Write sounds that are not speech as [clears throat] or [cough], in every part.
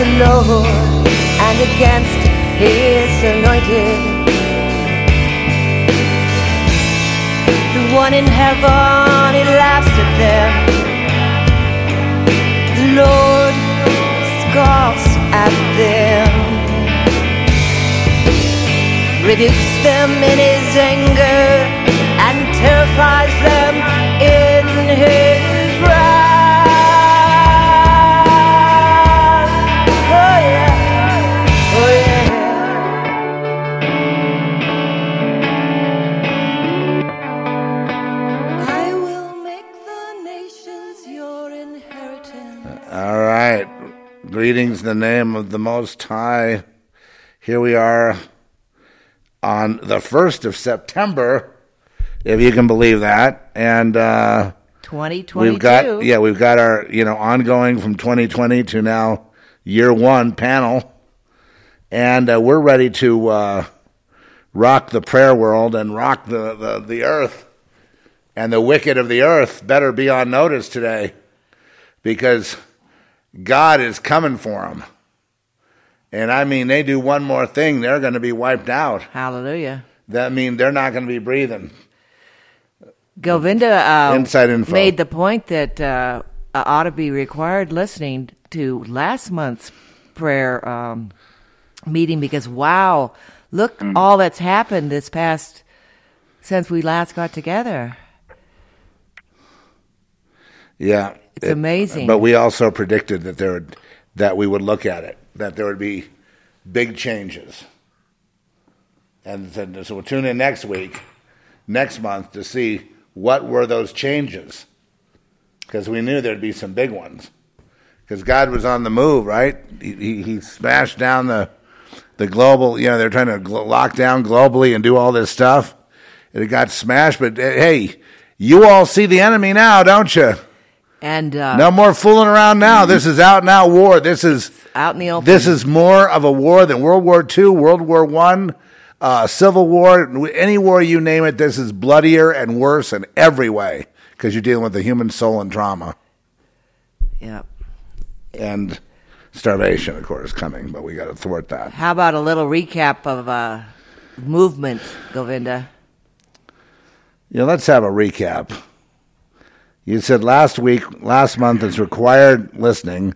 against Most High. Here we are on the 1st of September, if you can believe that. And uh, 2022. we've got, yeah, we've got our, you know, ongoing from 2020 to now year one panel. And uh, we're ready to uh, rock the prayer world and rock the, the, the earth. And the wicked of the earth better be on notice today because God is coming for them. And I mean, they do one more thing, they're going to be wiped out. Hallelujah. That mean they're not going to be breathing. Govinda uh, Inside info. made the point that uh, uh, ought to be required listening to last month's prayer um, meeting because wow, look Hmm. all that's happened this past since we last got together. Yeah, It's amazing. But we also predicted that there would, that we would look at it, that there would be big changes, and then, so we'll tune in next week, next month to see what were those changes, because we knew there'd be some big ones, because God was on the move, right? He, he, he smashed down the the global, you know, they're trying to glo- lock down globally and do all this stuff. And it got smashed, but uh, hey, you all see the enemy now, don't you? And uh, No more fooling around now. This is out and out war. This is out in the open. this is more of a war than World War II, World War One, uh, Civil War, any war you name it. This is bloodier and worse in every way because you're dealing with the human soul and trauma yeah. and starvation, of course, coming. But we got to thwart that. How about a little recap of uh, movement, Govinda? Yeah, let's have a recap. You said last week, last month it's required listening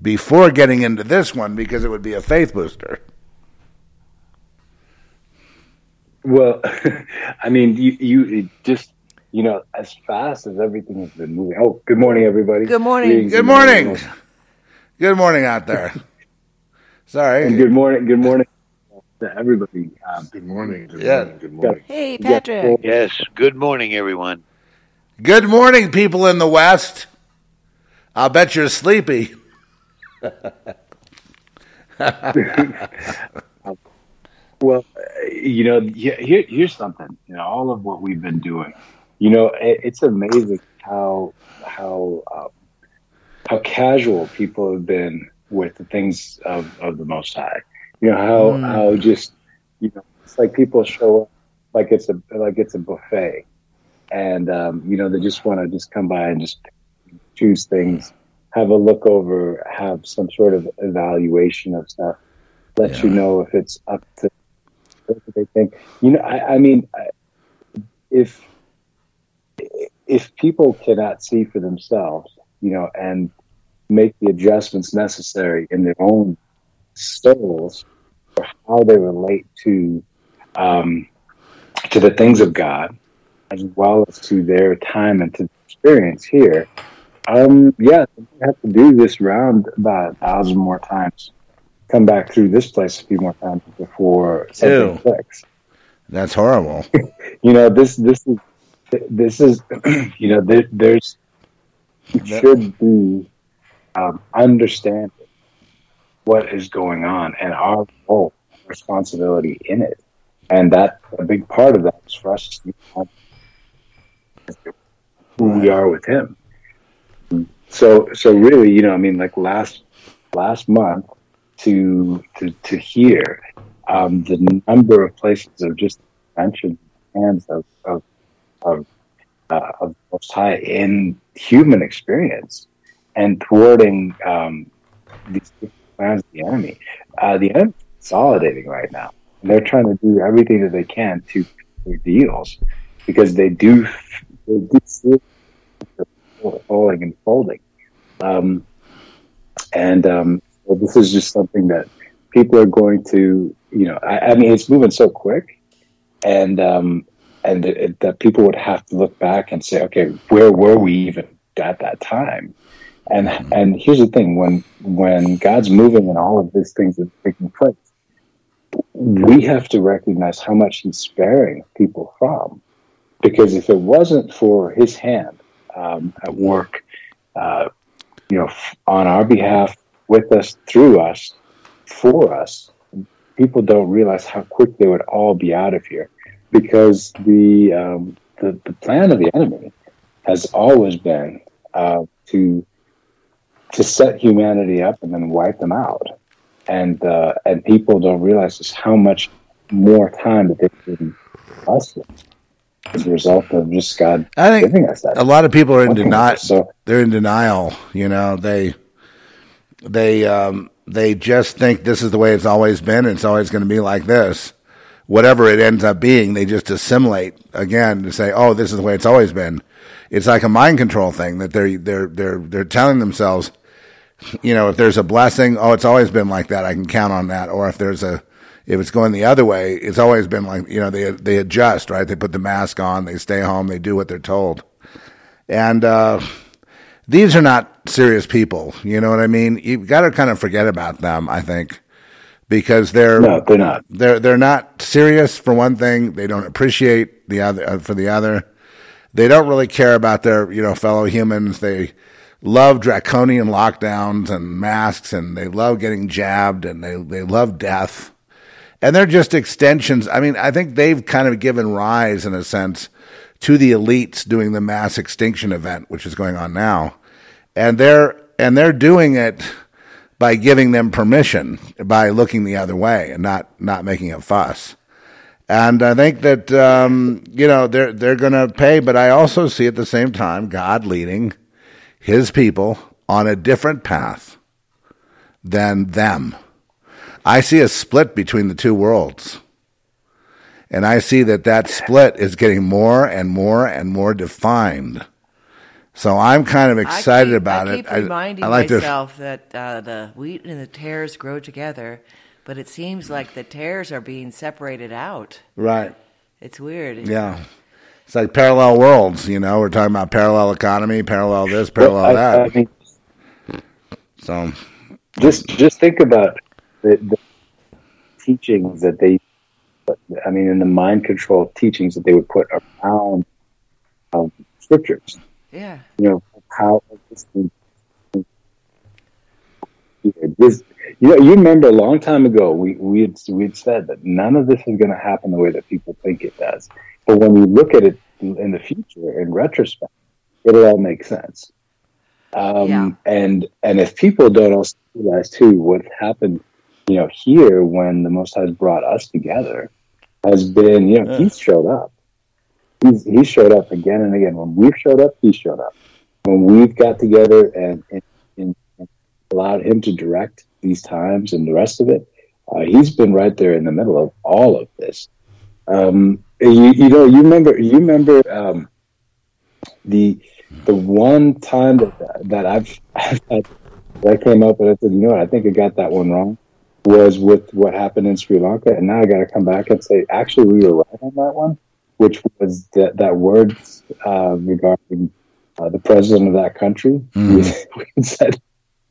before getting into this one because it would be a faith booster. Well, [laughs] I mean, you, you just, you know, as fast as everything has been moving. Oh, good morning, everybody. Good morning. Greetings Good and morning. Good morning out there. [laughs] Sorry. And good morning. Good morning to everybody. Um, Good morning. Good Yeah. morning. Good morning. Hey, Patrick. Yes. Good morning, everyone. Good morning, people in the West. I'll bet you're sleepy. [laughs] Well, you know, here, here- here's something. You know, all of what we've been doing. You know, it, it's amazing how how um, how casual people have been with the things of, of the Most High. You know how how just you know it's like people show up like it's a like it's a buffet, and um, you know they just want to just come by and just choose things, have a look over, have some sort of evaluation of stuff, let you know if it's up to what they think. You know, I, I mean, if if people cannot see for themselves, you know, and make the adjustments necessary in their own souls for how they relate to um, to the things of God, as well as to their time and to experience here. Um, yeah, we have to do this round about a thousand more times. Come back through this place a few more times before something Ew. clicks That's horrible. [laughs] you know this this is this is [clears throat] you know there, there's should be um, understanding what is going on and our role responsibility in it and that a big part of that is for us to who we are with him so so really you know i mean like last last month to to to hear um, the number of places of just mentioned hands of of of, uh, of Most High in human experience and thwarting um, these plans of the enemy. Uh, the enemy consolidating right now, and they're trying to do everything that they can to their deals because they do they do falling and folding. Um, and um, so this is just something that people are going to, you know, I, I mean, it's moving so quick, and um, and it, that people would have to look back and say, okay, where were we even at that time? And and here's the thing: when when God's moving and all of these things are taking place, we have to recognize how much He's sparing people from. Because if it wasn't for His hand um, at work, uh, you know, on our behalf, with us, through us, for us, people don't realize how quick they would all be out of here. Because the um, the, the plan of the enemy has always been uh, to to set humanity up and then wipe them out. And uh, and people don't realize just how much more time that they've given us as a result of just God I think giving us that. a lot of people are in denial. so- They're in denial. You know, they they um, they just think this is the way it's always been. and It's always going to be like this. Whatever it ends up being, they just assimilate again to say, "Oh, this is the way it's always been." It's like a mind control thing that they're they're they're they're telling themselves, you know, if there's a blessing, oh, it's always been like that. I can count on that. Or if there's a if it's going the other way, it's always been like you know they they adjust, right? They put the mask on, they stay home, they do what they're told, and uh, these are not serious people. You know what I mean? You've got to kind of forget about them. I think because they're No, they're not. they're they're not serious for one thing. They don't appreciate the other uh, for the other. They don't really care about their you know fellow humans. They love draconian lockdowns and masks, and they love getting jabbed, and they they love death. And they're just extensions. I mean, I think they've kind of given rise, in a sense, to the elites doing the mass extinction event, which is going on now, and they're and they're doing it by giving them permission, by looking the other way and not not making a fuss. And I think that um, you know they're they're going to pay, but I also see at the same time God leading His people on a different path than them. I see a split between the two worlds. And I see that that split is getting more and more and more defined. So I'm kind of excited I keep, about I it. keep reminding like to myself that uh, the wheat and the tares grow together, but it seems like the tares are being separated out. right. It's weird. Yeah. It's like parallel worlds, you know. We're talking about parallel economy, parallel this, parallel I, that. I mean, so just just think about the, the teachings that they i mean in the mind control teachings that they would put around um, scriptures Yeah. you know how this you know you remember a long time ago we we had we had said that none of this is going to happen the way that people think it does but when we look at it in the future in retrospect it'll all make sense um, Yeah. and and if people don't also realize too what happened you know here when the most High's brought us together has been you know Yeah. he's showed up. He's he showed up again and again. When we've showed up he showed up. When we've got together and, and, and allowed him to direct these times and the rest of it uh, he's been right there in the middle of all of this. Um, you, you know you remember you remember um, the the one time that that I've, I've [laughs] had, that I came up and I said, you know what, I think I got that one wrong, was with what happened in Sri Lanka, and now I got to come back and say, actually, we were right on that one, which was that that word uh, regarding uh, the president of that country. We, [laughs] we said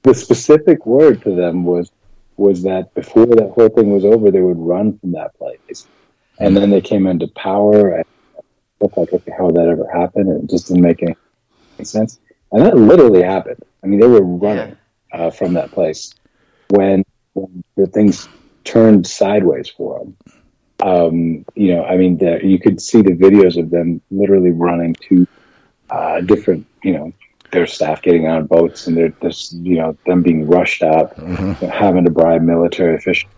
the specific word to them was was that before that whole thing was over, they would run from that place, and then they came into power and looked like, okay, how would that ever happen? And it just didn't make any sense. And that literally happened. I mean, they were running uh, from that place when, when the things turned sideways for them. Um, you know, I mean, the, you could see the videos of them literally running to uh, different, you know, their staff getting on boats and they're just you know them being rushed out, mm-hmm. having to bribe military officials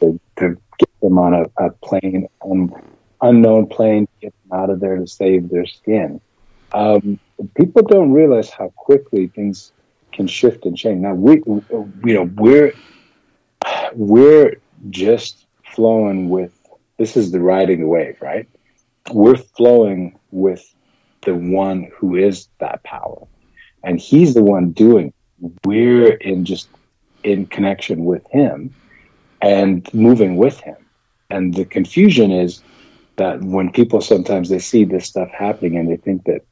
to, to get them on a, a plane, an unknown plane, to get them out of there to save their skin. Um, people don't realize how quickly things can shift and change. Now we, you know, we're we're just flowing with. This is the riding the wave, right? We're flowing with the one who is that power, and he's the one doing. We're in just in connection with him and moving with him. And the confusion is that when people sometimes they see this stuff happening and they think that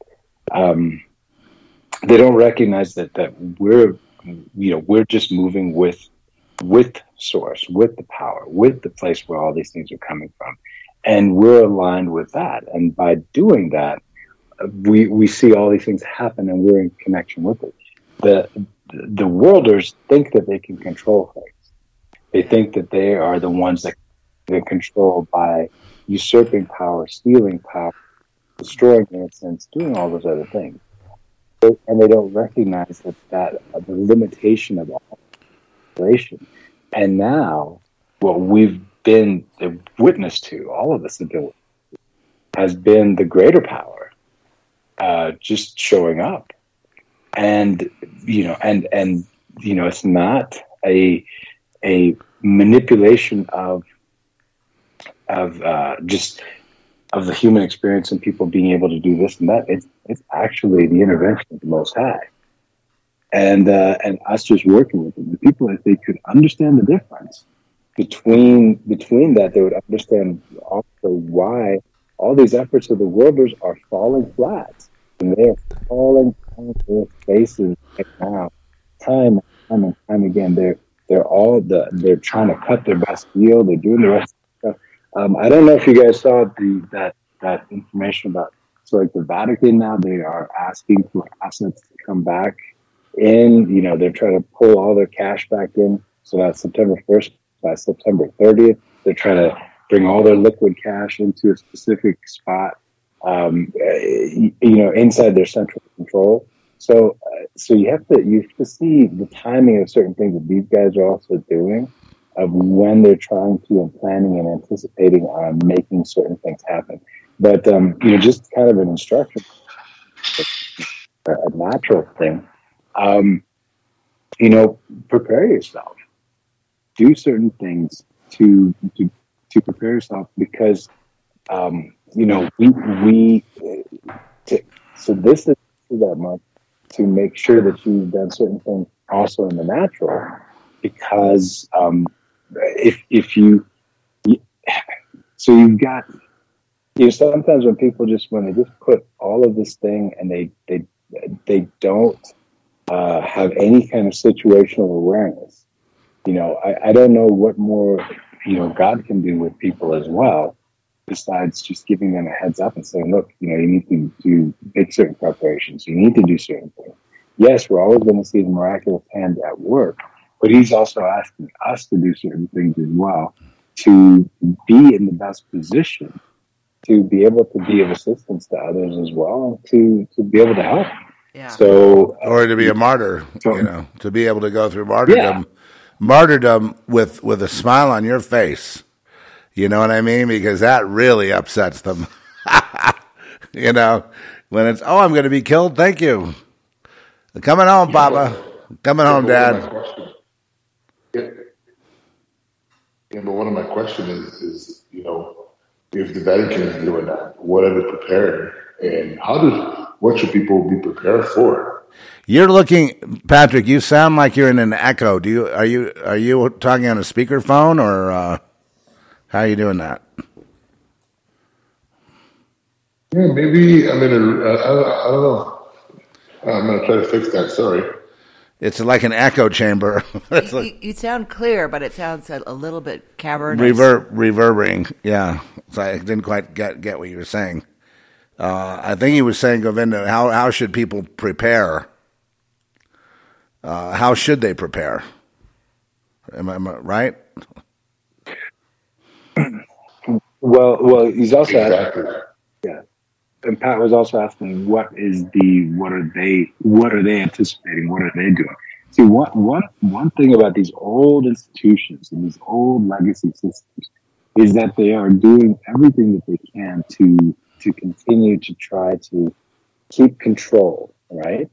um, they don't recognize that that we're you know we're just moving with with source with the power with the place where all these things are coming from. And we're aligned with that. And by doing that we we see all these things happen and we're in connection with it. The the worlders think that they can control things. They think that they are the ones that can control by usurping power stealing power destroying innocence doing all those other things. And they don't recognize that that the limitation of all And now, what we've been witness to, all of us have been, has been the greater power, uh, just showing up, and you know, and and you know, it's not a a manipulation of of uh, just of the human experience and people being able to do this and that. It's it's actually the intervention of the Most High, and uh, and us just working with them. The people, if they could understand the difference between between that, they would understand also why all these efforts of the worlders are falling flat, and they are falling on their faces right now, time and time and time again. They're they're all the they're trying to cut their best deal. They're doing the rest stuff. um, I don't know if you guys saw the that that information about so like the Vatican now they are asking for assets to come back in. You know, they're trying to pull all their cash back in. So that's September first. By September thirtieth, they're trying to bring all their liquid cash into a specific spot. Um, you know, inside their central control. So, uh, so you have to you have to see the timing of certain things that these guys are also doing of when they're trying to and planning and anticipating on making certain things happen. But um, you know, just kind of an instruction, a natural thing. Um, you know, prepare yourself. Do certain things to to to prepare yourself because um, you know we we to, so this is that month to make sure that you've done certain things also in the natural because um, if if you so you've got you know sometimes when people just when they just put all of this thing and they they they don't uh, have any kind of situational awareness you know I, I don't know what more you know god can do with people as well besides just giving them a heads up and saying look you know you need to do make certain preparations. You need to do certain things. Yes we're always going to see the miraculous hand at work but he's also asking us to do certain things as well to be in the best position to be able to be of assistance to others as well to to be able to help yeah. so or to be a martyr so, you know to be able to go through martyrdom. Yeah. martyrdom with with a smile on your face. You know what i mean? Because that really upsets them. [laughs] You know when it's oh i'm going to be killed thank you. Coming home papa. coming home dad. Yeah, but one of my questions is, is you know, if the Vatican is doing that, what are they preparing, and how does what should people be prepared for? You're looking, Patrick. You sound like you're in an echo. Do you are you are you talking on a speakerphone or uh, how are you doing that? Yeah, maybe I'm in a. I, I don't know. I'm gonna try to fix that. Sorry. It's like an echo chamber. [laughs] you, like, you, sound clear, but it sounds a, a little bit cavernous. Rever- reverberating, yeah. So I didn't quite get get what you were saying. Uh, I think he was saying, Govinda, how how should people prepare? Uh, how should they prepare? Am I, am I right? [clears throat] Well, well, he's also exactly. yeah. and Pat was also asking, what is the what are they what are they anticipating? What are they doing? See, one one one thing about these old institutions and these old legacy systems is that they are doing everything that they can to to continue to try to keep control, right?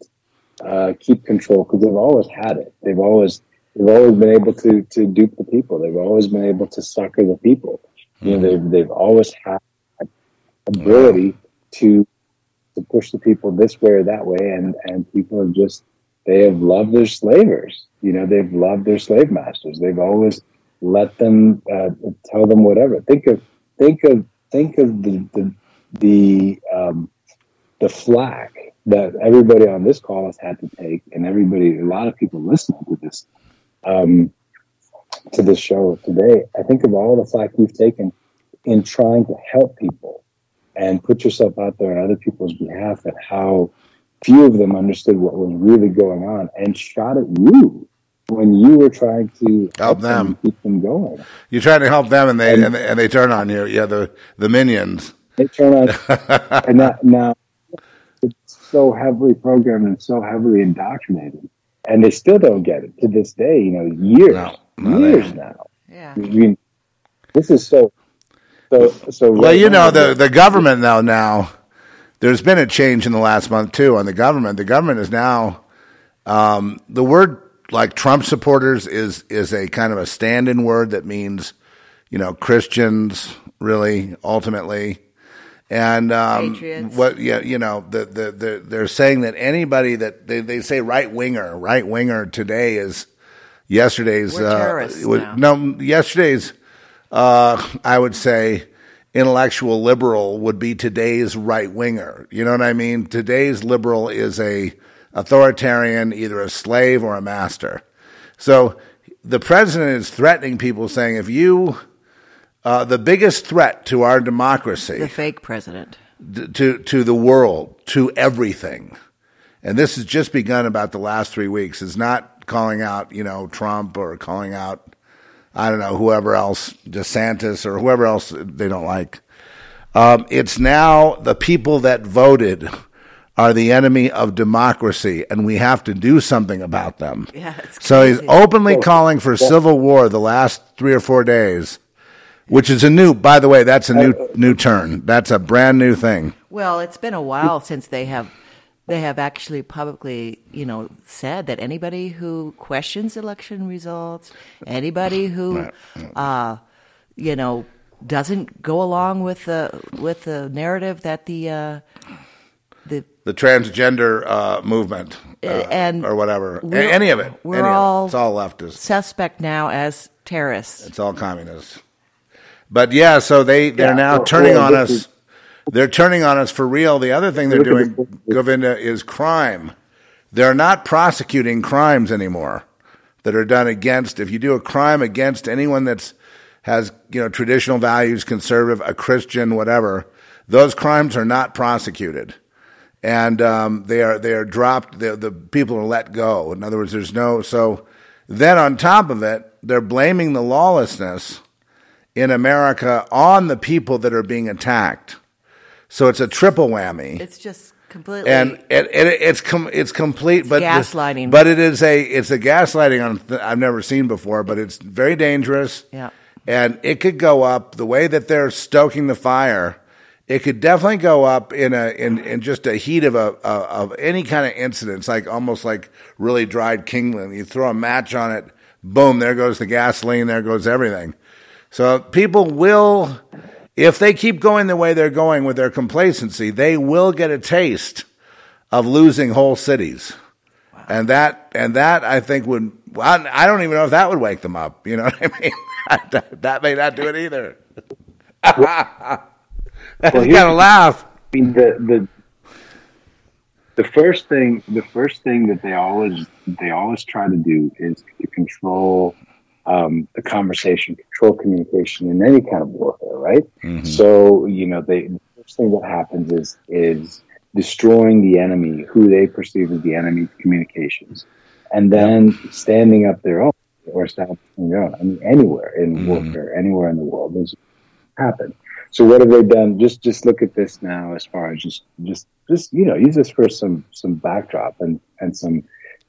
Uh, keep control because they've always had it. They've always they've always been able to to dupe the people. They've always been able to sucker the people. You know, they've they've always had ability to to push the people this way or that way, and and people have just they have loved their slavers. You know, they've loved their slave masters. They've always let them uh, tell them whatever. Think of think of think of the the the um, the flack that everybody on this call has had to take, and everybody, a lot of people listening to this um, to this show today. I think of all the flack you've taken in trying to help people and put yourself out there on other people's behalf, and how few of them understood what was really going on and shot at you when you were trying to Help them. keep them going. You're trying to help them, and they and, they, and they turn on you. Yeah, the the minions. They turn on, [laughs] and that, now it's so heavily programmed and so heavily indoctrinated, and they still don't get it to this day. You know, years, No, no, years don't. now. Yeah. I mean, this is so, so, so. Well, right you know the the government now now there's been a change in the last month too on the government. The government is now um, the word like Trump supporters is is a kind of a stand-in word that means you know Christians really ultimately. And um, what yeah, you know, the, the, the, they're saying that anybody that they, they say right winger, right winger today is yesterday's uh, was- no yesterday's uh, I would say intellectual liberal would be today's right winger. You know what I mean? Today's liberal is a authoritarian, either a slave or a master. So the president is threatening people, saying, if you, uh, the biggest threat to our democracy, The fake president. d- to to the world, to everything. And this has just begun about the last three weeks. Is not calling out, you know, Trump or calling out, I don't know, whoever else, DeSantis or whoever else they don't like. Um, it's now the people that voted are the enemy of democracy, and we have to do something about them. Yeah, so he's openly calling for civil war the last three or four days, which is a new. By the way, that's a new new turn. That's a brand new thing. Well, it's been a while since they have they have actually publicly, you know, said that anybody who questions election results, anybody who, uh, you know, doesn't go along with the with the narrative that the uh, the the transgender uh, movement uh, and or whatever. A- any of it. we're Any of it. all- It's all leftist. suspect now as terrorists. It's all communist. But yeah, so they they're Yeah, now well, turning well, on us. is- they're turning on us for real. The other thing they're doing, Govinda, is crime. They're not prosecuting crimes anymore that are done against. If you do a crime against anyone that's has you know traditional values, conservative, a Christian, whatever, those crimes are not prosecuted, and um, they are they are dropped. The the people are let go. In other words, there's no so. Then on top of it, they're blaming the lawlessness in America on the people that are being attacked. So it's a triple whammy It's just completely and it, it, it's com- it's complete, but gaslighting. But it is a it's a gaslighting on th- I've never seen before, but it's very dangerous. Yeah. and it could go up the way that they're stoking the fire. It could definitely go up in a in, in just a heat of a, of any kind of incident. It's like almost like really dried Kingland. You throw a match on it, boom, there goes the gasoline, there goes everything. So people will, if they keep going the way they're going with their complacency, they will get a taste of losing whole cities. And that, and that I think would, I I don't even know if that would wake them up. You know [laughs] what I mean? that, [laughs] that may not do it either. [laughs] you here's- gotta laugh. I mean, the the the first thing the first thing that they always they always try to do is to control um, the conversation, control communication in any kind of warfare, right? So you know, they the first thing that happens is is destroying the enemy, who they perceive as the enemy communications, and then standing up their own or establishing their own. I mean, anywhere in warfare, anywhere in the world, this happen. So what have they done? Just just look at this now, as far as just just just you know, use this for some some backdrop and and some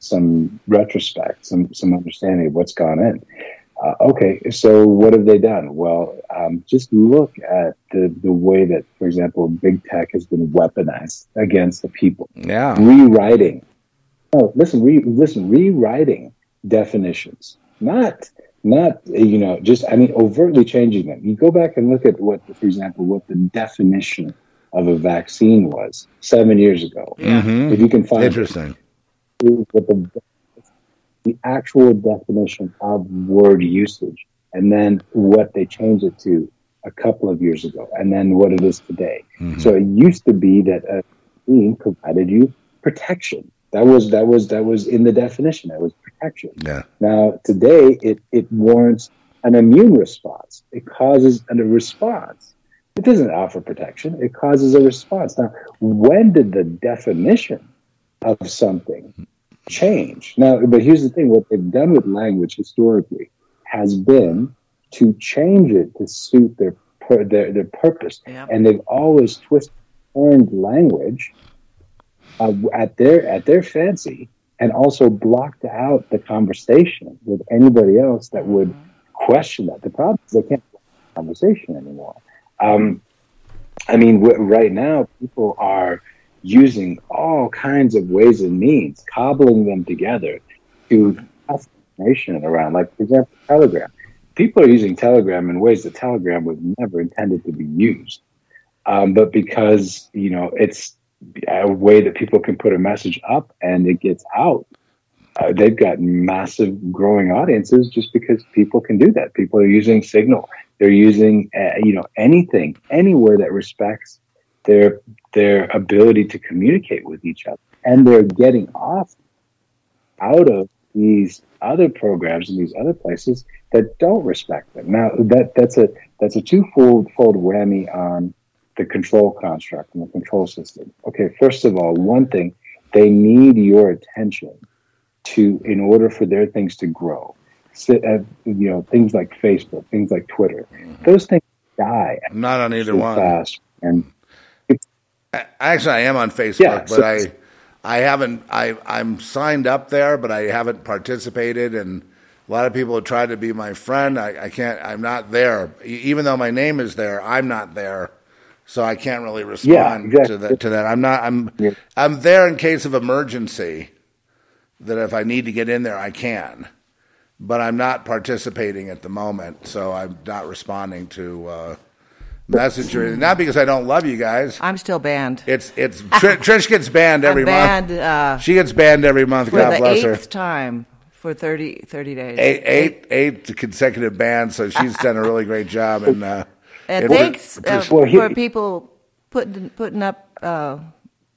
some retrospect, some some understanding of what's gone in. Uh, okay, so what have they done? Well, um, just look at the, the way that, for example, big tech has been weaponized against the people. Yeah, rewriting. Oh, listen, re, listen, rewriting definitions, not not you know just I mean overtly changing them. You go back and look at what, for example, what the definition of a vaccine was seven years ago. Mm-hmm. If you can find interesting. It, what the the actual definition of word usage and then what they changed it to a couple of years ago and then what it is today. Mm-hmm. So it used to be that a vaccine provided you protection. That was that was that was in the definition. That was protection. Yeah. Now today it it warrants an immune response. It causes a response. It doesn't offer protection. It causes a response. Now, when did the definition of something change. Now, but here's the thing what they've done with language historically has been to change it to suit their their, their purpose. Yeah. And they've always twisted turned language uh, at their at their fancy and also blocked out the conversation with anybody else that would mm-hmm. question that. The problem is they can't have a conversation anymore. Um, I mean, w- right now people are using all kinds of ways and means, cobbling them together to pass information around. Like, for example, Telegram. People are using Telegram in ways that Telegram was never intended to be used. Um, but because, you know, it's a way that people can put a message up and it gets out. Uh, they've got massive growing audiences just because people can do that. People are using Signal. They're using, uh, you know, anything, anywhere that respects their their ability to communicate with each other, and they're getting off out of these other programs and these other places that don't respect them. Now that that's a that's a twofold fold whammy on the control construct and the control system. Okay, first of all, one thing they need your attention to in order for their things to grow. So, uh, you know, things like Facebook, things like Twitter, those things die. I'm not on either one. Fast and Actually, I am on Facebook, Yeah, but so- I, I haven't. I I'm signed up there, but I haven't participated. And a lot of people have tried to be my friend. I, I can't. I'm not there, even though my name is there. I'm not there, so I can't really respond exactly. to that. To that, I'm not. I'm Yeah. I'm there in case of emergency. That if I need to get in there, I can, but I'm not participating at the moment. So I'm not responding to. Uh, Message or anything. Not because I don't love you guys. I'm still banned. It's it's [laughs] Tr- Trish gets banned every I'm banned month. uh, She gets banned every month. for God the bless her. eighth time for 30, 30 days. Eight, eight, eight consecutive bans. So she's done a really great job. And uh, And it- thanks uh, for people putting putting up uh,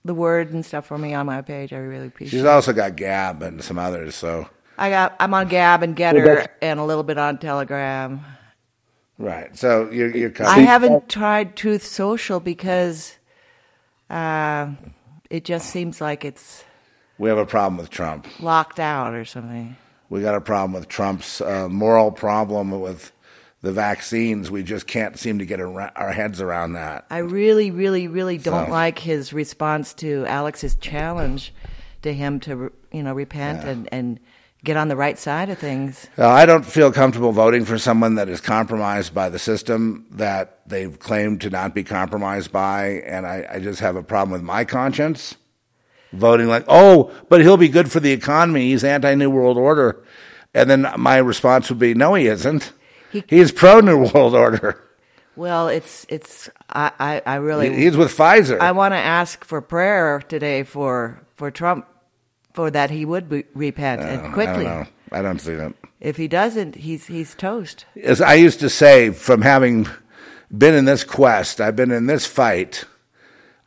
the word and stuff for me on my page. I really appreciate. she's it. also got Gab and some others. So I got I'm on Gab and Well, Gettr that's- and a little bit on Telegram. Right. So you're you're I haven't tried Truth Social because uh, it just seems like it's we have a problem with Trump. locked out or something. We got a problem with Trump's uh, moral problem with the vaccines. We just can't seem to get our, our heads around that. I really, really, really don't So- like his response to Alex's challenge to him to, you know, repent and, and get on the right side of things. Uh, I don't feel comfortable voting for someone that is compromised by the system that they've claimed to not be compromised by, and I, I just have a problem with my conscience voting like, oh, but he'll be good for the economy. He's anti New World Order, and then my response would be, no, he isn't. He- He's pro New World Order. Well, it's it's I I, I really He's with Pfizer. I want to ask for prayer today for for Trump for that he would be, repent I and don't quickly. know. I don't see that. If he doesn't, he's he's toast. as I used to say, from having been in this quest, I've been in this fight.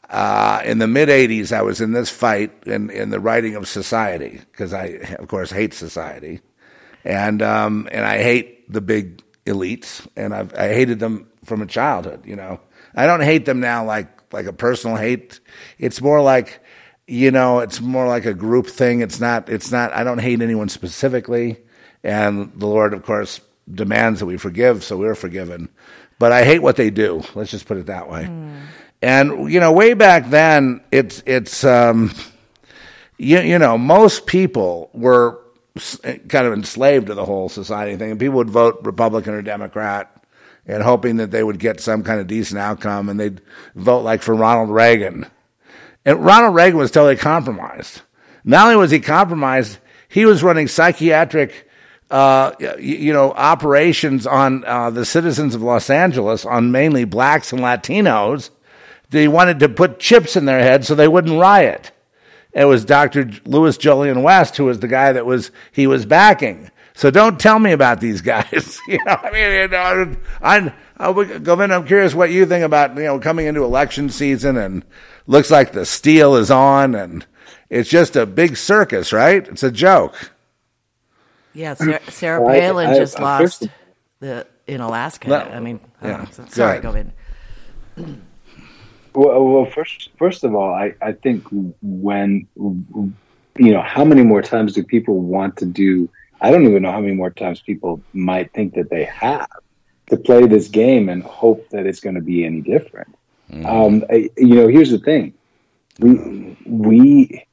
Uh, in the mid '80s, I was in this fight in, in the writing of society because I, of course, hate society, and um, and I hate the big elites, and I've, I hated them from a childhood. You know, I don't hate them now like like a personal hate. It's more like, you know, it's more like a group thing. It's not. It's not. I don't hate anyone specifically, and the Lord, of course, demands that we forgive, so we're forgiven. But I hate what they do. Let's just put it that way. Mm. And you know, way back then, it's it's um, you, you know most people were kind of enslaved to the whole society thing, and people would vote Republican or Democrat and hoping that they would get some kind of decent outcome, and they'd vote like for Ronald Reagan. And Ronald Reagan was totally compromised. Not only was he compromised, he was running psychiatric, uh, you know, operations on uh, the citizens of Los Angeles, on mainly blacks and Latinos. They wanted to put chips in their heads so they wouldn't riot. It was Dr. Louis Jolyon West who was the guy that was he was backing. So don't tell me about these guys. [laughs] you know, I mean, you know, I'm, I'm, Govind, I'm curious what you think about, you know, coming into election season and looks like the steal is on and it's just a big circus, right? It's a joke. Yeah, Sarah, Sarah Palin I, I, just I, lost the in Alaska. No, I mean, yeah. So, sorry, go ahead. Well, well, first, first of all, I, I think when you know how many more times do people want to do I don't even know how many more times people might think that they have to play this game and hope that it's going to be any different. Mm. Um, you know, here's the thing: we we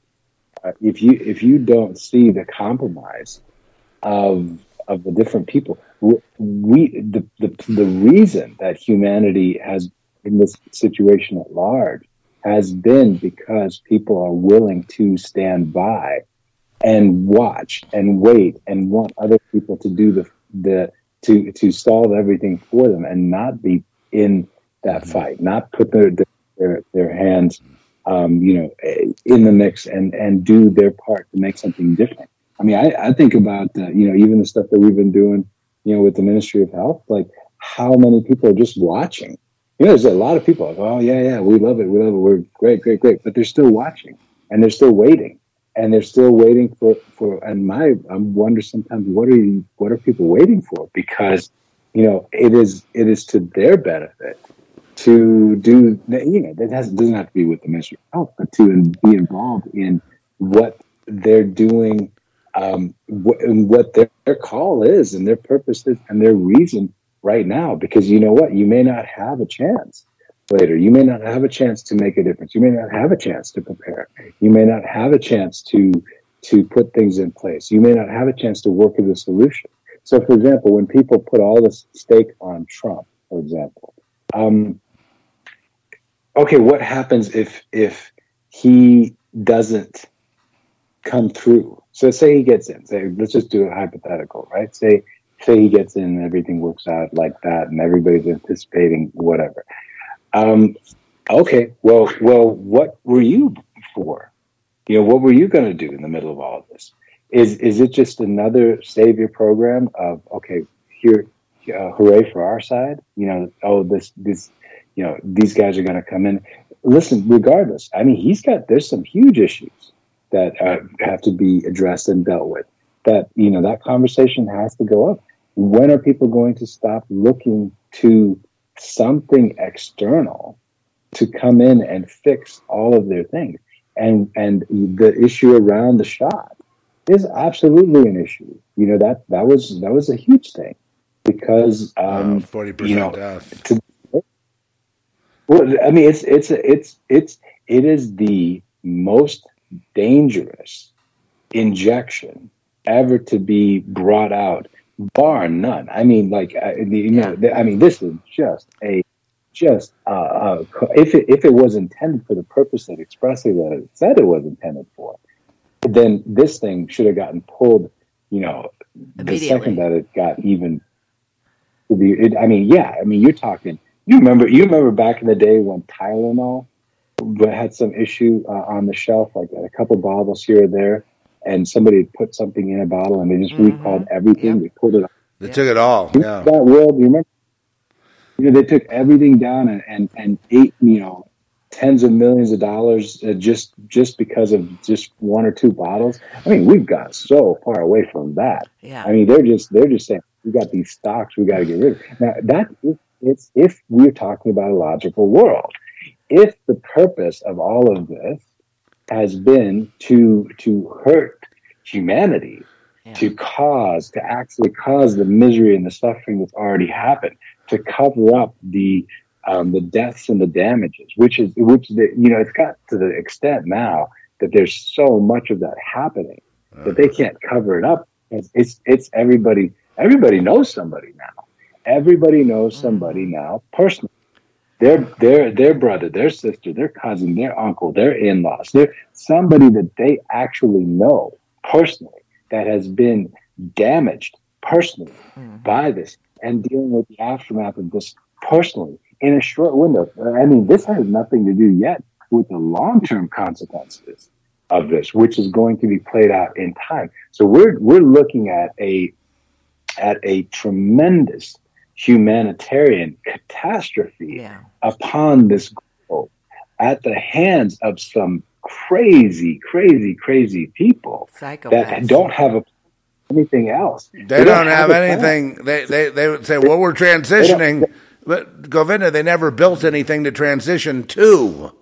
uh, if you if you don't see the compromise of of the different people, we the the, the reason that humanity has in this situation at large has been because people are willing to stand by and watch and wait and want other people to do the the to to solve everything for them and not be in that mm-hmm. fight, not put their their their hands, um, you know, in the mix and and do their part to make something different. I mean, I, I think about uh, you know even the stuff that we've been doing, you know, with the Ministry of Health, like how many people are just watching. You know, there's a lot of people like, oh yeah, yeah, we love it, we love it, we're great, great, great, but they're still watching and they're still waiting and they're still waiting for for and my i wonder sometimes what are you what are people waiting for because you know it is it is to their benefit to do you know that has, doesn't have to be with the ministry of but to be involved in what they're doing um, what, what their, their call is and their purpose is and their reason right now because you know what you may not have a chance later. You may not have a chance to make a difference. You may not have a chance to prepare. You may not have a chance to to put things in place. You may not have a chance to work as a solution. So, for example, when people put all this stake on Trump, for example, um, okay, what happens if if he doesn't come through? So, say he gets in. Say, let's just do a hypothetical, right? Say, say he gets in and everything works out like that, and everybody's anticipating whatever. Um, okay, well, well, what were you for? You know, what were you going to do in the middle of all of this? Is is it just another savior program of okay, here, uh, hooray for our side? You know, oh, this this, you know, these guys are going to come in. Listen, regardless, I mean, he's got there's some huge issues that uh, have to be addressed and dealt with. That you know, that conversation has to go up. When are people going to stop looking to something external to come in and fix all of their things. And and the issue around the shot is absolutely an issue. You know that that was that was a huge thing because um, forty percent you know, death. To, well, I mean, it's it's it's it's it is the most dangerous injection ever to be brought out bar none. I mean, like you know, I mean, this is just a just uh, uh, if it if it was intended for the purpose that expressly that it said it was intended for, then this thing should have gotten pulled. You know, the second that it got even to be. It, I mean, yeah. I mean, you're talking. You remember? You remember back in the day when Tylenol had some issue uh, on the shelf, like a couple bottles here or there and somebody put something in a bottle and they just mm-hmm. recalled everything. Yep. They pulled it. They took it all. Yeah. That world, you remember? You know, they took everything down and, and, and ate, you know, tens of millions of dollars uh, just just because of just one or two bottles. I mean, we've got so far away from that. Yeah. I mean, they're just they're just saying we got these stocks we got to get rid of. Now that it's if we're talking about a logical world. If the purpose of all of this has been to to hurt humanity, yeah. to cause, to actually cause the misery and the suffering that's already happened, to cover up the um, the deaths and the damages, which is which the, you know it's got to the extent now that there's so much of that happening that they can't cover it up. It's, it's it's everybody everybody knows somebody now. Everybody knows mm. somebody now personally. Their their their brother, their sister, their cousin, their uncle, their in-laws. They're somebody that they actually know personally that has been damaged personally mm. by this and dealing with the aftermath of this personally in a short window. I mean, this has nothing to do yet with the long term consequences of this, which is going to be played out in time. So we're we're looking at a at a tremendous humanitarian catastrophe yeah. upon this globe at the hands of some crazy, crazy, crazy people Psychopaths. that don't have a anything else. They, they don't, don't, have, have anything. They, they they would say, "Well, we're transitioning." But Govinda, they never built anything to transition to.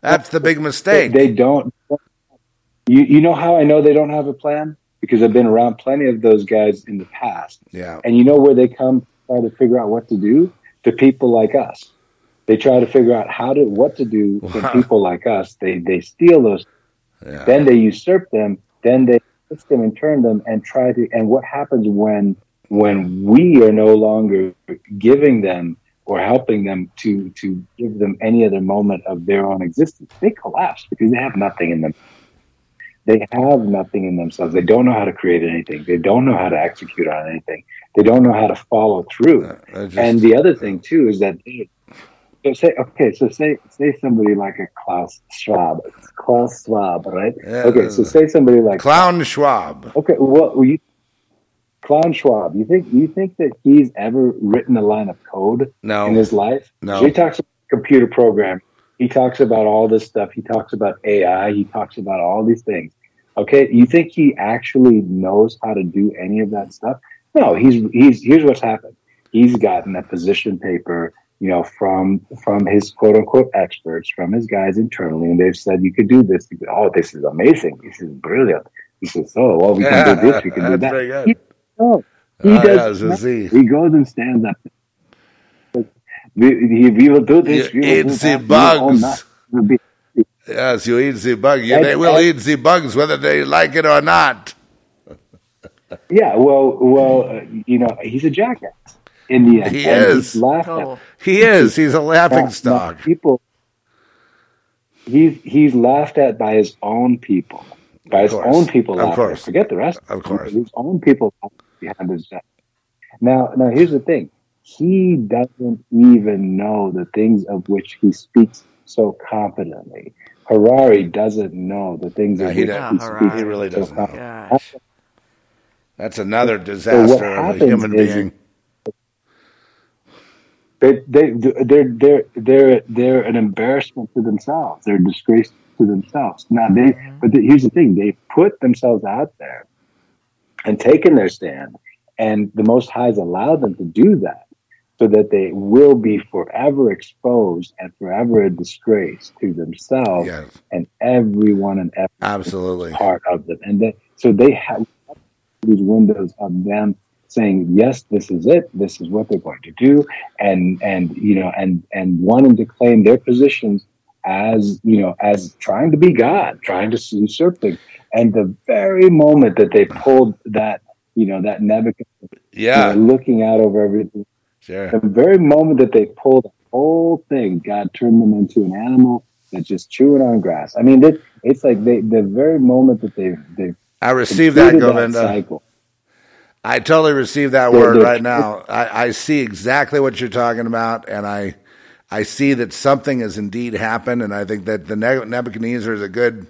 That's the big mistake. They, they don't. You you know how I know they don't have a plan because I've been around plenty of those guys in the past. Yeah. And you know where they come try to figure out what to do to people like us. They try to figure out how to what to do wow. to people like us. They they steal those. Yeah. Then they usurp them. Then they twist them and turn them and try to. And what happens when when we are no longer giving them or helping them to to give them any other moment of their own existence? They collapse because they have nothing in them. They have nothing in themselves. They don't know how to create anything. They don't know how to execute on anything. They don't know how to follow through. Just, and the other thing too is that so say okay, so say say somebody like a Klaus Schwab, Klaus Schwab, right? Yeah, okay, so say somebody like Clown Schwab. Okay, what well, you Clown Schwab, you think you think that he's ever written a line of code no. in his life? No. he talks about computer program. He talks about all this stuff. He talks about AI. He talks about all these things. Okay, you think he actually knows how to do any of that stuff? No, he's he's here's what's happened. He's gotten a position paper, you know, from from his quote unquote experts, from his guys internally, and they've said you could do this. oh, this is amazing. This is brilliant. He says, oh, well, we can do this. We can do that. He, no, he oh, does. Yeah, he goes and stands up. We, we will do this. You we eat the bugs. Yes, you eat the bugs. They will eat the bugs whether they like it or not. Yeah, well, well, uh, you know, he's a jackass in the end. He is. Oh. He is. He's a laughing stock. people. He's he's laughed at by his own people. By his own people. Of course. Forget the rest. Of course. His own people behind his back. Now, now here's the thing. He doesn't even know the things of which he speaks so confidently. Harari doesn't know the things no, of he which he speaks. He really doesn't. So That's another disaster so of a human being. They, they, they're, they're, they're, they're an embarrassment to themselves. They're a disgrace to themselves. Now, they, mm-hmm. but the, here's the thing: they put themselves out there and taken their stand, and the Most High has allowed them to do that so that they will be forever exposed and forever a disgrace to themselves yes. and everyone and every absolutely part of them. And that, so they have these windows of them saying, yes, this is it. This is what they're going to do. And, and, you know, and, and wanting to claim their positions as, you know, as trying to be God, trying to usurp things. And the very moment that they pulled that, you know, that Nebuchadnezzar, yeah, you know, looking out over everything, sure. the very moment that they pulled the whole thing, God turned them into an animal that's just chewing on grass. I mean, it, it's like they, the very moment that they they I received that, Govinda. That I totally received that word right now. I, I see exactly what you're talking about, and I I see that something has indeed happened, and I think that the Nebuchadnezzar is a good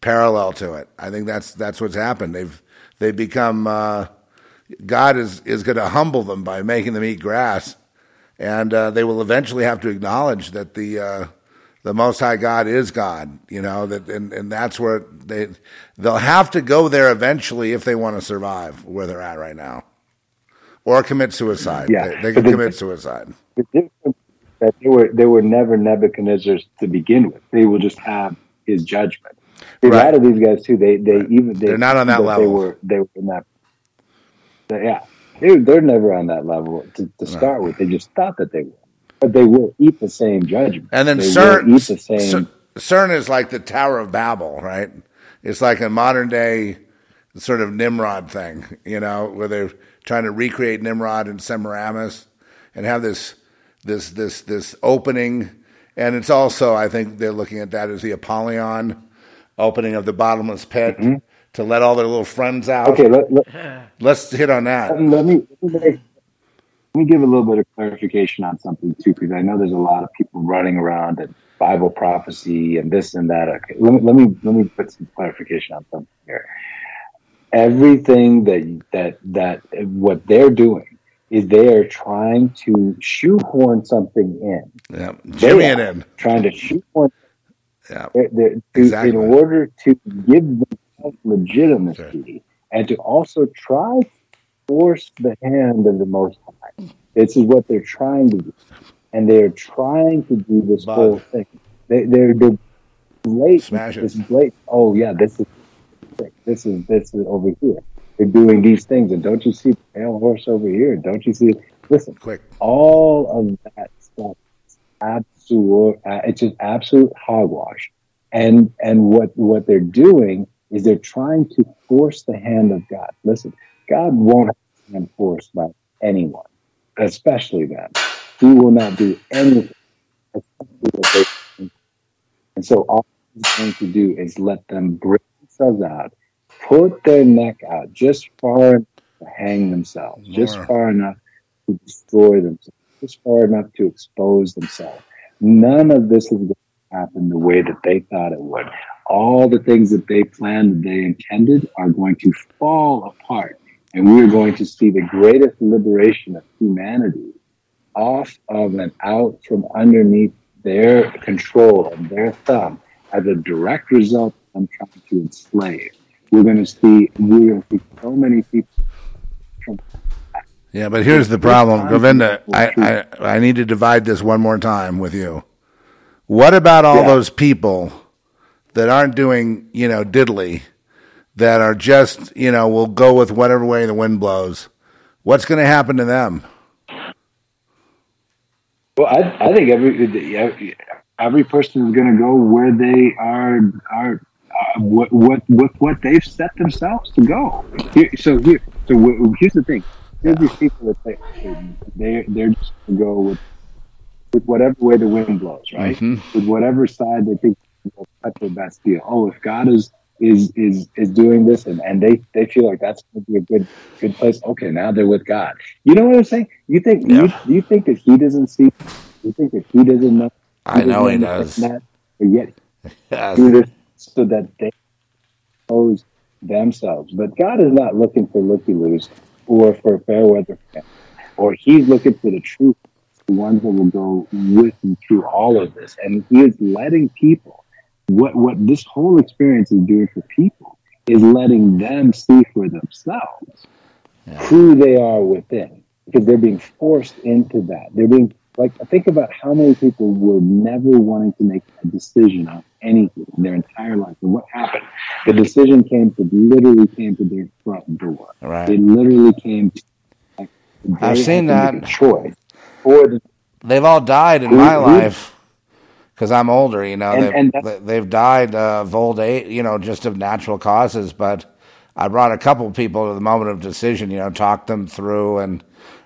parallel to it. I think that's that's what's happened. They've they've become uh, God is is going to humble them by making them eat grass, and uh, they will eventually have to acknowledge that the uh, the Most High God is God. You know that, and, and that's where they they'll have to go there eventually if they want to survive where they're at right now, or commit suicide. Yeah, they, they can the, commit suicide. The difference that they were they were never Nebuchadnezzar's to begin with. They will just have his judgment. See, right. A lot of these guys too. They they right. even they, they're not on that level. They were they were in that yeah, they, they're never on that level to, to start with. They just thought that they were, but they will eat the same judgment. And then they CERN, eat the same. CERN- is like the Tower of Babel, right? It's like a modern day sort of Nimrod thing, you know, where they're trying to recreate Nimrod and Semiramis and have this this this this opening. And it's also, I think they're looking at that as the Apollyon opening of the bottomless pit mm-hmm. to let all their little friends out. Okay, let, let, Let's hit on that. Um, let me let me, make- let me give a little bit of clarification on something too, because I know there's a lot of people running around and Bible prophecy and this and that. Okay, let me let me let me put some clarification on something here. Everything that that that what they're doing is they are trying to shoehorn something in. Yeah, Jimmy it in. Trying to shoehorn Yeah, they're- they're- to, Exactly. in order to give themselves legitimacy and to also try force the hand of the Most High. This is what they're trying to do, and they're trying to do this whole thing. They, they're they're blatant. Smash it. This blatant. Oh yeah, this is this is this is over here. They're doing these things, and don't you see the pale horse over here? Don't you see? Listen, quick. all of that stuff is absolute uh, it's just absolute hogwash and and what what they're doing is they're trying to force the hand of god listen god won't have his hand forced by anyone especially them he will not do anything especially what they and so all he's going to do is let them bring themselves out put their neck out just far enough to hang themselves just far enough to destroy themselves, just far enough to expose themselves. None of this is going to happen the way that they thought it would. All the things that they planned and they intended are going to fall apart. And we're going to see the greatest liberation of humanity off of and out from underneath their control and their thumb as a direct result of them trying to enslave. We're going to see, we're going to see so many people from Yeah, but here's the problem, Govinda. I, I I need to divide this one more time with you. What about all Yeah. those people that aren't doing, you know, diddly, that are just, you know, will go with whatever way the wind blows? What's going to happen to them? Well, I, I think every every- person is going to go where they are are uh, what what what what they've set themselves to go. Here, so here, so here's the thing: there's these people that say they they're just going to go with with whatever way the wind blows, right? With whatever side they think will cut their best deal. Oh, if God is is is is doing this and, and they they feel like that's going to be a good good place. Okay now they're with god. You know what i'm saying? You think you, you think that he doesn't see you think that he doesn't know? I know he doesn't that? but yet Yes. [laughs] do this so that they expose themselves. But god is not looking for looky-loos or for fair weather or he's looking for the truth the ones that will go with him through all of this. And he is letting people what what this whole experience is doing for people is letting them see for themselves who they are within because they're being forced into that. They're being like think about how many people were never wanting to make a decision on anything in their entire life and what happened. The decision came to literally came to their front door. Right. it literally came to like, I've they seen had to make that. a choice for the They've all died in Who- my who- life because I'm older. You know, And- they've, and they- they've died uh, of old age. You know, just of natural causes. But I brought a couple people to the moment of decision. You know, talked them through, and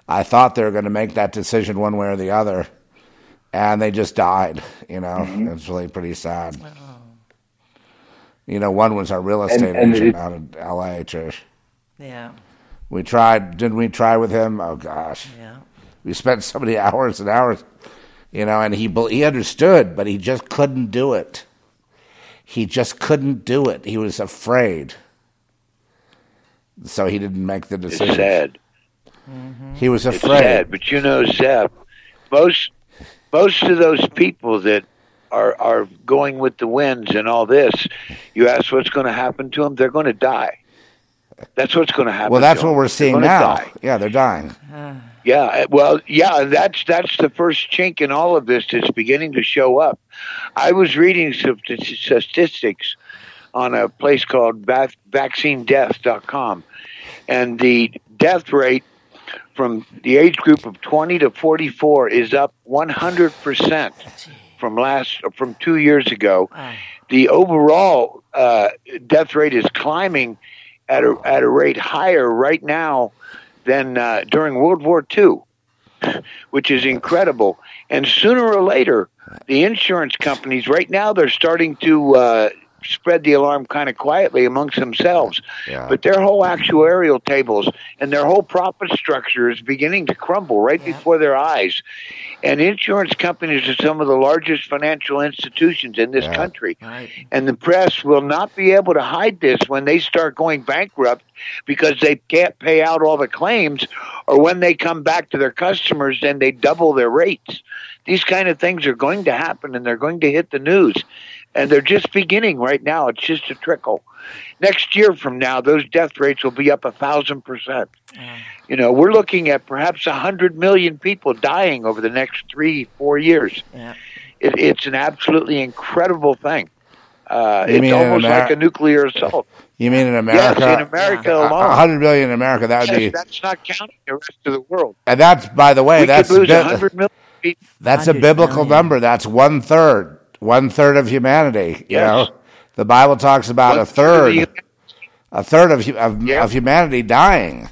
I thought they were going to make that decision one way or the other, and they just died. You know, Mm-hmm. it's really pretty sad. You know, one was our real estate and agent it- out of L.A. Trish. Yeah, We tried. Didn't we try with him? Oh gosh. yeah. We spent so many [laughs] hours and hours, you know, and he he understood, but he just couldn't do it. He just couldn't do it. He was afraid, so he didn't make the It's decision. sad. He was It's afraid. sad, but you know, Zeph, most most of those people that are are going with the winds and all this, you ask what's going to happen to them, they're going to die. That's what's going to happen. Well, that's to what 'em. we're seeing now. die. Yeah, they're dying. Uh. Yeah, uh, well, yeah, that's that's the first chink in all of this that's beginning to show up. I was reading some statistics on a place called vac- vaccinedeath.com, and the death rate from the age group of 20 to 44 is up 100% from last from 2 years ago. The overall uh, death rate is climbing at a at a rate higher right now than uh, during World War II, [laughs] which is incredible. And sooner or later, the insurance companies right now they're starting to uh, spread the alarm kind of quietly amongst themselves. Yeah. But their whole actuarial tables and their whole profit structure is beginning to crumble right before their eyes. And insurance companies are some of the largest financial institutions in this Yeah. country. Right. And the press will not be able to hide this when they start going bankrupt because they can't pay out all the claims, or when they come back to their customers and they double their rates. These kind of things are going to happen and they're going to hit the news. And they're just beginning right now. It's just a trickle. Next year from now, those death rates will be up a thousand percent. You know, we're looking at perhaps a hundred million people dying over the next three, four years. Yeah. It, it's an absolutely incredible thing. Uh, it's almost Ameri- like a nuclear assault. You mean in America? Yes, America? in America A- a alone. hundred million in America. That would Yes, be, that's not counting the rest of the world. and that's by the way, we that's could lose bi- a hundred million people. That's a biblical million. number. That's one third, one third of humanity. You know, the Bible talks about a third, of a third of of, Yeah. of humanity dying.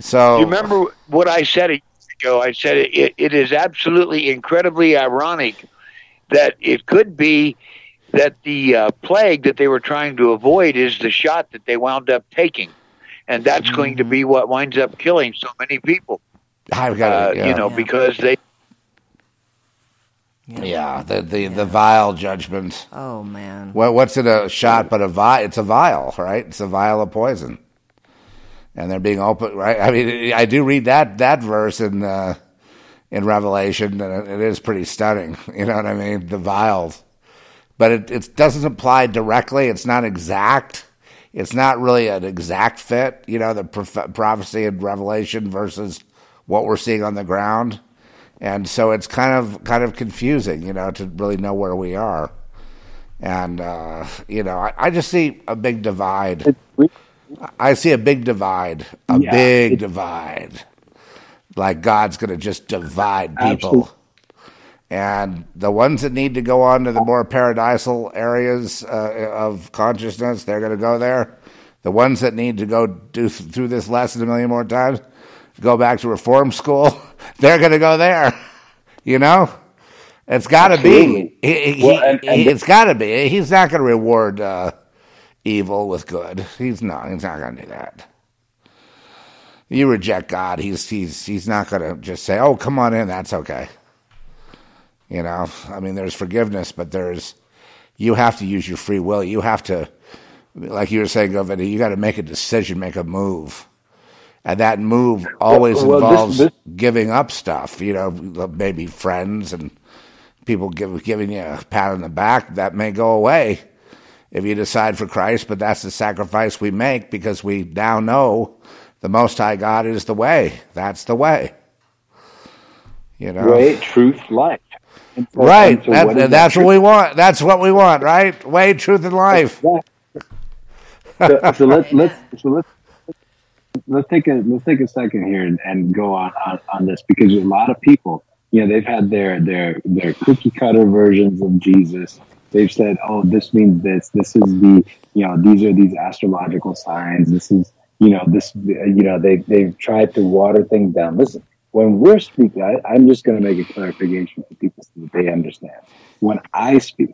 So you remember what I said a year ago? I said it, it is absolutely incredibly ironic that it could be that the uh, plague that they were trying to avoid is the shot that they wound up taking. And that's going to be what winds up killing so many people. I've got Uh, yeah. You know, Yeah. because they yeah, the the, the vial judgment. Oh man. What, what's in a shot but a vial? It's a vial, right? It's a vial of poison, and they're being open, right? I mean, I do read that that verse in uh, in Revelation, and it, it is pretty stunning. [laughs] You know what I mean? The vials, but it it doesn't apply directly. It's not exact. It's not really an exact fit. You know, the prof- prophecy in Revelation versus what we're seeing on the ground, and so it's kind of kind of confusing. You know, to really know where we are. And uh, you know, I, I just see a big divide. I see a big divide, a Yeah, big divide. Like God's going to just divide people. Absolutely. And the ones that need to go on to the more paradisal areas uh, of consciousness, they're going to go there. The ones that need to go do th- through this lesson a million more times, go back to reform school, [laughs] they're going to go there. You know, it's got to be. He, he, Well, and- and it's got to be. He's not going to reward uh, evil with good. He's not. He's not going to do that. You reject God. He's he's he's not going to just say, "Oh, come on in." That's okay. You know, I mean, there's forgiveness, but there's you have to use your free will. You have to, like you were saying, Govinda, you got to make a decision, make a move, and that move always well, this- involves this- giving up stuff. You know, maybe friends and people give, giving you a pat on the back. That may go away if you decide for Christ, but that's the sacrifice we make because we now know the Most High God is the way. That's the way. You know, way, truth, life. Right. and so That- what is that that's what we want. That's what we want, right? Way, truth, and life. so, so let's let's so let's let's take a let's take a second here and, and go on, on on this because a lot of people, you know, they've had their their their cookie cutter versions of Jesus. They've said, "Oh, this means this. This is the you know these are these astrological signs. This is you know this you know they they've tried to water things down. Listen, when we're speaking, I, I'm just going to make a clarification for people so that they understand. When I speak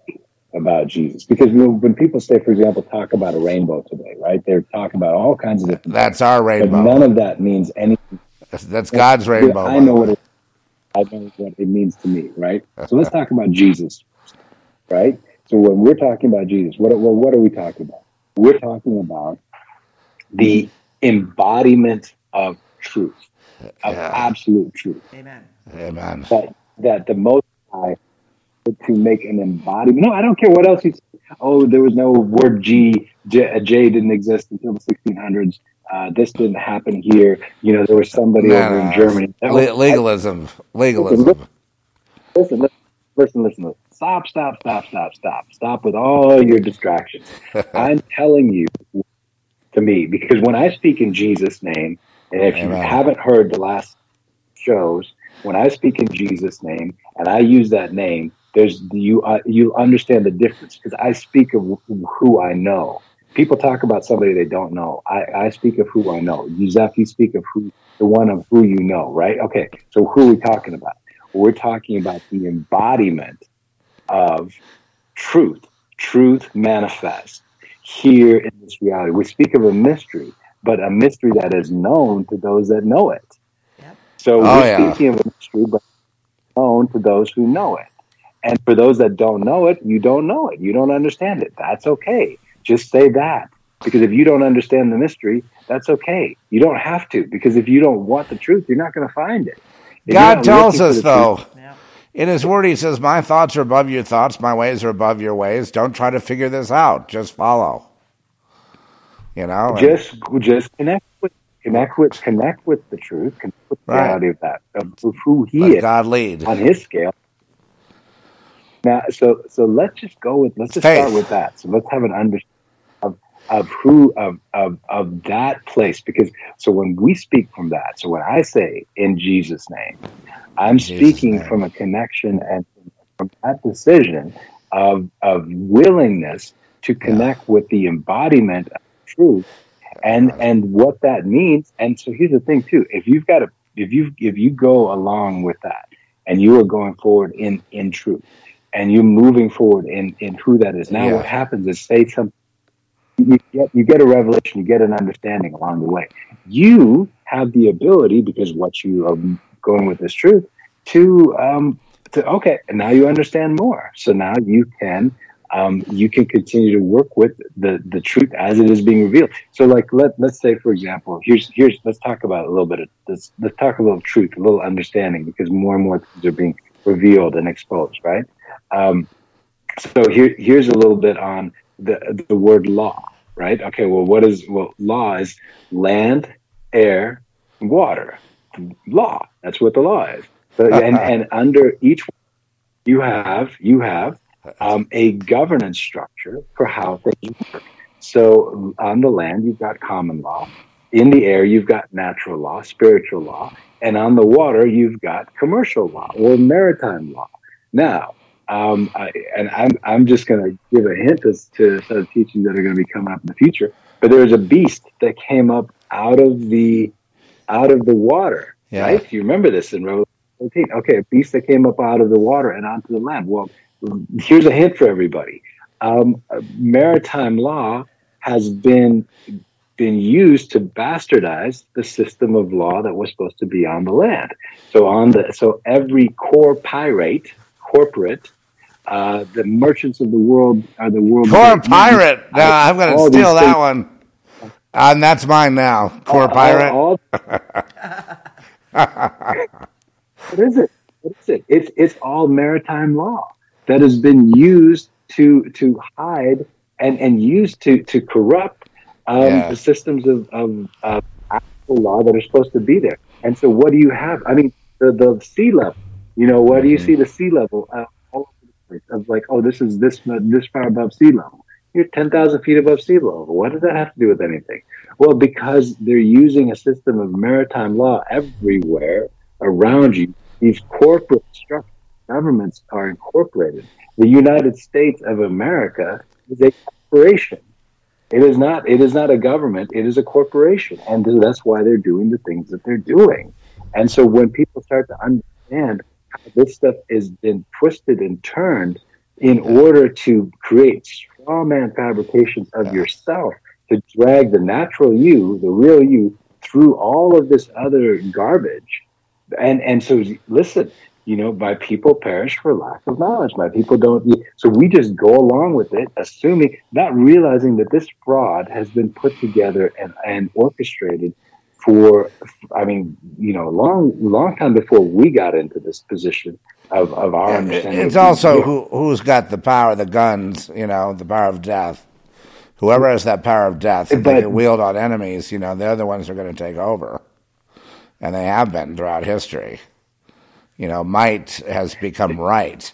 about Jesus, because when, when people say, for example, talk about a rainbow today, right? They're talking about all kinds of different. That's our but rainbow. none of that means anything. That's, that's God's rainbow. I know what it, I know what it means to me, right? So let's talk about Jesus, right? So when we're talking about Jesus, what well, what are we talking about? We're talking about the embodiment of truth, of Yeah. absolute truth. Amen. Amen. That that the Most High to make an embodiment. No, I don't care what else you. say. Oh, there was no word G. J, J didn't exist until the 1600s. Uh, this didn't happen here. You know, there was somebody No, over no, in Germany. Le- legalism. Legalism. listen, listen, listen, listen, listen. Stop, stop, stop, stop, stop. Stop with all your distractions. [laughs] I'm telling you, to me because when I speak in Jesus' name, and if Amen. you haven't heard the last shows, when I speak in Jesus' name and I use that name, there's you uh, you understand the difference because I speak of who I know. People talk about somebody they don't know. I, I speak of who I know. You, Zeph, you speak of who the one of who you know, right? Okay, so who are we talking about? We're talking about the embodiment of truth. Truth manifests here in this reality. We speak of a mystery, but a mystery that is known to those that know it. Yep. So oh, we're yeah. speaking of a mystery, but known to those who know it. And for those that don't know it, you don't know it. You don't understand it. That's okay. Just say that. Because if you don't understand the mystery, that's okay. You don't have to. Because if you don't want the truth, you're not going to find it. If God tells us, though, in His Word, He says, My thoughts are above your thoughts, my ways are above your ways. Don't try to figure this out. Just follow. You know? Just, just connect with connect with connect with the truth, connect with the right. reality of that, of who he Let is God lead on his scale. Now, so so let's just go with let's just Faith. start with that. So let's have an understanding of of who of, of of that place because so when we speak from that, so when I say in Jesus' name, I'm Jesus speaking name. from a connection and from that decision of of willingness to connect yeah. with the embodiment of truth and and what that means. And so here's the thing too: if you've got a if you if you go along with that and you are going forward in in truth and you're moving forward in in who that is now yeah. what happens is say something you get you get a revelation you get an understanding along the way you have the ability because what you are going with this truth to um to okay and now you understand more so now you can um, you can continue to work with the the truth as it is being revealed. So, like let let's say, for example, here's here's let's talk about a little bit of this. Let's talk a little truth, a little understanding, because more and more things are being revealed and exposed, right? Um, so here here's a little bit on the the word law, right? Okay, well, what is well law is land, air, water. Law. That's what the law is. So, [laughs] and and under each you have you have um, a governance structure for how things work. So on the land, you've got common law. In the air, you've got natural law, spiritual law. And on the water, you've got commercial law or maritime law. Now, um, I, and I'm, I'm just going to give a hint as to some teachings that are going to be coming up in the future. But there was a beast that came up out of the out of the water. Yeah. Right? You remember this in Revelation 14. Okay, a beast that came up out of the water and onto the land. Well, here's a hint for everybody. Um, maritime law has been been used to bastardize the system of law that was supposed to be on the land. So on the so every core pirate, corporate, uh, the merchants of the world are the world. Core pirate. No, I'm going to steal that one. And that's mine now. Core pirate. All, all, [laughs] what is it? What is it? It's it's all maritime law that has been used to to hide and and used to to corrupt um, yeah. the systems of, of, of actual law that are supposed to be there. And so, what do you have? I mean, the the sea level. You know, where do you mm-hmm. see the sea level uh, all over the place? Of like, oh, this is this this far above sea level. You're ten thousand feet above sea level. What does that have to do with anything? Well, because they're using a system of maritime law everywhere around you. These corporate structures governments are incorporated. The United States of America is a corporation. It is not. It is not a government. It is a corporation, and that's why they're doing the things that they're doing. And so, when people start to understand this stuff has been twisted and turned in order to create straw man fabrications of yourself to drag the natural you, the real you, through all of this other garbage, and and so listen, you know, my people perish for lack of knowledge. My people don't. So we just go along with it, assuming, not realizing that this fraud has been put together and, and orchestrated for, I mean, you know, a long, long time before we got into this position of, of our yeah, understanding. It's also who, who's got the power, the guns, you know, the power of death. Whoever has that power of death, and they can wield on enemies, you know, they're the ones who are going to take over. And they have been throughout history you know, might has become right.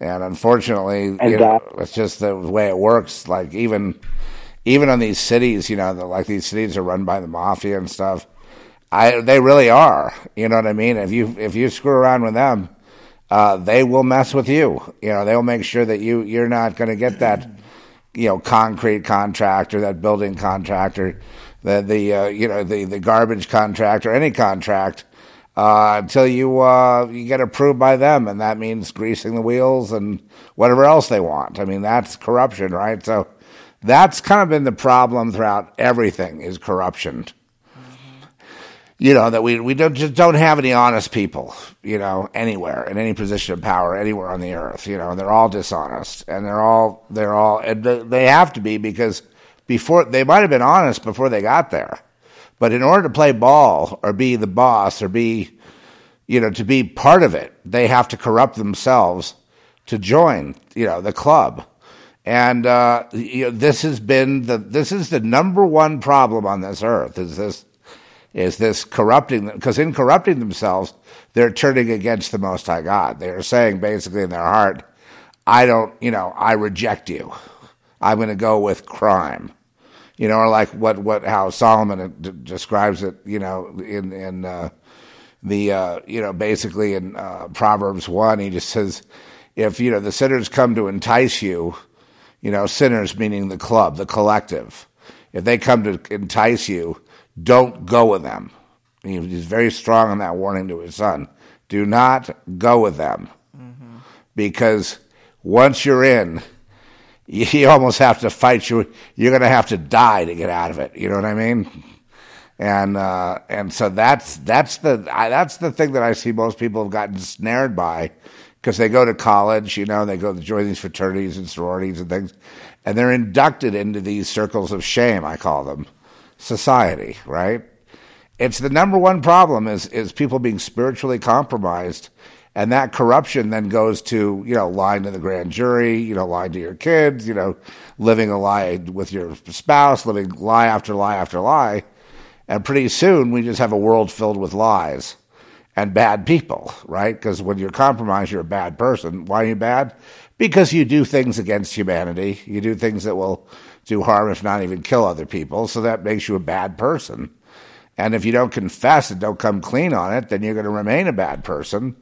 And unfortunately, and you know, it's just the way it works. Like even even on these cities, you know, like these cities are run by the mafia and stuff. I they really are. You know what I mean? If you if you screw around with them, uh, they will mess with you. You know, they'll make sure that you you're not going to get that you know concrete contractor, that building contractor, the the uh, you know the the garbage contract or any contract uh, until you uh, you get approved by them, and that means greasing the wheels and whatever else they want. I mean, that's corruption, right? So that's kind of been the problem throughout everything is corruption. You know that we we don't just don't have any honest people, you know, anywhere in any position of power anywhere on the earth. You know, and they're all dishonest, and they're all they're all and they have to be because before they might have been honest before they got there, but in order to play ball or be the boss or be, you know, to be part of it, they have to corrupt themselves to join, you know, the club. And uh, you know, this has been the this is the number one problem on this earth is this is this corrupting them because in corrupting themselves they're turning against the most high god. They are saying basically in their heart i don't you know i reject you. I'm going to go with crime. You know or like what what how solomon d- describes it you know in in uh, the uh, you know basically in uh, proverbs 1 he just says if you know the sinners come to entice you you know, sinners meaning the club, the collective. If they come to entice you, don't go with them. He's very strong in that warning to his son. Do not go with them. Mm-hmm. Because once you're in, [laughs] you almost have to fight you. You're going to have to die to get out of it. You know what I mean? And uh, and so that's that's the that's the thing that I see most people have gotten snared by because they go to college, you know, they go to join these fraternities and sororities and things, and they're inducted into these circles of shame, I call them, society, right? It's the number one problem is is people being spiritually compromised, and that corruption then goes to you know lying to the grand jury, you know lying to your kids, you know living a lie with your spouse, living lie after lie after lie, and pretty soon we just have a world filled with lies and bad people, right? Because when you're compromised, you're a bad person. Why are you bad? Because you do things against humanity. You do things that will do harm, if not even kill other people. So that makes you a bad person. And if you don't confess and don't come clean on it, then you're going to remain a bad person.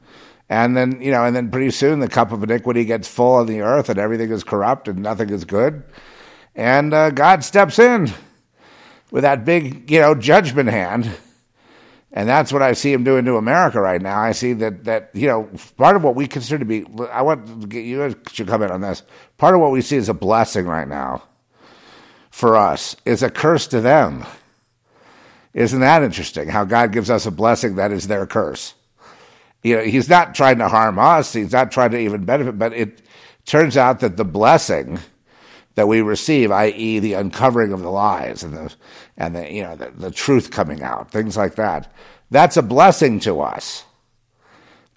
And then, you know, and then pretty soon the cup of iniquity gets full on the earth and everything is corrupt and nothing is good. And uh, God steps in with that big, you know, judgment hand and that's what I see him doing to America right now. I see that, that you know, part of what we consider to be, I want to get you should comment on this. Part of what we see as a blessing right now for us is a curse to them. Isn't that interesting? How God gives us a blessing that is their curse. You know, He's not trying to harm us. He's not trying to even benefit, but it turns out that the blessing that we receive, i.e., the uncovering of the lies and the and the you know the, the truth coming out, things like that. That's a blessing to us,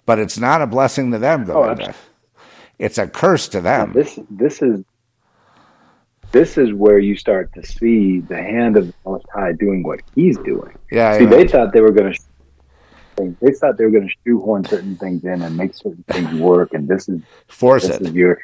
but it's not a blessing to them. Oh, Govinda. Oh, it's a curse to them. this this is this is where you start to see the hand of the Most High doing what He's doing. Yeah. See, they thought they were going to. They thought they were going to shoehorn certain things in and make certain things work, and this is force this it. Is your,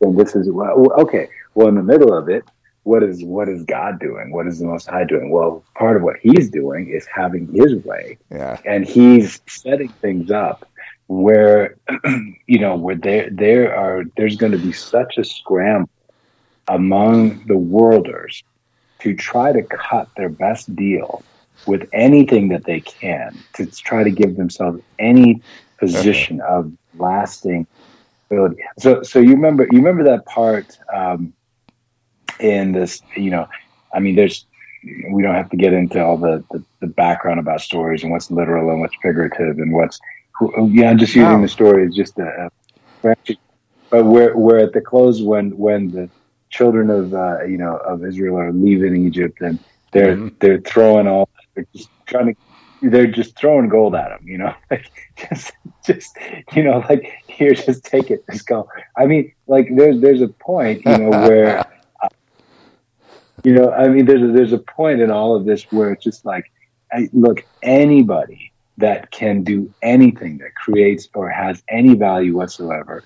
and this is well, okay. Well, in the middle of it, what is what is God doing? What is the Most High doing? Well, part of what He's doing is having His way, yeah. and He's setting things up where [clears throat] you know where there there are there's going to be such a scramble among the worlders to try to cut their best deal with anything that they can to try to give themselves any position of lasting So, so you remember you remember that part um, in this, you know, I mean, there's, we don't have to get into all the, the, the background about stories and what's literal and what's figurative and what's, yeah, I'm just using the story as just a, a, but we're, we're at the close when, when the children of, uh, you know, of Israel are leaving Egypt and they're, mm-hmm. they're throwing all, they're just trying to, they're just throwing gold at them, you know, [laughs] like just, just, you know, like here, just take it, just go. I mean, like there's, there's a point, you know, where, [laughs] you know, I mean, there's a, there's a point in all of this where it's just like, I, look, anybody that can do anything that creates or has any value whatsoever,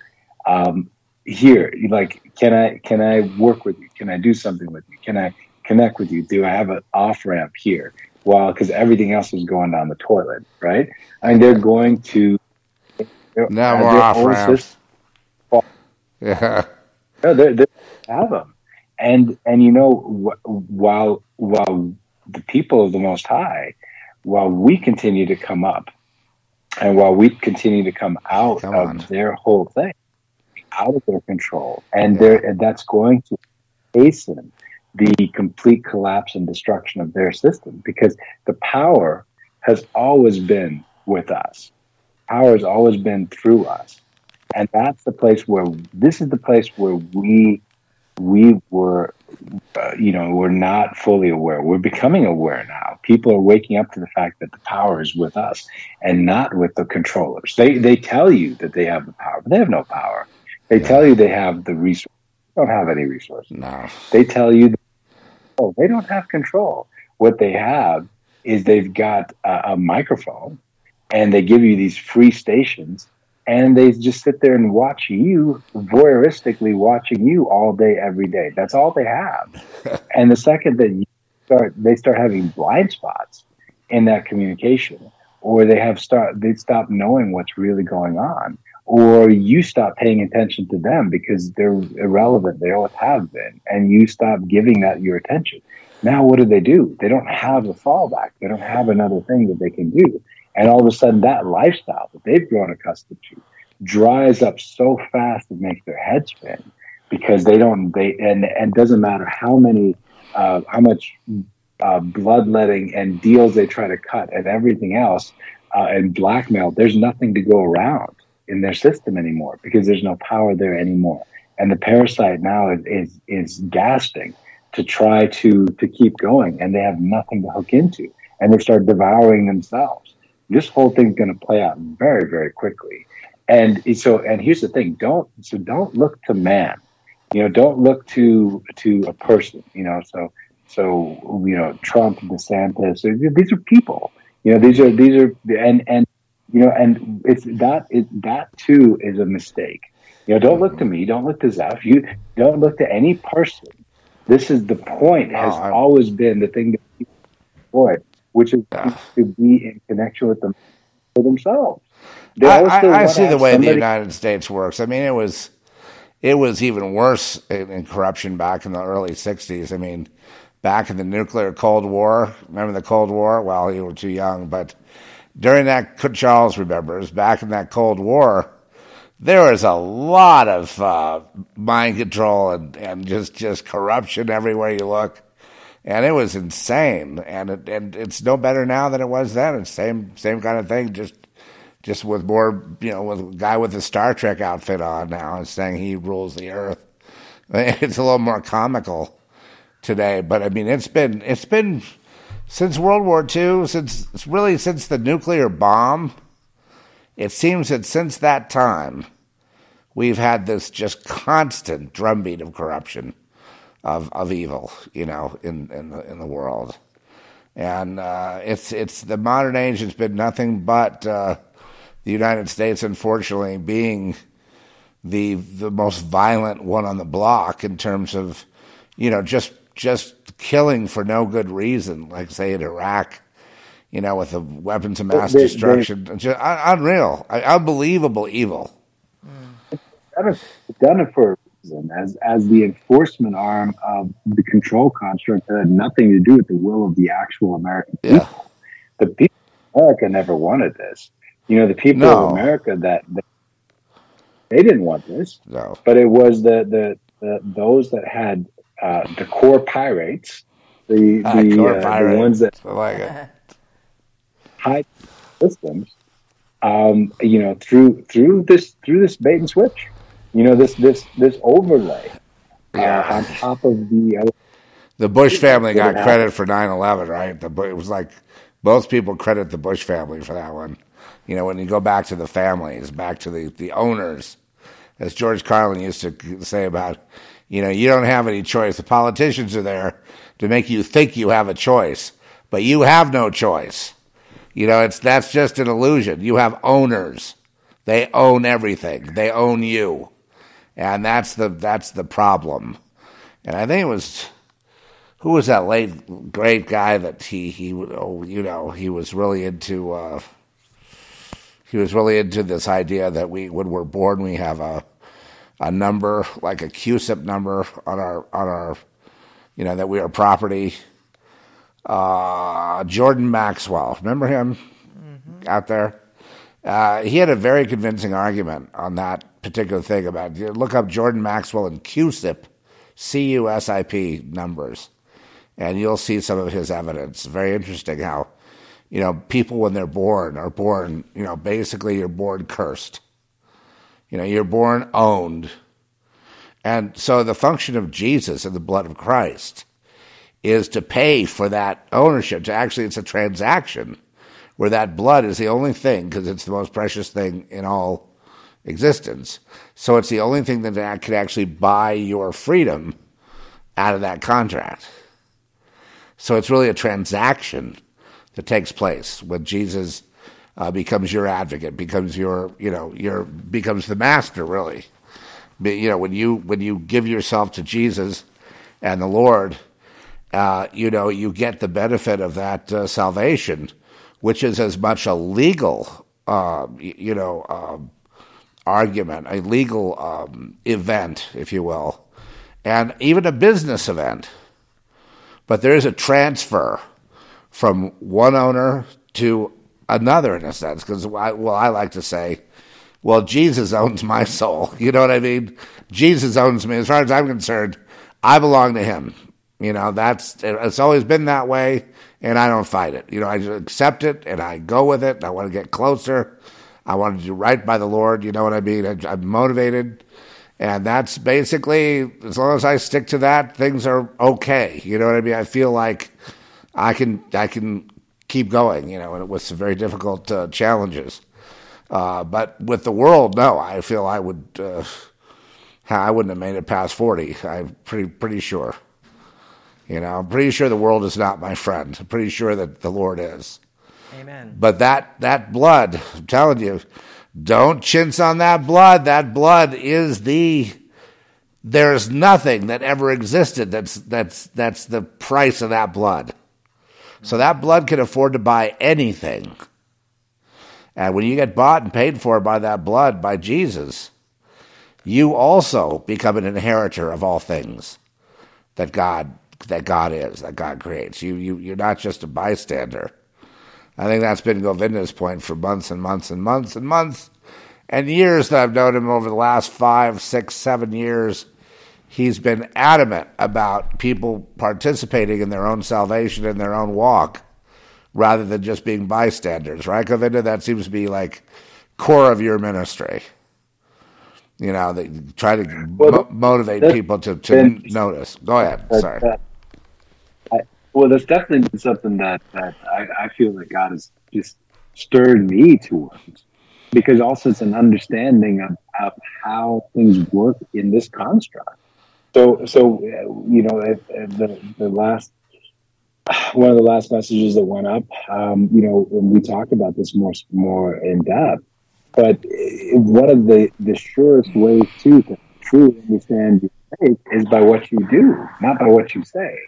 um, here, like, can I can I work with you? Can I do something with you? Can I connect with you? Do I have an off ramp here? Well, because everything else is going down the toilet, right? And they're going to now more off ramps. Yeah, no, they they have them, and and you know while while the people of the Most High, while we continue to come up, and while we continue to come out come of on. their whole thing, out of their control, and yeah. and that's going to hasten the complete collapse and destruction of their system because the power has always been with us. Power has always been through us. And that's the place where this is the place where we we were uh, you know we're not fully aware we're becoming aware now people are waking up to the fact that the power is with us and not with the controllers they they tell you that they have the power but they have no power they yeah. tell you they have the resources. They don't have any resources. No. They tell you, oh, they don't have control. What they have is they've got a, a microphone and they give you these free stations and they just sit there and watch you voyeuristically watching you all day every day. That's all they have. [laughs] And the second that you start they start having blind spots in that communication or they have start they stop knowing what's really going on or you stop paying attention to them because they're irrelevant. They always have been, and you stop giving that your attention. Now, what do they do? They don't have a fallback. They don't have another thing that they can do. And all of a sudden, that lifestyle that they've grown accustomed to dries up so fast it makes their head spin because they don't. They and and doesn't matter how many, uh, how much uh, bloodletting and deals they try to cut and everything else uh, and blackmail. There's nothing to go around in their system anymore because there's no power there anymore. And the parasite now is, is, is gasping to try to, to keep going and they have nothing to hook into and they start devouring themselves. This whole thing's going to play out very, very quickly. And so, and here's the thing, don't, so don't look to man, you know, don't look to, to a person, you know, so, so, you know, Trump, DeSantis, these are people, you know, these are, these are, and, and you know, and it's that it, that too is a mistake. You know, don't look to me, don't look to Zeph, you don't look to any person. This is the point has oh, always been the thing that people avoid, which is uh, to be in connection with them for themselves. I, I, I see the way somebody... the United States works. I mean, it was it was even worse in, in, corruption back in the early '60s. I mean, back in the nuclear Cold War. Remember the Cold War? Well, you were too young, but during that, Charles remembers, back in that Cold War, there was a lot of uh, mind control and, and just, just corruption everywhere you look. And it was insane. And it, and it's no better now than it was then. It's same same kind of thing, just just with more, you know, with guy with a Star Trek outfit on now and saying he rules the earth. [laughs] It's a little more comical today, but I mean, it's been it's been since World War II, since really since the nuclear bomb, it seems that since that time, we've had this just constant drumbeat of corruption, of of evil, you know, in in the in the world, and uh, it's it's the modern age has been nothing but uh, the United States, unfortunately, being the the most violent one on the block in terms of, you know, just just killing for no good reason, like say in Iraq, you know, with the weapons of mass they, destruction, they, just unreal, unbelievable evil. Mm. It's done it for a reason, as as the enforcement arm of the control construct that had nothing to do with the will of the actual American people. Yeah. The people of America never wanted this. You know, the people no. of America that, that they didn't want this. No. But it was the, the, the those that had uh, the core pirates, the ah, the, uh, pirate. the ones that I like [laughs] it. high systems, um, you know, through through this through this bait and switch, you know, this this this overlay uh, on top of the other. The Bush family got credit for 9-11, right? The, it was like both people credit the Bush family for that one. You know, when you go back to the families, back to the, the owners, as George Carlin used to say about you know, you don't have any choice. The politicians are there to make you think you have a choice, but you have no choice. You know, it's that's just an illusion. You have owners. They own everything. They own you. and that's the that's the problem. And I think it was who was that late great guy that he he oh you know he was really into uh, he was really into this idea that we when we're born we have a a number like a CUSIP number on our on our you know that we are property. Uh, Jordan Maxwell, remember him mm-hmm. out there? Uh, he had a very convincing argument on that particular thing about look up Jordan Maxwell and CUSIP, C U S I P numbers, and you'll see some of his evidence. Very interesting how, you know, people when they're born are born, you know, basically you're born cursed. You know, you're born owned. And so the function of Jesus and the blood of Christ is to pay for that ownership. To actually, it's a transaction where that blood is the only thing because it's the most precious thing in all existence. So it's the only thing that could actually buy your freedom out of that contract. So it's really a transaction that takes place when Jesus uh, becomes your advocate, becomes your, you know, your becomes the master. Really, you know, when you when you give yourself to Jesus and the Lord, uh, you know, you get the benefit of that uh, salvation, which is as much a legal, uh, you know um, argument, a legal um, event, if you will, and even a business event. But there is a transfer from one owner to another, in a sense, because, well, I like to say, well, Jesus owns my soul. [laughs] You know what I mean? Jesus owns me. As far as I'm concerned, I belong to him. You know, that's, it's always been that way, and I don't fight it. You know, I just accept it and I go with it. I want to get closer. I want to do right by the Lord. You know what I mean? I, am motivated. And that's basically, as long as I stick to that, things are okay. You know what I mean? I feel like I can, I can keep going, you know, and with some very difficult uh, challenges. Uh, but with the world, no, I feel I would, uh, I wouldn't have made it past 40. I'm pretty, pretty sure. You know, I'm pretty sure the world is not my friend. I'm pretty sure that the Lord is. Amen. But that that blood, I'm telling you, don't chintz on that blood. That blood is the there's nothing that ever existed that's that's that's the price of that blood. So that blood can afford to buy anything. And when you get bought and paid for by that blood by Jesus, you also become an inheritor of all things that God that God is, that God creates. You you you're not just a bystander. I think that's been Govinda's point for months and months and months and months and years that I've known him over the last five, six, seven years. He's been adamant about people participating in their own salvation and their own walk rather than just being bystanders, right, Govinda? That seems to be like core of your ministry. You know, they try to well, mo- motivate people to, to notice. Go ahead. Sorry. Well, that's definitely something that, that I, I feel that God has just stirred me towards because also it's an understanding of, of how things work in this construct. So, so uh, you know, the the last one of the last messages that went up, um, you know, we talked about this more more in depth. But uh, one of the the surest ways to, to truly understand your faith is by what you do, not by what you say.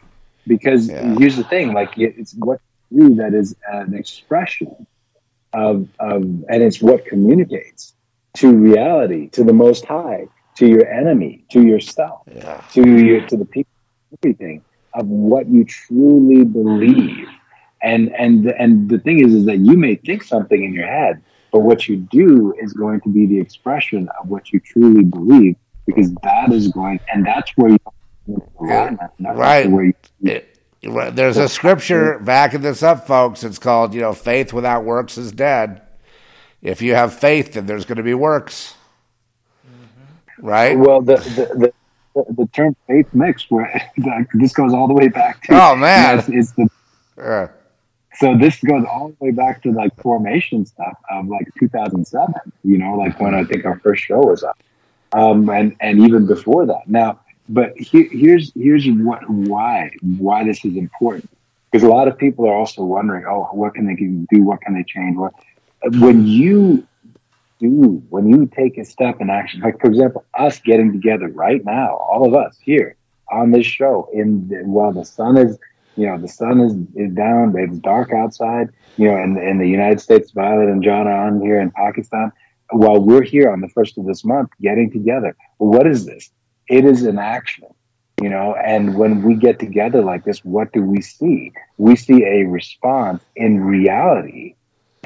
Because yeah. here's the thing, like it's what you do that is an expression of, of, and it's what communicates to reality, to the Most High, to your enemy, to yourself, yeah. to your, to the people, everything of what you truly believe. And and and the thing is, is that you may think something in your head, but what you do is going to be the expression of what you truly believe, because that is going, and that's where you right. Where you, it, there's a scripture backing this up, folks. It's called, you know, faith without works is dead. If you have faith, then there's going to be works. Right? Well, the, the, the, the, term faith mixed, where [laughs] this goes all the way back to. Oh, man. You know, it's, it's the, So this goes all the way back to like formation stuff of like 2007, you know, like when I think our first show was up. Um, and, and even before that. Now, but here's here's what why why this is important because a lot of people are also wondering, oh, what can they do? What can they change? What when you do, when you take a step in action, like for example, us getting together right now, all of us here on this show, in the, while the sun is, you know, the sun is, is down, it's dark outside, you know, and in the United States, Violet and John are on here in Pakistan, while we're here on the first of this month getting together. What is this? It is an action, you know, and when we get together like this, what do we see? We see a response in reality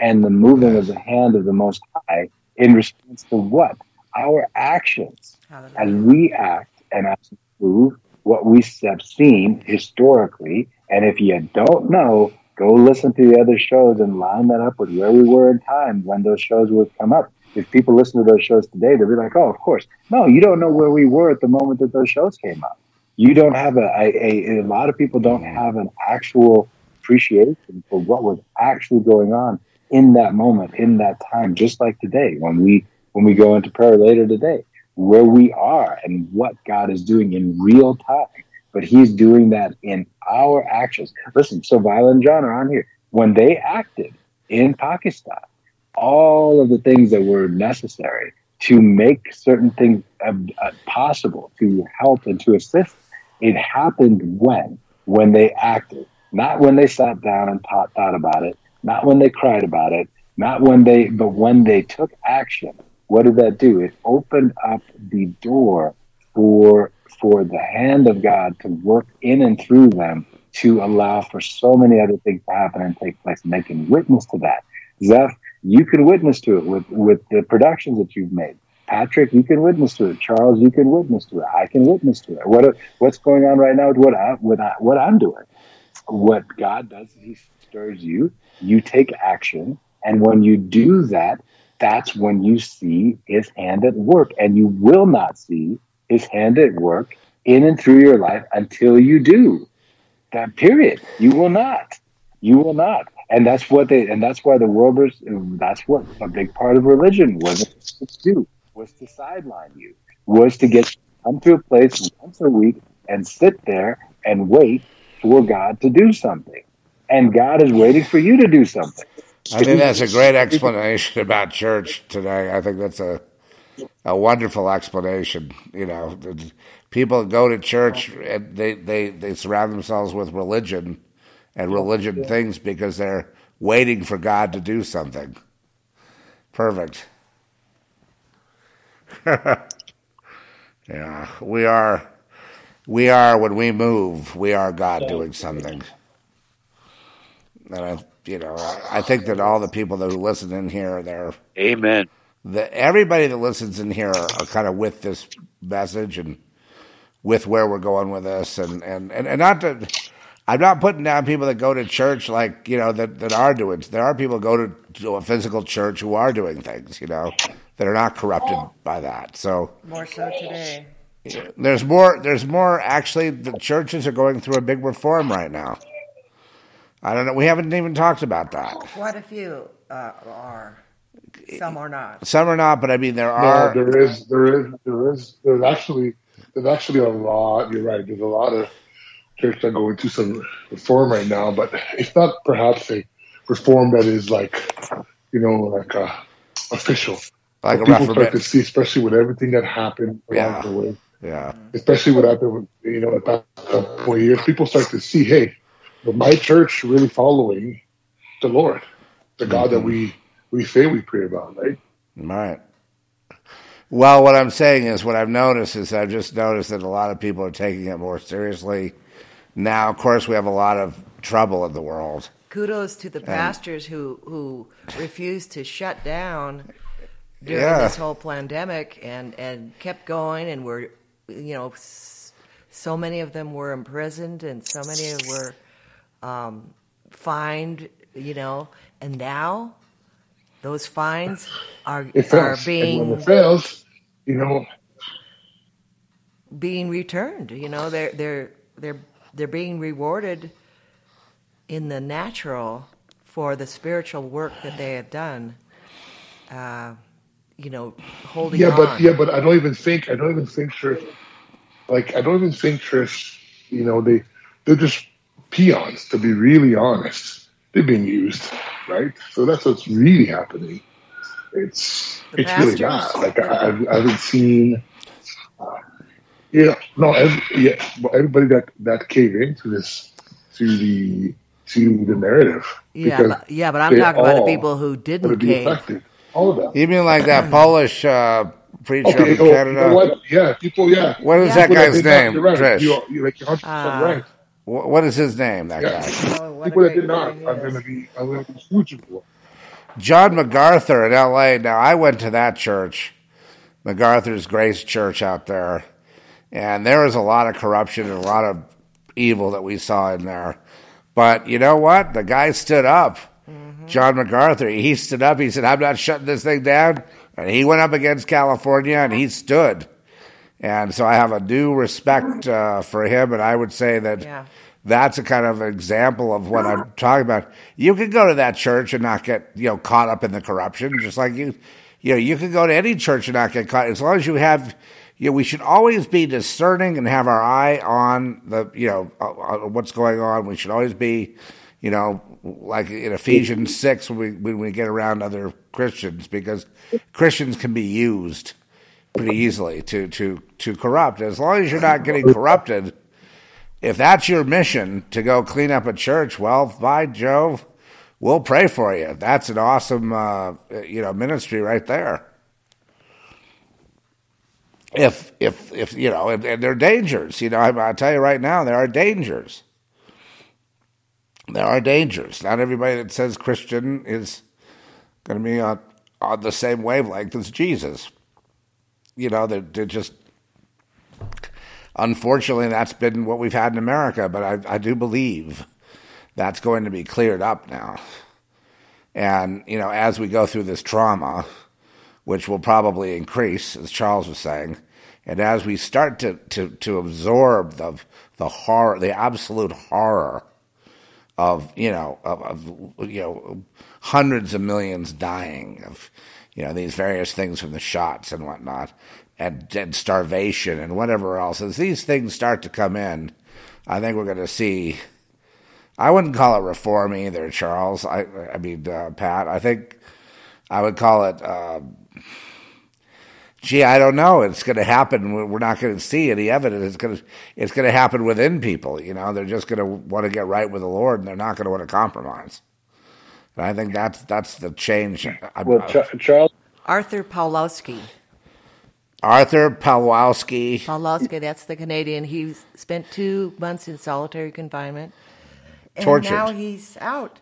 and the moving of the hand of the Most High in response to what? Our actions. As we act and as we move, what we have seen historically. And if you don't know, go listen to the other shows and line that up with where we were in time when those shows would come up. If people listen to those shows today, they'll be like, oh, of course. No, you don't know where we were at the moment that those shows came up. You don't have a, a, a, a lot of people don't have an actual appreciation for what was actually going on in that moment, in that time, just like today when we when we go into prayer later today, where we are and what God is doing in real time. But He's doing that in our actions. Listen, so Violet and John are on here. When they acted in Pakistan, all of the things that were necessary to make certain things uh, uh, possible, to help and to assist, it happened when? When they acted, not when they sat down and thought, thought about it, not when they cried about it, not when they, but when they took action. What did that do? It opened up the door for for the hand of God to work in and through them to allow for so many other things to happen and take place. And they can witness to that. Zeph, you can witness to it with, with the productions that you've made. Patrick, you can witness to it. Charles, you can witness to it. I can witness to it. What what's going on right now with what I, what I, what I'm doing? What God does He stirs you you take action. And when you do that, that's when you see his hand at work. And you will not see his hand at work in and through your life until you do. That period. You will not. You will not. And that's what they and that's why the world was that's what a big part of religion was to do, was to sideline you, was to get come to a place once a week and sit there and wait for God to do something and God is waiting for you to do something. I think that's a great explanation about church today. I think that's a a wonderful explanation. You know, people go to church and they, they, they surround themselves with religion and religion yeah. things because they're waiting for God to do something. Perfect. [laughs] yeah, we are. We are when we move. We are God doing something. And I, you know, I think that all the people that listen in here, they're amen. The, everybody that listens in here are, are kind of with this message and with where we're going with this, and and and, and not to. I'm not putting down people that go to church like you know that, that are doing. There are people go to, to a physical church who are doing things, you know, that are not corrupted by that. So more so today. There's more. There's more. Actually, the churches are going through a big reform right now. I don't know. We haven't even talked about that. Quite a few uh, are. Some are not. Some are not, but I mean there are. No, there is, there is, there is, there's actually, there's actually a lot. You're right. There's a lot of churches that are going through some reform right now, but it's not perhaps a reform that is like, you know, like a official. Like but people start to see, especially with everything that happened along yeah. the way. Yeah. Especially what happened, with, you know, the past couple of years, people start to see, hey, but my church really following the Lord, the mm-hmm. God that mm-hmm. we we say we pray about, right? Right. Well, what I'm saying is, what I've noticed is, I've just noticed that a lot of people are taking it more seriously. Now, of course, we have a lot of trouble in the world. Kudos to the pastors who who refused to shut down during yeah. this whole pandemic and and kept going, and were you know so many of them were imprisoned, and so many were um, fined, you know, and now those fines are are being and when it fails, you know, being returned. You know, they're they're they're they're being rewarded in the natural for the spiritual work that they have done. Uh, you know, holding yeah, on. but yeah, but I don't even think I don't even think church like I don't even think church. You know, they they're just peons, to be really honest. They're being used, right? So that's what's really happening. it's The it's really pastors? not. Like I, I've- I haven't seen. Uh, yeah, no, every, yeah, but everybody that that came into this to the to the narrative. Yeah, but, yeah, but I'm talking about the people who didn't be cave. affected. All of them. You mean like that Polish uh, preacher Okay, up oh, in you know what? Yeah, people. Yeah, What is Yeah. that People guy's did not- name, You're right. Trish? You're, you're like 100 Ah. percent right. Wh- what is his name? That Yeah. guy. Oh, People that did not thing are going to is. be are going to be huge for. John MacArthur in L.A. Now I went to that church, MacArthur's Grace Church out there, and there was a lot of corruption and a lot of evil that we saw in there. But you know what? The guy stood up. Mm-hmm. John MacArthur. He stood up. He said, "I'm not shutting this thing down," and he went up against California and he stood. And so I have a due respect uh, for him, and I would say that Yeah. that's a kind of example of what I'm talking about. You could go to that church and not get you know caught up in the corruption, just like you, you know, you could go to any church and not get caught as long as you have. You know, we should always be discerning and have our eye on the you know uh, uh, what's going on. We should always be, you know, like in Ephesians six when we when we get around other Christians because Christians can be used pretty easily to to to corrupt. As long as you're not getting corrupted if that's your mission to go clean up a church, well, by Jove, we'll pray for you. That's an awesome, uh, you know, ministry right there. If if if you know, and, and there are dangers. You know, I, I'll tell you right now, there are dangers. There are dangers. Not everybody that says Christian is going to be on on the same wavelength as Jesus. You know, they're, they're just unfortunately, that's been what we've had in America, but I, I do believe that's going to be cleared up now. And, you know, as we go through this trauma, which will probably increase, as Charles was saying, and as we start to, to, to absorb the, the horror, the absolute horror of, you know, of, of, you know, hundreds of millions dying of, you know, these various things from the shots and whatnot, and, and starvation and whatever else. As these things start to come in, I think we're going to see. I wouldn't call it reform either, Charles. I, I mean, uh, Pat. I think I would call it. Uh, gee, I don't know. It's going to happen. We're not going to see any evidence. It's going to. It's going to happen within people. You know, they're just going to want to get right with the Lord, and they're not going to want to compromise. And I think that's that's the change. I- Well, Ch- Charles, Arthur Pawlowski. Arthur Pawlowski. Pawlowski, that's the Canadian. He spent two months in solitary confinement. And Tortured. now he's out.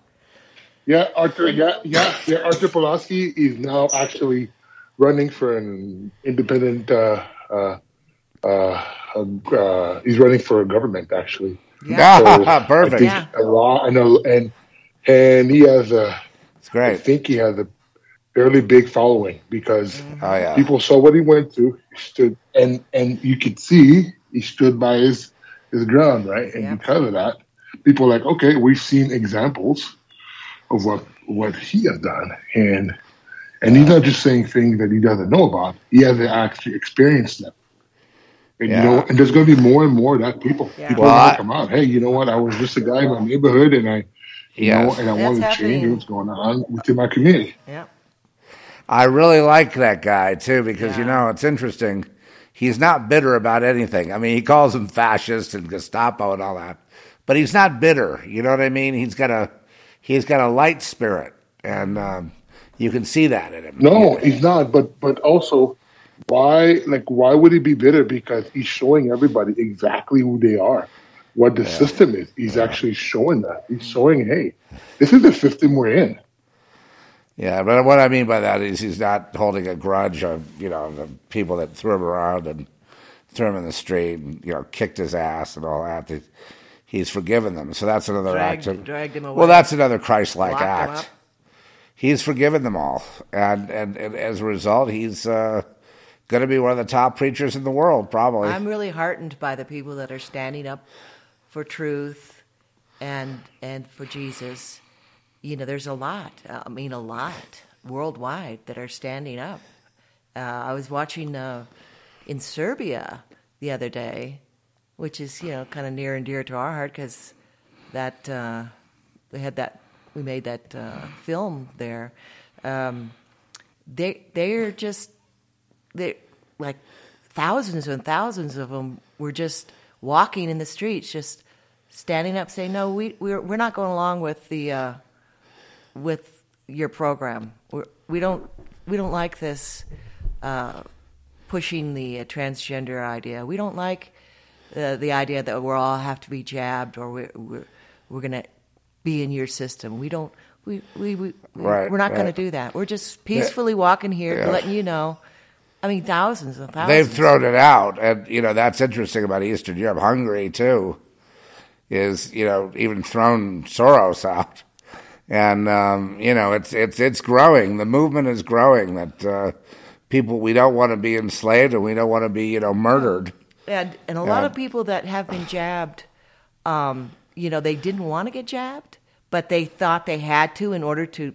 Yeah, Arthur. Yeah, yeah, yeah. Arthur Pulaski is now actually running for an independent. Uh, uh, uh, uh, he's running for a government actually. Yeah. So, [laughs] Perfect. I think Yeah. a law and a, and and he has a. It's great. I think he has a fairly big following because mm-hmm. Oh yeah. people saw what he went through. He stood and and you could see he stood by his his ground, right? And Yeah. because of that, people are like, okay, we've seen examples of what what he has done, and and he's not just saying things that he doesn't know about. He has actually experienced them. And Yeah. you know, and there's going to be more and more of that people. People Well, are going I- to come out. Hey, you know what? I was just a guy in my neighborhood, and I, you know, and I That's wanted to happening. change what's going on within my community. Yeah. I really like that guy too because you know it's interesting. He's not bitter about anything. I mean, he calls them fascist and Gestapo and all that, but he's not bitter. You know what I mean? He's got a he's got a light spirit, and um, you can see that in him. No, he's not. But but also, why like why would he be bitter? Because he's showing everybody exactly who they are, what the system is. He's actually showing that. He's showing, hey, this is the system we're in. Yeah, but what I mean by that is he's not holding a grudge of you know the people that threw him around and threw him in the street and you know kicked his ass and all that. He's forgiven them, so that's another Dragged- act of dragged him away. Well, that's another Christ-like act. He's forgiven them all, and and, and as a result, he's uh, going to be one of the top preachers in the world, probably. I'm really heartened by the people that are standing up for truth and and for Jesus. You know, there's a lot. I mean, a lot worldwide that are standing up. Uh, I was watching uh, in Serbia the other day, which is you know kind of near and dear to our heart because that uh, we had that we made that uh, film there. Um, they they're just they like thousands and thousands of them were just walking in the streets, just standing up, saying, "No, we we're we're not going along with the uh, with your program. We're, we don't we don't like this uh, pushing the uh, transgender idea. We don't like uh, the idea that we all have to be jabbed or we're we're, we're going to be in your system. We don't." We, we, we, Right, we're not going to do that. We're just peacefully walking here, Yeah. letting you know. I mean, thousands and thousands. They've thrown it out, and you know that's interesting about Eastern Europe. Hungary too is you know even thrown Soros out, and um, you know it's it's it's growing. The movement is growing. That uh, people we don't want to be enslaved and we don't want to be you know murdered. And and a lot of people that have been jabbed, um, you know, they didn't want to get jabbed, but they thought they had to in order to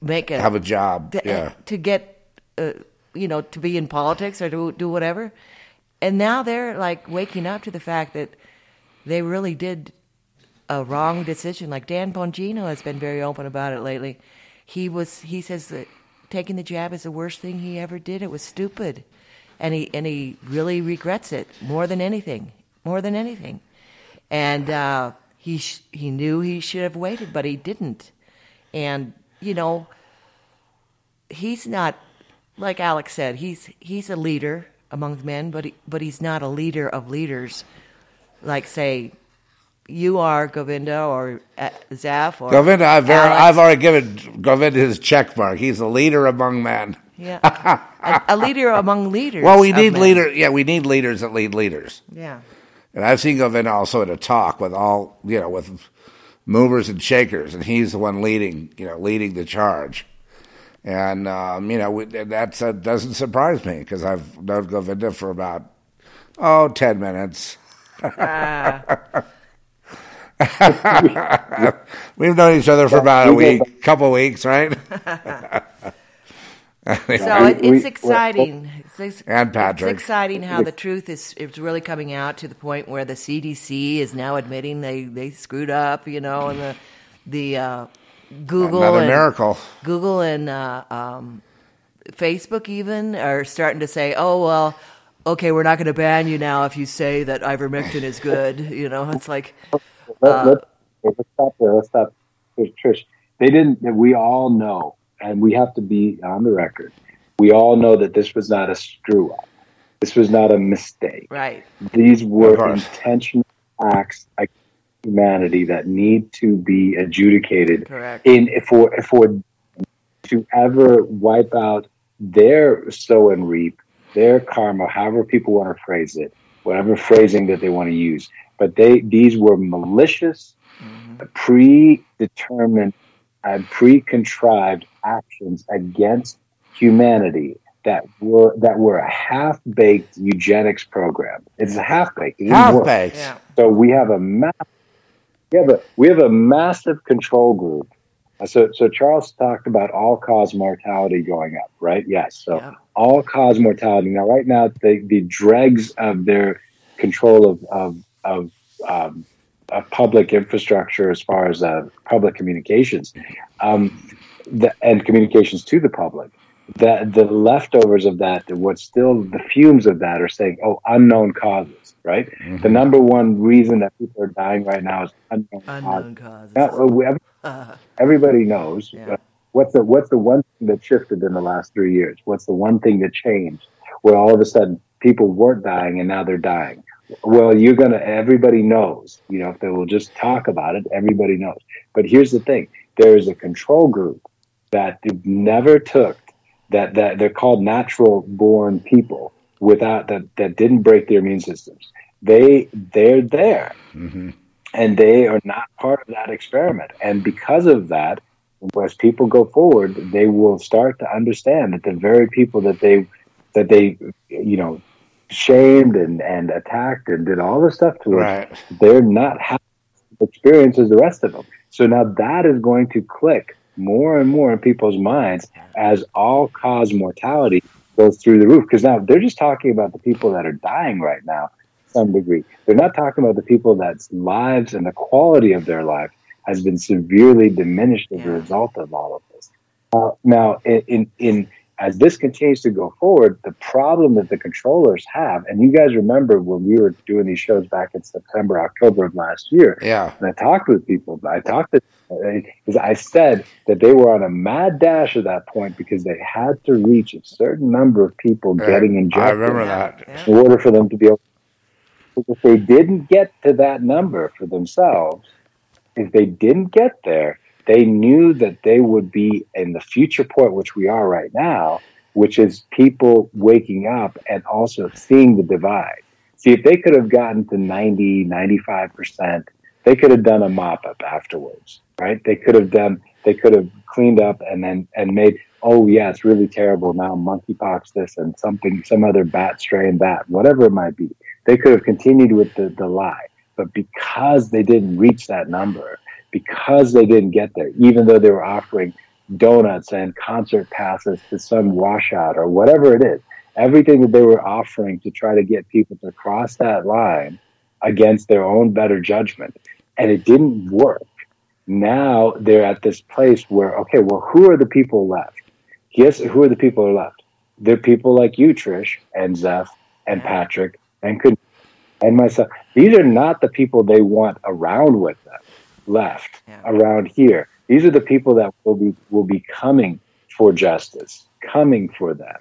make a Have a job, to, yeah. to get, uh, you know, to be in politics or to do whatever. And now they're like waking up to the fact that they really did a wrong decision. Like Dan Bongino has been very open about it lately. He was he says that taking the jab is the worst thing he ever did. It was stupid, and he and he really regrets it more than anything. More than anything, and uh, he sh- he knew he should have waited, but he didn't. And you know, he's not like Alex said. He's he's a leader among men, but he, but he's not a leader of leaders. Like say, you are Govinda or uh, Zeph or Govinda, I've, ver- I've already given Govinda his check mark. He's a leader among men. yeah, [laughs] a, a leader among leaders. Well, we need men. leader. Yeah, we need leaders that lead leaders. Yeah, And I've seen Govinda also at a talk with all, you know, with movers and shakers, and he's the one leading, you know, leading the charge. And, um, you know, that uh, doesn't surprise me because I've known Govinda for about, oh, 10 minutes. [laughs] We've known each other for about a we go week, couple weeks, right? [laughs] so it, it's exciting. It's, And Patrick. It's exciting how the truth is it's really coming out to the point where the CDC is now admitting they, they screwed up, you know, and the the uh, Google Another and, miracle. Google and uh, um, Facebook even are starting to say, "Oh well, okay, we're not going to ban you now if you say that ivermectin is good." You know, it's like, Let, let's, uh, let's stop there. Let's stop. Trish, Trish, they didn't. We all know, and we have to be on the record. We all know that this was not a screw up. This was not a mistake. right? These were intentional acts against humanity that need to be adjudicated. Correct. In for for to ever wipe out their sow and reap, their karma, however people want to phrase it, whatever phrasing that they want to use. But they these were malicious, predetermined, and pre-contrived actions against humanity that were that were a half-baked eugenics program. It's a half-baked. It half-baked. Yeah. So we have a ma- we have a we have a massive control group. Uh, So so Charles talked about all cause mortality going up, right? Yes. So Yeah. All cause mortality. Now, right now, the the dregs of their control of of of, um, of public infrastructure, as far as uh, public communications, um, the, and communications to the public. The the leftovers of that, what's still the fumes of that, are saying, "Oh, unknown causes." Right. The number one reason that people are dying right now is unknown, Unknown causes. causes. Now, we- [laughs] everybody knows Yeah. uh, what's the what's the one thing that shifted in the last three years? What's the one thing that changed where all of a sudden people weren't dying and now they're dying? Well, you're gonna. Everybody knows. You know, if they will just talk about it, everybody knows. But here's the thing: there is a control group that never took that that they're called natural born people without that that didn't break their immune systems. They they're there mm-hmm. and they are not part of that experiment. And because of that, as people go forward, they will start to understand that the very people that they that they you know shamed and and attacked and did all this stuff to Right. us, they're not having the experience as the rest of them. So now that is going to click more and more in people's minds as all cause mortality goes through the roof. Because now they're just talking about the people that are dying right now to some degree. They're not talking about the people that's lives and the quality of their life has been severely diminished as a result of all of this. Uh, now, in, in, in as this continues to go forward, the problem that the controllers have, and you guys remember when we were doing these shows back in September, October of last year, Yeah. and I talked with people, I talked to, I said that they were on a mad dash at that point because they had to reach a certain number of people getting injected I remember that. in order for them to be able. To if they didn't get to that number for themselves, if they didn't get there, they knew that they would be in the future point, which we are right now, which is people waking up and also seeing the divide. See, if they could have gotten to 90, 95%, they could have done a mop up afterwards, right? They could have done, they could have cleaned up and then, and made, oh, yeah, it's really terrible now, monkeypox this and something, some other bat strain that, whatever it might be. They could have continued with the, the lie. But because they didn't reach that number, because they didn't get there, even though they were offering donuts and concert passes to some washout or whatever it is, everything that they were offering to try to get people to cross that line against their own better judgment, and it didn't work. Now they're at this place where, okay, well, who are the people left? Guess who are the people left? They're people like you, Trish, and Zeph, and Patrick, and could and myself. These are not the people they want around with them left Yeah. around here. These are the people that will be will be coming for justice, coming for them,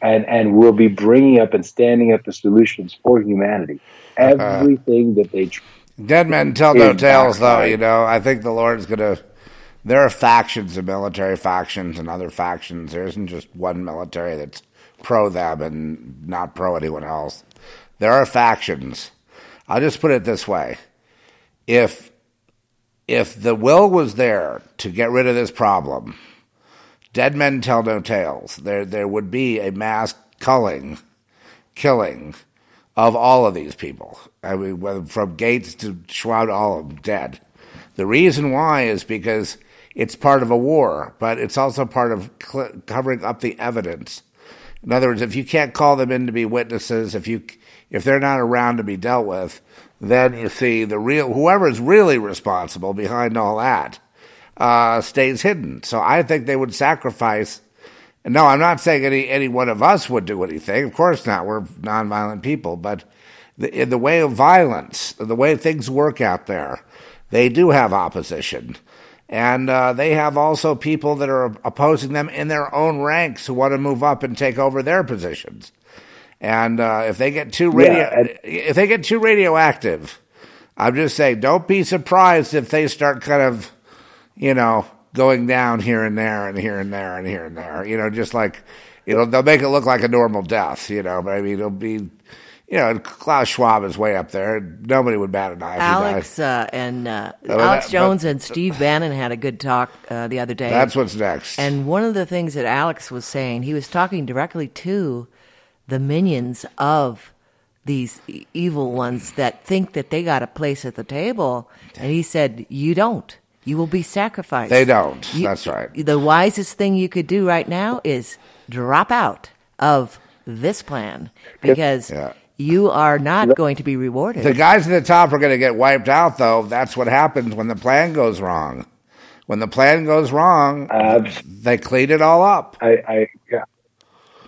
and and will be bringing up and standing up the solutions for humanity. Uh-huh. Everything that they tr- Dead men tell no tales, though. backfired. You know, I think the Lord's gonna. There are factions of military factions and other factions. There isn't just one military that's pro them and not pro anyone else. There are factions. I'll just put it this way: if if the will was there to get rid of this problem, dead men tell no tales. There there would be a mass culling, killing of all of these people. I mean, from Gates to Schwab, all of them dead. The reason why is because it's part of a war, but it's also part of cl- covering up the evidence. In other words, if you can't call them in to be witnesses, if you if they're not around to be dealt with, then you see the real whoever is really responsible behind all that uh, stays hidden. So I think they would sacrifice. No, I'm not saying any any one of us would do anything. Of course not. We're nonviolent people, but the, in the way of violence, the way things work out there, they do have opposition, and uh, they have also people that are opposing them in their own ranks who want to move up and take over their positions. And uh, if they get too radio, Yeah, and- if they get too radioactive, I'm just saying, don't be surprised if they start kind of, you know, going down here and there and here and there and here and there. You know, just like, you know, they'll make it look like a normal death. You know, but I mean, it'll be, you know, Klaus Schwab is way up there. Nobody would bat an eye. if he. Alex uh, and uh, Alex that- Jones but- and Steve Bannon had a good talk uh, the other day. That's what's next. And one of the things that Alex was saying, he was talking directly to the minions of these evil ones that think that they got a place at the table. And he said, You don't. You will be sacrificed. They don't. You- That's right. The wisest thing you could do right now is drop out of this plan because Yeah. you are not going to be rewarded. The guys at the top are going to get wiped out, though. That's what happens when the plan goes wrong. When the plan goes wrong, Abs- they clean it all up. I, I, yeah,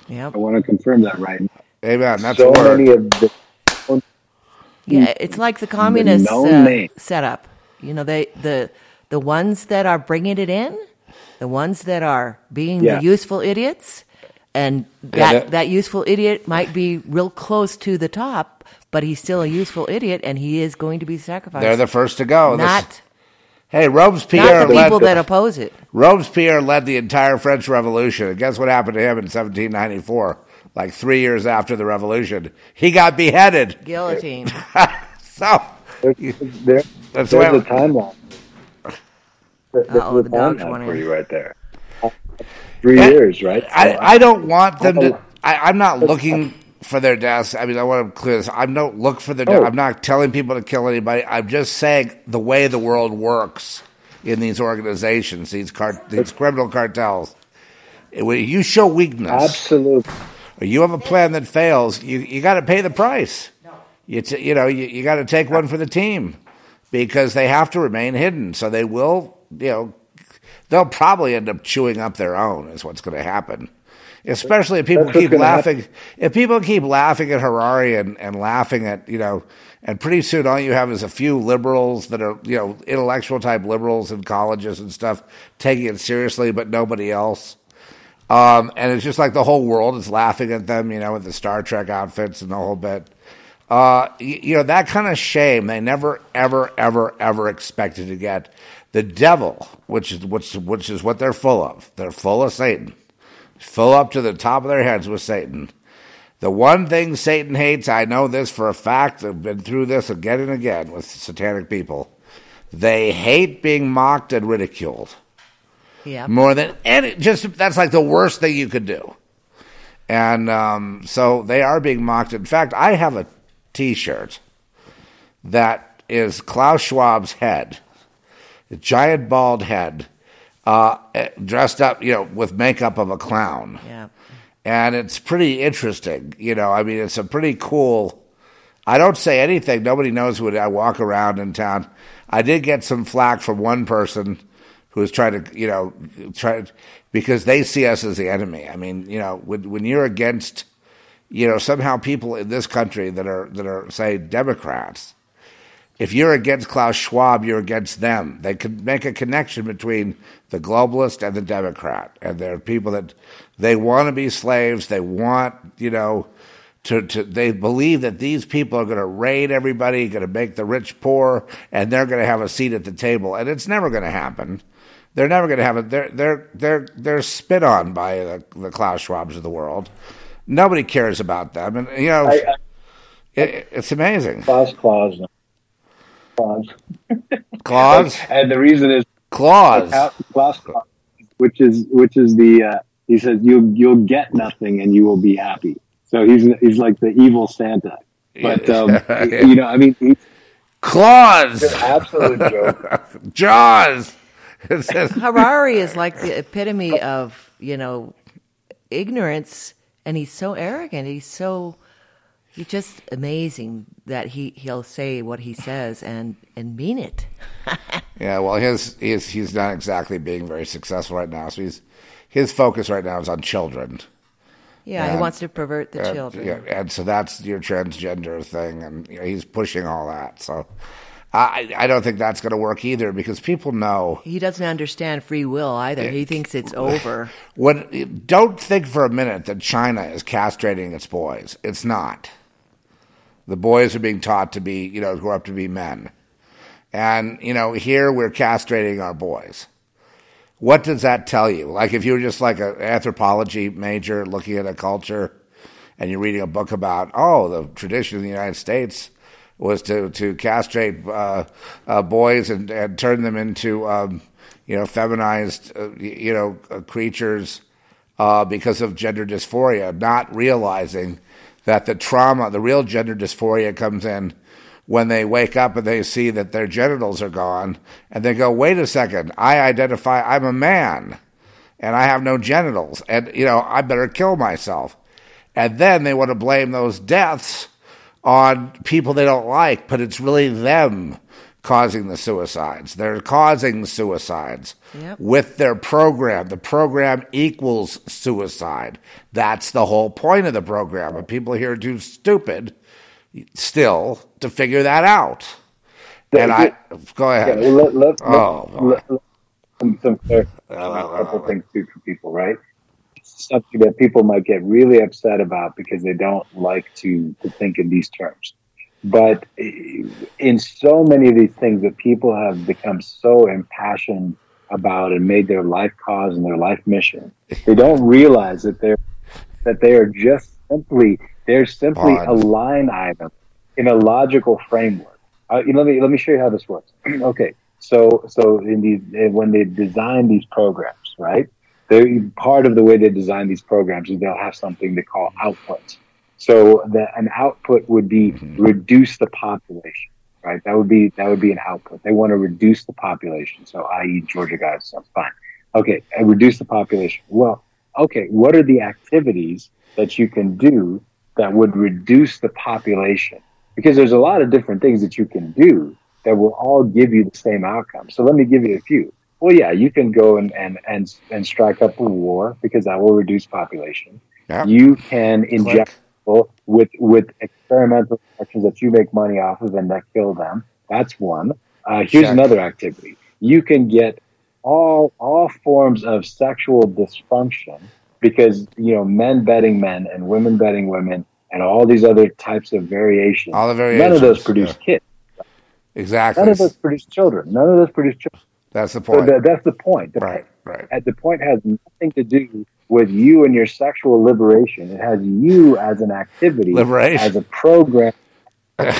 Yep. I want to confirm that right now. Amen. That's so the word. many of the Yeah, it's like the communist no uh, setup. You know, they the the ones that are bringing it in, the ones that are being Yeah. the useful idiots, and Yeah, that that- that useful idiot might be real close to the top, but he's still a useful idiot, and he is going to be sacrificed. They're the first to go. This- not hey, Robespierre not the led, people that oppose it. Robespierre led the entire French Revolution. And guess what happened to him in 1794? Like three years after the revolution, he got beheaded. Guillotine. [laughs] so there, there, That's there's why- a timeline. There- There's Uh-oh, a the dog's timeline running. for you right there. Three Yeah, years, right? I, I don't want them to. Oh. I, I'm not looking for their deaths. I mean, I want to clear this. I don't look for their death. Oh. I'm not telling people to kill anybody. I'm just saying the way the world works in these organizations, these cart, these criminal cartels. When you show weakness, Absolutely. you have a plan that fails, you you got to pay the price. You t- you know you, you got to take one for the team because they have to remain hidden. So they will you know they'll probably end up chewing up their own. Is what's going to happen. Especially if people That's keep laughing. happen. If people keep laughing at Harari and, and laughing at you know, and pretty soon all you have is a few liberals that are you know intellectual type liberals in colleges and stuff taking it seriously, but nobody else. Um, and it's just like the whole world is laughing at them, you know, with the Star Trek outfits and the whole bit. Uh, you, you know, that kind of shame they never, ever, ever, ever expected to get. The devil, which is, which, which is what they're full of. They're full of Satan. Full up to the top of their heads with Satan. The one thing Satan hates, I know this for a fact, I've been through this again and again with satanic people. They hate being mocked and ridiculed Yeah. more than any. Just that's like the worst thing you could do. And um, so they are being mocked. In fact, I have a T-shirt that is Klaus Schwab's head, a giant bald head, uh, dressed up, you know, with makeup of a clown Yeah. and it's pretty interesting. You know, I mean, it's a pretty cool. I don't say anything. Nobody knows when I walk around in town. I did get some flack from one person who was trying to, you know, try because they see us as the enemy. I mean, you know, when when you're against, you know, somehow people in this country that are that are say Democrats, if you're against Klaus Schwab, you're against them. They can make a connection between the globalist and the Democrat, and there are people that they want to be slaves. They want, you know, to, to they believe that these people are going to raid everybody, going to make the rich poor, and they're going to have a seat at the table. And it's never going to happen. They're never going to have it. They're they're they're they're spit on by the, the Klaus Schwabs of the world. Nobody cares about them, and you know, I, I, it, it's amazing. Klaus Klaus. Klaus. Claws, [laughs] And the reason is claws. Klaus Klaus, which is which is the uh, he says you'll you'll get nothing and you will be happy. So he's he's like the evil Santa. But um, [laughs] you know, I mean, he's Claws, an absolute joke. [laughs] Jaws. Says, Harari is like the epitome of, you know, ignorance, and he's so arrogant. He's so, he's just amazing that he, he'll say what he says and, and mean it. [laughs] yeah, well, his he's he's not exactly being very successful right now. So he's his focus right now is on children. Yeah, And- he wants to pervert the And, children. yeah, and so that's your transgender thing, and you know, he's pushing all that. So I I don't think that's going to work either because people know He doesn't understand free will either. He thinks it's [laughs] over. What? Don't think for a minute that China is castrating its boys. It's not. The boys are being taught to be, you know, grow up to be men, and you know, here we're castrating our boys. What does that tell you? Like, if you were just like an anthropology major looking at a culture, and you're reading a book about, oh, the tradition in the United States was to to castrate uh, uh, boys and, and turn them into um, you know feminized uh, you know uh, creatures uh, because of gender dysphoria, not realizing that the trauma, the real gender dysphoria, comes in when they wake up and they see that their genitals are gone, and they go, "Wait a second, I identify, I'm a man." And I have no genitals, and you know I better kill myself. And then they want to blame those deaths on people they don't like, but it's really them causing the suicides. They're causing suicides Yep. with their program. The program equals suicide. That's the whole point of the program. And people here are too stupid still to figure that out. And I go ahead. well, let, let, Oh, let, let, let- some, some clar- a couple things oh. too for people, right? Something that people might get really upset about because they don't like to, to think in these terms. But in so many of these things that people have become so impassioned about and made their life cause and their life mission, they don't realize that they're that they are just simply they're simply Odd. a line item in a logical framework. Uh, let me let me show you how this works. [clears throat] okay, so so in these when they design these programs, right? They part of the way they design these programs is they'll have something they call outputs. So the, an output would be mm-hmm. reduce the population, right? That would be that would be an output. They want to reduce the population. So, i.e., Georgia Guidestones fine. Okay, and reduce the population. Well, okay, what are the activities that you can do that would reduce the population? Because there's a lot of different things that you can do that will all give you the same outcome. So let me give you a few. well, yeah, you can go and, and, and, and strike up a war because that will reduce population. Yep. You can inject people with, with experimental injections that you make money off of and that kill them. That's one. Uh, here's Check. another activity. You can get all all forms of sexual dysfunction because you know men betting men and women betting women and all these other types of variations. All the variations. None of those produce yeah. kids. Exactly. None of those produce children. None of those produce children. That's the So point. that's the point. The right, right. at the point has nothing to do with you and your sexual liberation. It has you as an activity, Liberation. as a program [laughs]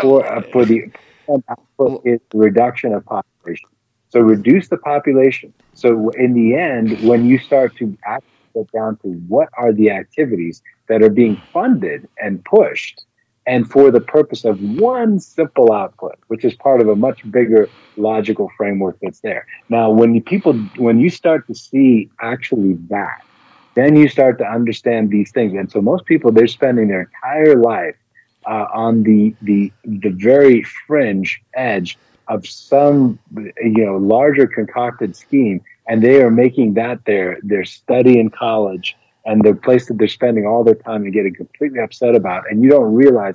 for uh, for the output is reduction of population. So reduce the population. So in the end, when you start to actually get down to what are the activities that are being funded and pushed, and for the purpose of one simple output, which is part of a much bigger logical framework that's there. Now, when you people, when you start to see actually that, then you start to understand these things. And so most people, they're spending their entire life uh, on the, the, the very fringe edge of some, you know, larger concocted scheme. And they are making that their, their study in college and the place that they're spending all their time and getting completely upset about. And you don't realize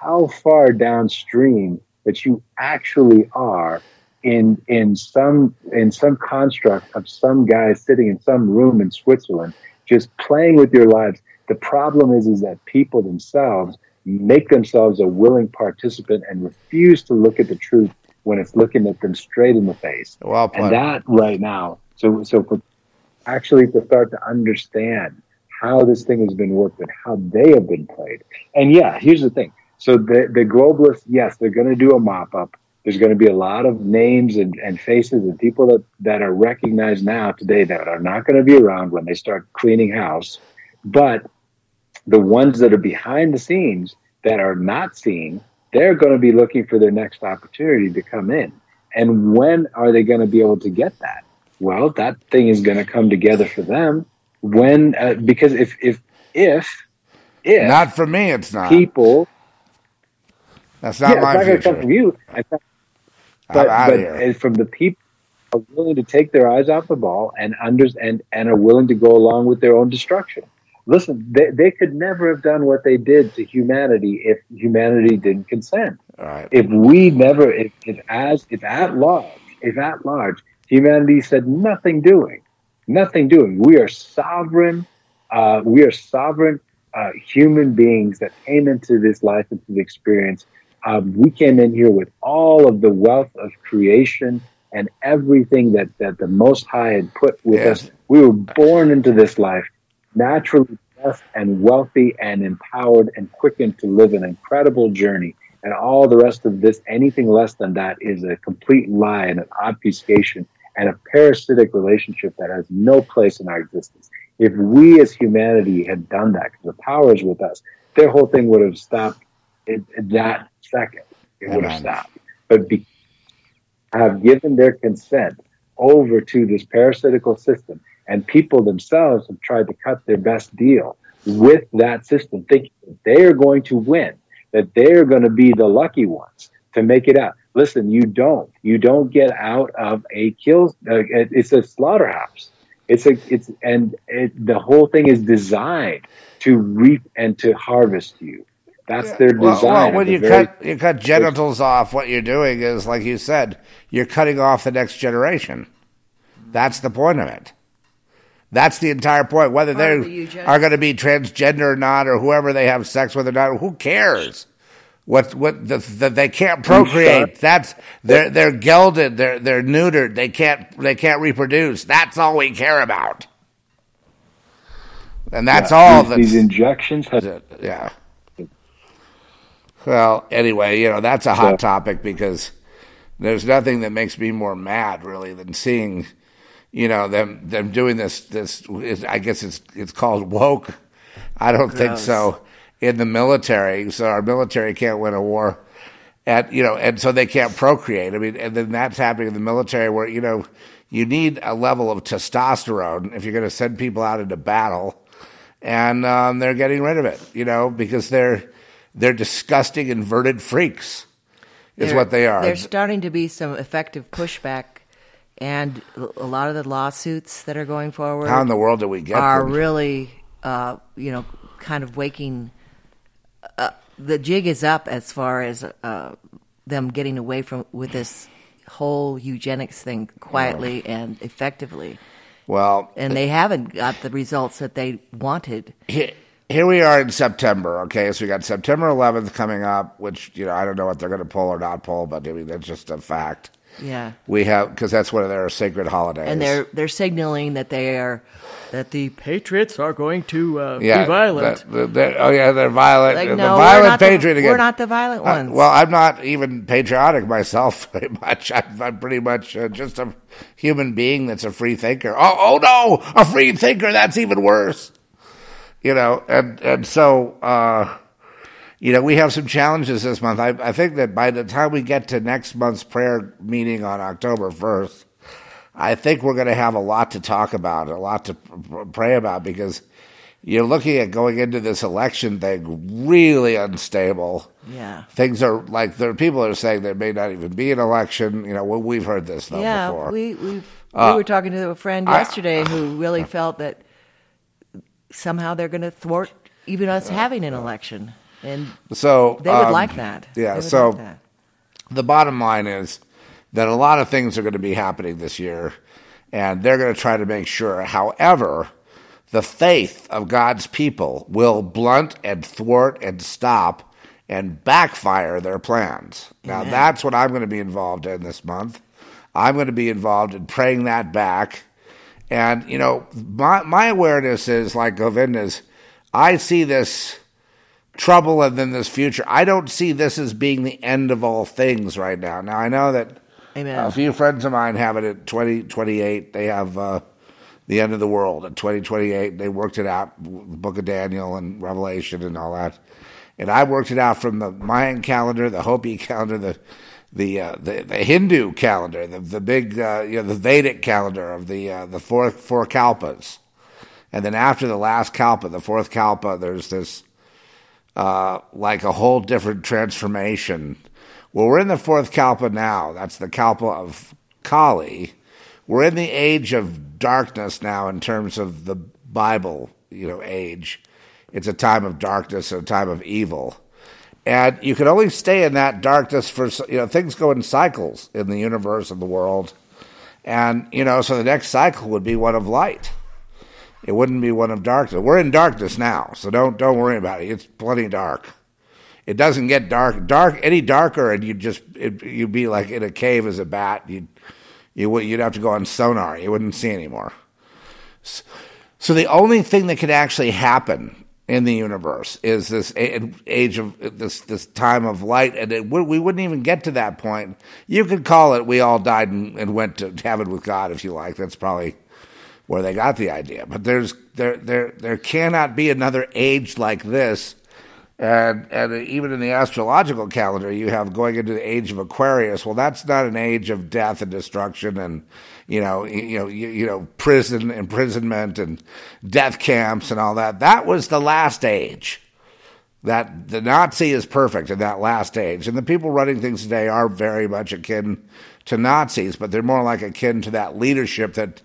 how far downstream that you actually are in in some in some construct of some guy sitting in some room in Switzerland just playing with your lives. The problem is is that people themselves make themselves a willing participant and refuse to look at the truth when it's looking at them straight in the face. Well. And that right now, so so for actually to start to understand how this thing has been worked and how they have been played. And yeah, here's the thing. So the the globalists, yes, they're going to do a mop up. There's going to be a lot of names and, and faces and people that, that are recognized now today that are not going to be around when they start cleaning house. But the ones that are behind the scenes that are not seen, they're going to be looking for their next opportunity to come in. And when are they going to be able to get that? Well, that thing is going to come together for them when, uh, because if, if, if, if Not for me, it's not. people, That's yeah, not it's my not going to come from you. I but, but from the people are willing to take their eyes off the ball and under, and, and are willing to go along with their own destruction. Listen, they, they could never have done what they did to humanity if humanity didn't consent. Right. If we never, if, if as, if at large, if at large, humanity said nothing doing, nothing doing. We are sovereign. Uh, we are sovereign uh, human beings that came into this life, into the experience. Um, we came in here with all of the wealth of creation and everything that, that the Most High had put with Yes. us. We were born into this life naturally blessed and wealthy and empowered and quickened to live an incredible journey. And all the rest of this, anything less than that, is a complete lie and an obfuscation and a parasitic relationship that has no place in our existence. If we as humanity had done that, because the power is with us, their whole thing would have stopped in, in that second. It would have stopped. But be, have given their consent over to this parasitical system, and people themselves have tried to cut their best deal with that system, thinking that they are going to win, that they're going to be the lucky ones to make it out. Listen, you don't. You don't get out of a kill. Uh, it- it's a slaughterhouse. It's a. It's and it, the whole thing is designed to reap and to harvest you. That's their Well, design. well, of when you cut you cut genitals off, what you're doing is, like you said, you're cutting off the next generation. That's the point of it. That's the entire point. Whether they of the eugenics. are going to be transgender or not, or whoever they have sex with or not, who cares? What what the, the, they can't procreate? That's they're they're gelded. They're they're neutered. They can't they can't reproduce. That's all we care about. And that's all. these, That's, these injections have yeah. Well, anyway, you know that's a hot So- topic because there's nothing that makes me more mad really than seeing, you know, them them doing this. This I guess it's it's called woke. I don't think so in the military. So our military can't win a war, and you know, and so they can't procreate. I mean, and then that's happening in the military where you know you need a level of testosterone if you're going to send people out into battle and um, they're getting rid of it, you know, because they're they're disgusting, inverted freaks, is There- what they are. There's starting to be some effective pushback and a lot of the lawsuits that are going forward. How in the world do we get are them? really, uh, you know, kind of waking. Uh, the jig is up as far as uh, them getting away from with this whole eugenics thing quietly and effectively. Well, and they haven't got the results that they wanted. Here, here we are in September. Okay, so we got September 11th coming up, which you know I don't know what they're going to pull or not pull, but I mean that's just a fact. Yeah, we have because that's one of their sacred holidays, and they're they're signaling that they are that the patriots are going to uh, yeah, be violent. oh yeah, they're violent. Like, the no, violent we're patriot the, again. We're not the violent ones. Uh, well, I'm not even patriotic myself [laughs] very much. I'm, I'm pretty much uh, just a human being that's a free thinker. Oh, oh no, a free thinker. That's even worse. You know, and and so. Uh, you know, we have some challenges this month. I, I think that by the time we get to next month's prayer meeting on October 1st, I think we're going to have a lot to talk about, a lot to pray about because you're looking at going into this election thing really unstable. Yeah. Things are like there are people that are saying there may not even be an election. You know, we've heard this though yeah, before. we we uh, we were talking to a friend yesterday I, who really felt that somehow they're going to thwart even us having an election. And so they would um, like that. Yeah. So like the bottom line is that a lot of things are going to be happening this year, and they're going to try to make sure. However, the faith of God's people will blunt and thwart and stop and backfire their plans. Now, that's what I'm going to be involved in this month. I'm going to be involved in praying that back. And, you know, my, my awareness is like Govinda's, I see this trouble and then this future. I don't see this as being the end of all things right now. Now I know that Amen. a few friends of mine have it at 2028. They have uh, the end of the world at 2028. They worked it out, the Book of Daniel and Revelation and all that. And I worked it out from the Mayan calendar, the Hopi [laughs] calendar, the the uh, the, the, Hindu calendar, the the big uh, you know the Vedic calendar of the uh, the four four kalpas, and then after the last kalpa, the fourth kalpa, there's this uh, like a whole different transformation. Well, we're in the fourth kalpa now. That's the kalpa of Kali. We're in the age of darkness now in terms of the Bible, you know, age. It's a time of darkness, a time of evil. And you can only stay in that darkness for, you know, things go in cycles in the universe and the world. And, you know, so the next cycle would be one of light. It wouldn't be one of darkness. We're in darkness now, so don't don't worry about it. It's plenty dark. It doesn't get dark dark any darker, and you'd just it, you'd be like in a cave as a bat. You'd you would you'd have to go on sonar. You wouldn't see anymore. So the only thing that could actually happen in the universe is this age of this this time of light, and it, we wouldn't even get to that point. You could call it we all died and, and went to heaven with God if you like. That's probably where they got the idea. But there's there there there cannot be another age like this. And and even in the astrological calendar, you have going into the age of Aquarius. Well, that's not an age of death and destruction, and you know, you know, you, you know, prison, imprisonment, and death camps, and all that. That was the last age. That the Nazi is perfect in that last age, and the people running things today are very much akin to Nazis, but they're more like akin to that leadership that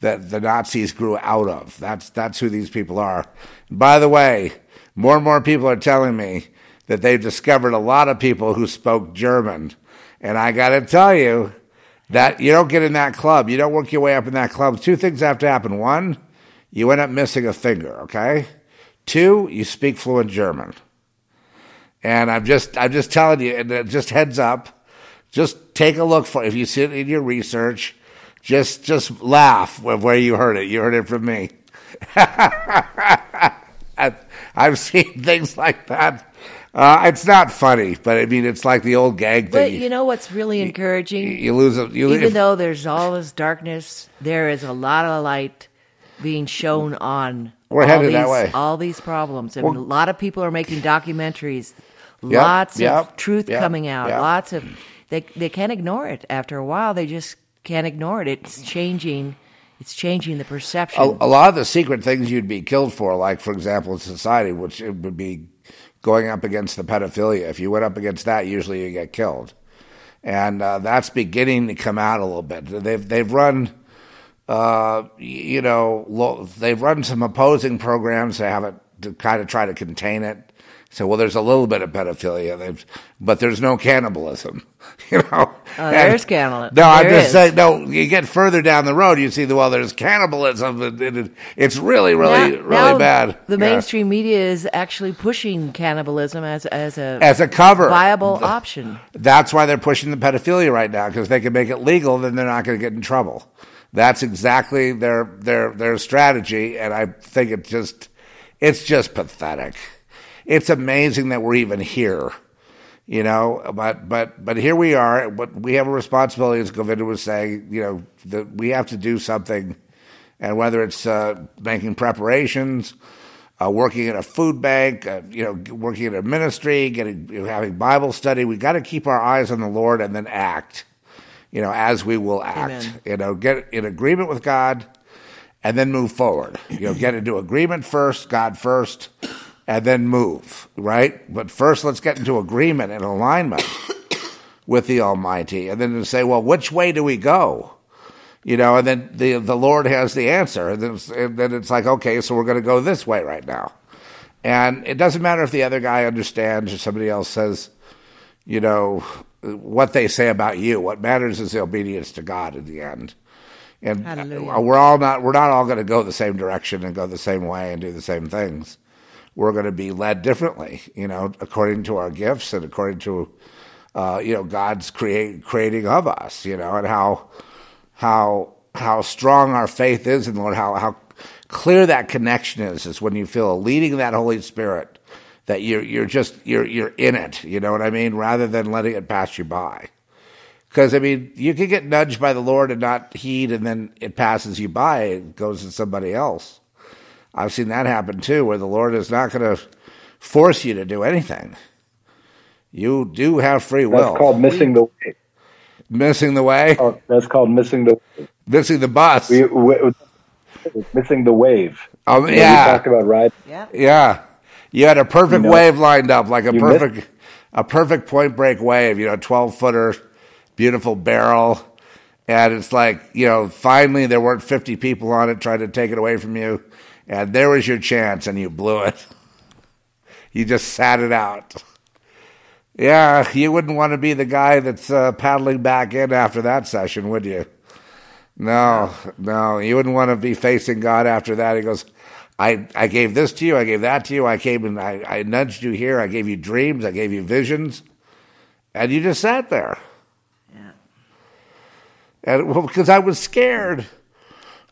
that the Nazis grew out of. That's that's who these people are. by the way, more and more people are telling me that they've discovered a lot of people who spoke German. And I got to tell you that you don't get in that club. You don't work your way up in that club. Two things have to happen. One, you end up missing a finger, okay? Two, you speak fluent German. And I'm just I'm just telling you, and uh, just heads up, just take a look for if you see it in your research, just just laugh where you heard it. You heard it from me. [laughs] I've seen [laughs] things like that. Uh, it's not funny, but I mean, it's like the old gag thing. But you know what's really encouraging? You, you lose it. Even if, though there's all this darkness, there is a lot of light being shown on. We're all headed these, that way. All these problems, and Well- a lot of people are making documentaries. Lots yep, of truth yep, coming out. yep. Lots of they they can't ignore it. After a while, they just can't ignore it. It's changing. It's changing the perception. a, a lot of the secret things you'd be killed for, like for example, society, which it would be going up against the pedophilia. If you went up against that, usually you get killed. and uh, that's beginning to come out a little bit. They've they've run, uh, you know, they've run some opposing programs. They haven't to kind of try to contain it. So, well, there's a little bit of pedophilia, but there's no cannibalism, [laughs] you know. Oh, there's cannibalism. No, I'm just is. saying. No, you get further down the road, you see the well, there's cannibalism. And, and it's really, really, Now- really now bad. The Yeah. mainstream media is actually pushing cannibalism as as a as a cover. viable option. That's why they're pushing the pedophilia right now because they can make it legal, then they're not going to get in trouble. That's exactly their their their strategy, and I think it just it's just pathetic. It's amazing that we're even here, you know. But but but here we are. But we have a responsibility, as Govinda was saying. You know that we have to do something, and whether it's uh, making preparations, uh, working at a food bank, uh, you know, working at a ministry, getting you know, having Bible study. We got to keep our eyes on the Lord and then act. You know, as we will act. Amen. You know, get in agreement with God, and then move forward. You know, get into agreement first, God first, and then move. Right. But first, let's get into agreement and alignment [coughs] with the Almighty, and then to say, well, which way do we go? you know, and then the the Lord has the answer, and then it's, and then it's like, okay, so we're going to go this way right now, and it doesn't matter if the other guy understands or somebody else says, you know, what they say about you. What matters is the obedience to God in the end, and uh, Hallelujah. we're all not we're not all going to go the same direction and go the same way and do the same things. We're going to be led differently, you know, according to our gifts and according to, uh, you know, God's create, creating of us, you know, and how how how strong our faith is in the Lord, how how clear that connection is, is when you feel a leading of that Holy Spirit that you're you're just you're you're in it, you know what I mean, rather than letting it pass you by. Because I mean, you can get nudged by the Lord and not heed, and then it passes you by, it goes to somebody else. I've seen that happen too, where the Lord is not going to force you to do anything. You do have free will. That's called missing the way. missing the way, Oh, that's called missing the missing the bus. we, we, missing the wave. oh When yeah, We talked about riding. Yeah. Yeah, you had a perfect You know, wave lined up, like a you perfect, a perfect point break wave. You know, twelve footer, beautiful barrel, and it's like you know, finally there weren't fifty people on it trying to take it away from you, and there was your chance, and you blew it. You just sat it out. Yeah, you wouldn't want to be the guy that's uh, paddling back in after that session, would you? No, no, you wouldn't want to be facing God after that. He goes, I, I gave this to you, I gave that to you, I came and I, I nudged you here, I gave you dreams, I gave you visions, and you just sat there. Yeah. And well, because I was scared.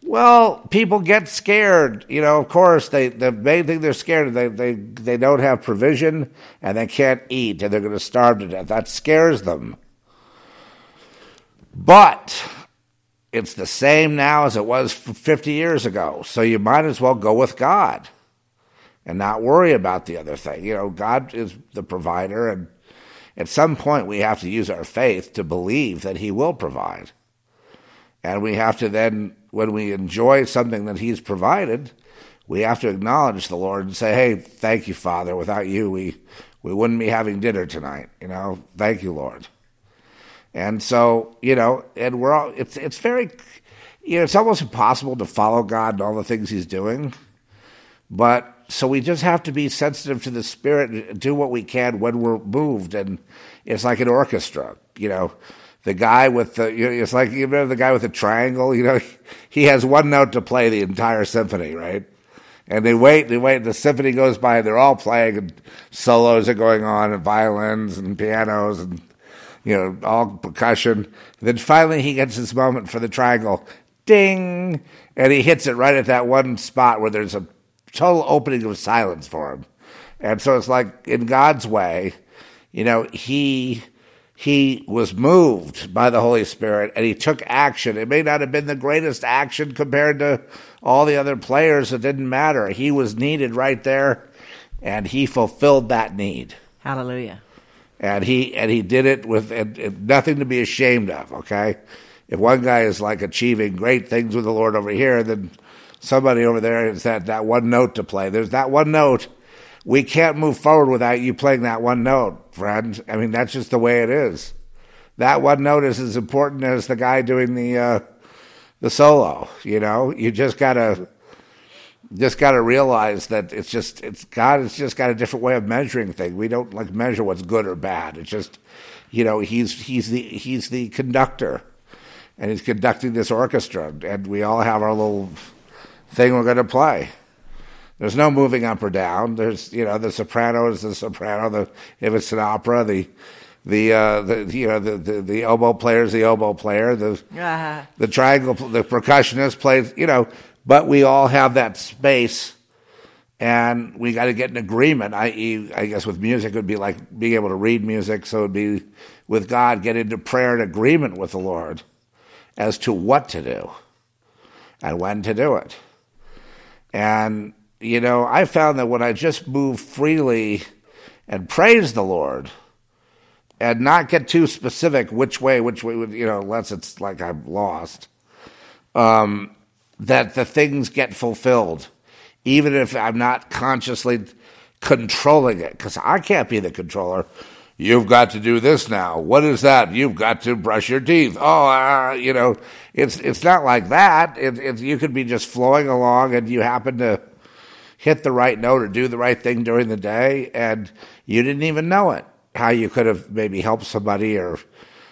Well, people get scared. You know, of course, they the main thing they're scared of, they they they don't have provision and they can't eat and they're going to starve to death. That scares them. But it's the same now as it was 50 years ago. So you might as well go with God and not worry about the other thing. You know, God is the provider and at some point we have to use our faith to believe that he will provide. And we have to then, when we enjoy something that He's provided, we have to acknowledge the Lord and say, "Hey, thank you, Father. Without you, we we wouldn't be having dinner tonight. You know, thank you, Lord." And so, you know, and we're all it's it's very, you know, it's almost impossible to follow God and all the things He's doing, but so we just have to be sensitive to the Spirit and do what we can when we're moved, and it's like an orchestra, you know the guy with the you know, it's like you remember the guy with the triangle? You know [laughs] he has one note to play the entire symphony right? And they wait they wait and the symphony goes by and they're all playing and solos are going on and violins and pianos and you know all percussion. And then finally he gets his moment for the triangle. Ding! And he hits it right at that one spot where there's a total opening of silence for him. And so it's like in god's way you know he he was moved by the Holy Spirit and he took action. It may not have been the greatest action compared to all the other players. It didn't matter. He was needed right there and he fulfilled that need. Hallelujah. And he, and he did it with and, and nothing to be ashamed of. Okay. If one guy is like achieving great things with the Lord over here, then somebody over there has that, that one note to play. There's that one note. We can't move forward without you playing that one note, friend. I mean, that's just the way it is. that one note is as important as the guy doing the uh, the solo. You know, you just gotta just gotta realize that it's just it's God It's just got a different way of measuring things. We don't like measure what's good or bad. It's just you know he's he's the he's the conductor, and he's conducting this orchestra, and we all have our little thing we're going to play. There's no moving up or down. There's you know the soprano is the soprano. The if it's an opera, the the uh, the you know the, the, the oboe player is the oboe player. The uh-huh. the triangle the percussionist plays you know. But we all have that space, and we got to get an agreement. I I guess with music it would be like being able to read music. So it'd be with God get into prayer and agreement with the Lord as to what to do and when to do it. And you know, I found that when I just move freely and praise the Lord and not get too specific which way, which way, you know, unless it's like I'm lost, um, that the things get fulfilled, even if I'm not consciously controlling it, because I can't be the controller. You've got to do this now. What is that? You've got to brush your teeth. Oh, uh, you know, it's it's not like that. It, it, you could be just flowing along, and you happen to hit the right note or do the right thing during the day, and you didn't even know it. How you could have maybe helped somebody or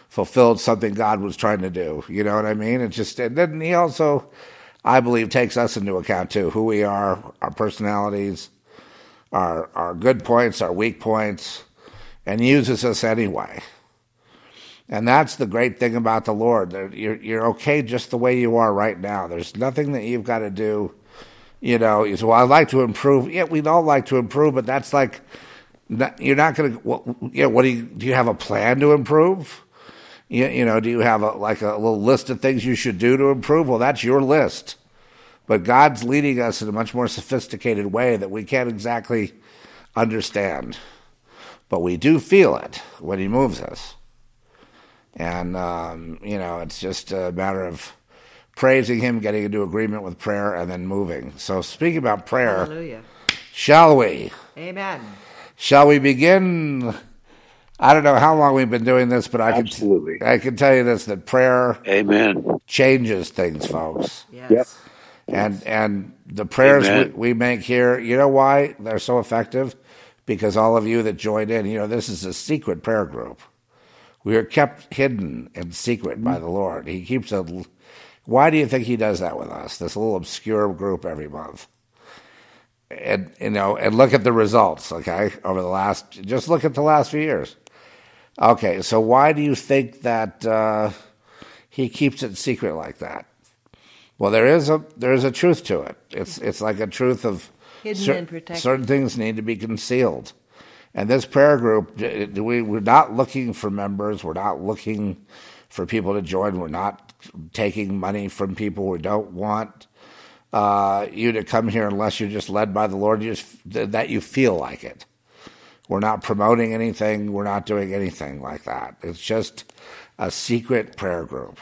fulfilled something God was trying to do. You know what I mean? It just and then he also, I believe, takes us into account too, who we are, our personalities, our our good points, our weak points, and uses us anyway. And that's the great thing about the Lord. You're, you're okay just the way you are right now. There's nothing that you've got to do you know, you say, well, I'd like to improve. Yeah, we'd all like to improve, but that's like, you're not going to, well, yeah, what do you, do you have a plan to improve? You, you know, do you have a, like a little list of things you should do to improve? Well, that's your list. But God's leading us in a much more sophisticated way that we can't exactly understand. But we do feel it when He moves us. And, um, you know, it's just a matter of, praising Him, getting into agreement with prayer, and then moving. So, speaking about prayer, Hallelujah. shall we? Amen. Shall we begin? I don't know how long we've been doing this, but I can Absolutely. can I can tell you this: that prayer, Amen, changes things, folks. Yes. Yep. And and the prayers we, we make here, you know why they're so effective? Because all of you that joined in, you know, this is a secret prayer group. We are kept hidden and secret by mm-hmm. the Lord. He keeps a why do you think he does that with us? This little obscure group every month. And you know, and look at the results, okay, over the last just look at the last few years. Okay, so why do you think that uh, he keeps it secret like that? Well, there is a there is a truth to it. It's it's like a truth of Hidden cer- and protected. certain things need to be concealed. And this prayer group, we, we're not looking for members. We're not looking for people to join. We're not taking money from people. who don't want uh, you to come here unless you're just led by the Lord, you just, that you feel like it. We're not promoting anything. We're not doing anything like that. It's just a secret prayer group.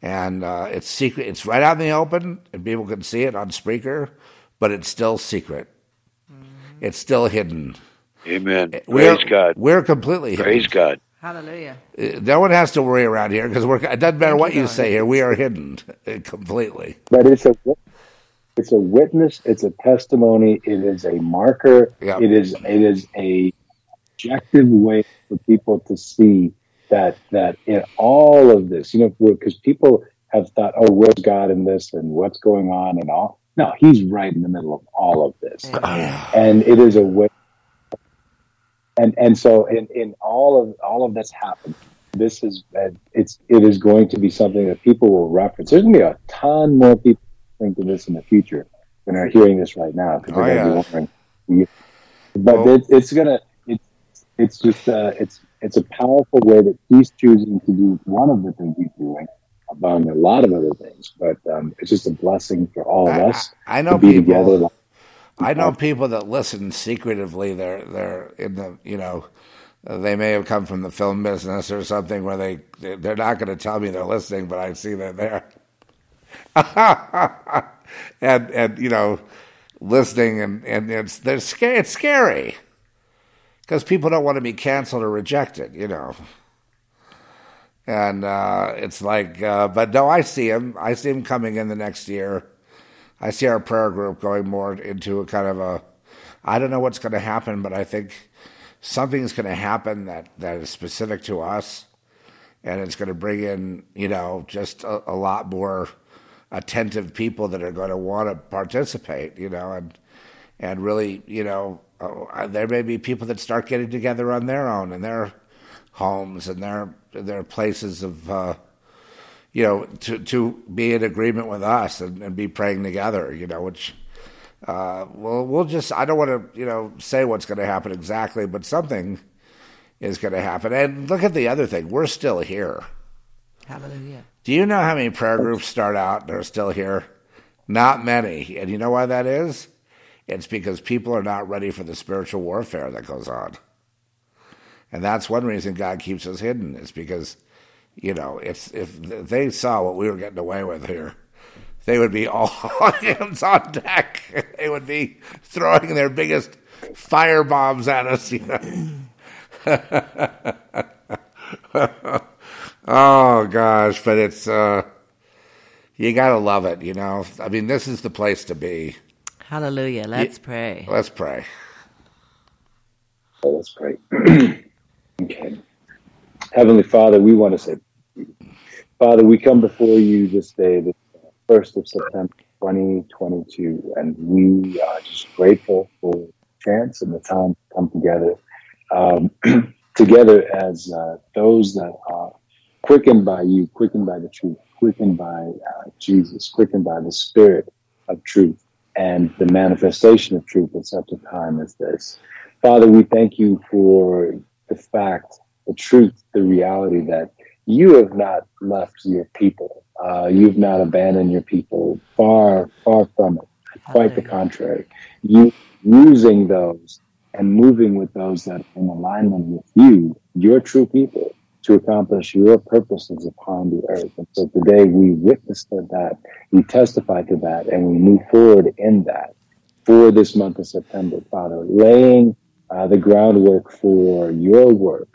And uh, it's secret. It's right out in the open, and people can see it on Spreaker, but it's still secret. Mm-hmm. It's still hidden. Amen. Praise we're, God. We're completely hidden. Praise God. Hallelujah. Uh, no one has to worry around here because it doesn't matter what you say here. We are hidden completely. But it's a it's a witness. It's a testimony. It is a marker. Yep. It is it is a objective way for people to see that that in all of this, you know, because people have thought, oh, where's God in this and what's going on and all. No, He's right in the middle of all of this, and it is a way and and so in, in all of all of this happened this is it's it is going to be something that people will reference. There's going to be a ton more people think of this in the future than are hearing this right now because they're Oh, going to yeah. be wondering but Well- it, it's gonna it's it's just uh, it's it's a powerful way that he's choosing to do one of the things he's doing among a lot of other things. But um, it's just a blessing for all of I- us I know to be people- together like, I know people that listen secretively. They're they're in the you know they may have come from the film business or something where they they're not going to tell me they're listening, but I see they're there. [laughs] and and you know listening and and it's they're scary. It's scary because people don't want to be canceled or rejected. You know. and uh, it's like, uh, but no, I see him. I see him coming in the next year. I see our prayer group going more into a kind of a. I don't know what's going to happen, but I think something's going to happen that, that is specific to us, and it's going to bring in, you know, just a, a lot more attentive people that are going to want to participate, you know, and and really, you know, uh, there may be people that start getting together on their own in their homes and their their places of, uh, you know, to to be in agreement with us and, and be praying together, you know, which. Uh, well, we'll just, I don't want to, you know, say what's going to happen exactly, but something is going to happen. And look at the other thing. We're still here. Hallelujah. Do you know how many prayer groups start out and are still here? Not many. And you know why that is? It's because people are not ready for the spiritual warfare that goes on. And that's one reason God keeps us hidden, is because, you know, if, if they saw what we were getting away with here, they would be all [laughs] hands on deck. [laughs] They would be throwing their biggest fire bombs at us, you know. [laughs] oh gosh, but it's uh you gotta love it, you know. I mean, this is the place to be. Hallelujah. Let's pray. Let's pray. Let's pray. [clears throat] okay. Heavenly Father, we want to say, Father, we come before you this day, the 1st of September 2022, and we are just grateful for the chance and the time to come together, um, [clears throat] together as uh, those that are quickened by you, quickened by the truth, quickened by uh, Jesus, quickened by the Spirit of truth and the manifestation of truth at such a time as this. Father, we thank you for the fact, the truth, the reality that you have not left your people. Uh, you've not abandoned your people. Far, far from it. Quite the contrary. You using those and moving with those that are in alignment with you, your true people, to accomplish your purposes upon the earth. And so today we witness to that, we testify to that, and we move forward in that for this month of September, Father, laying uh, the groundwork for your work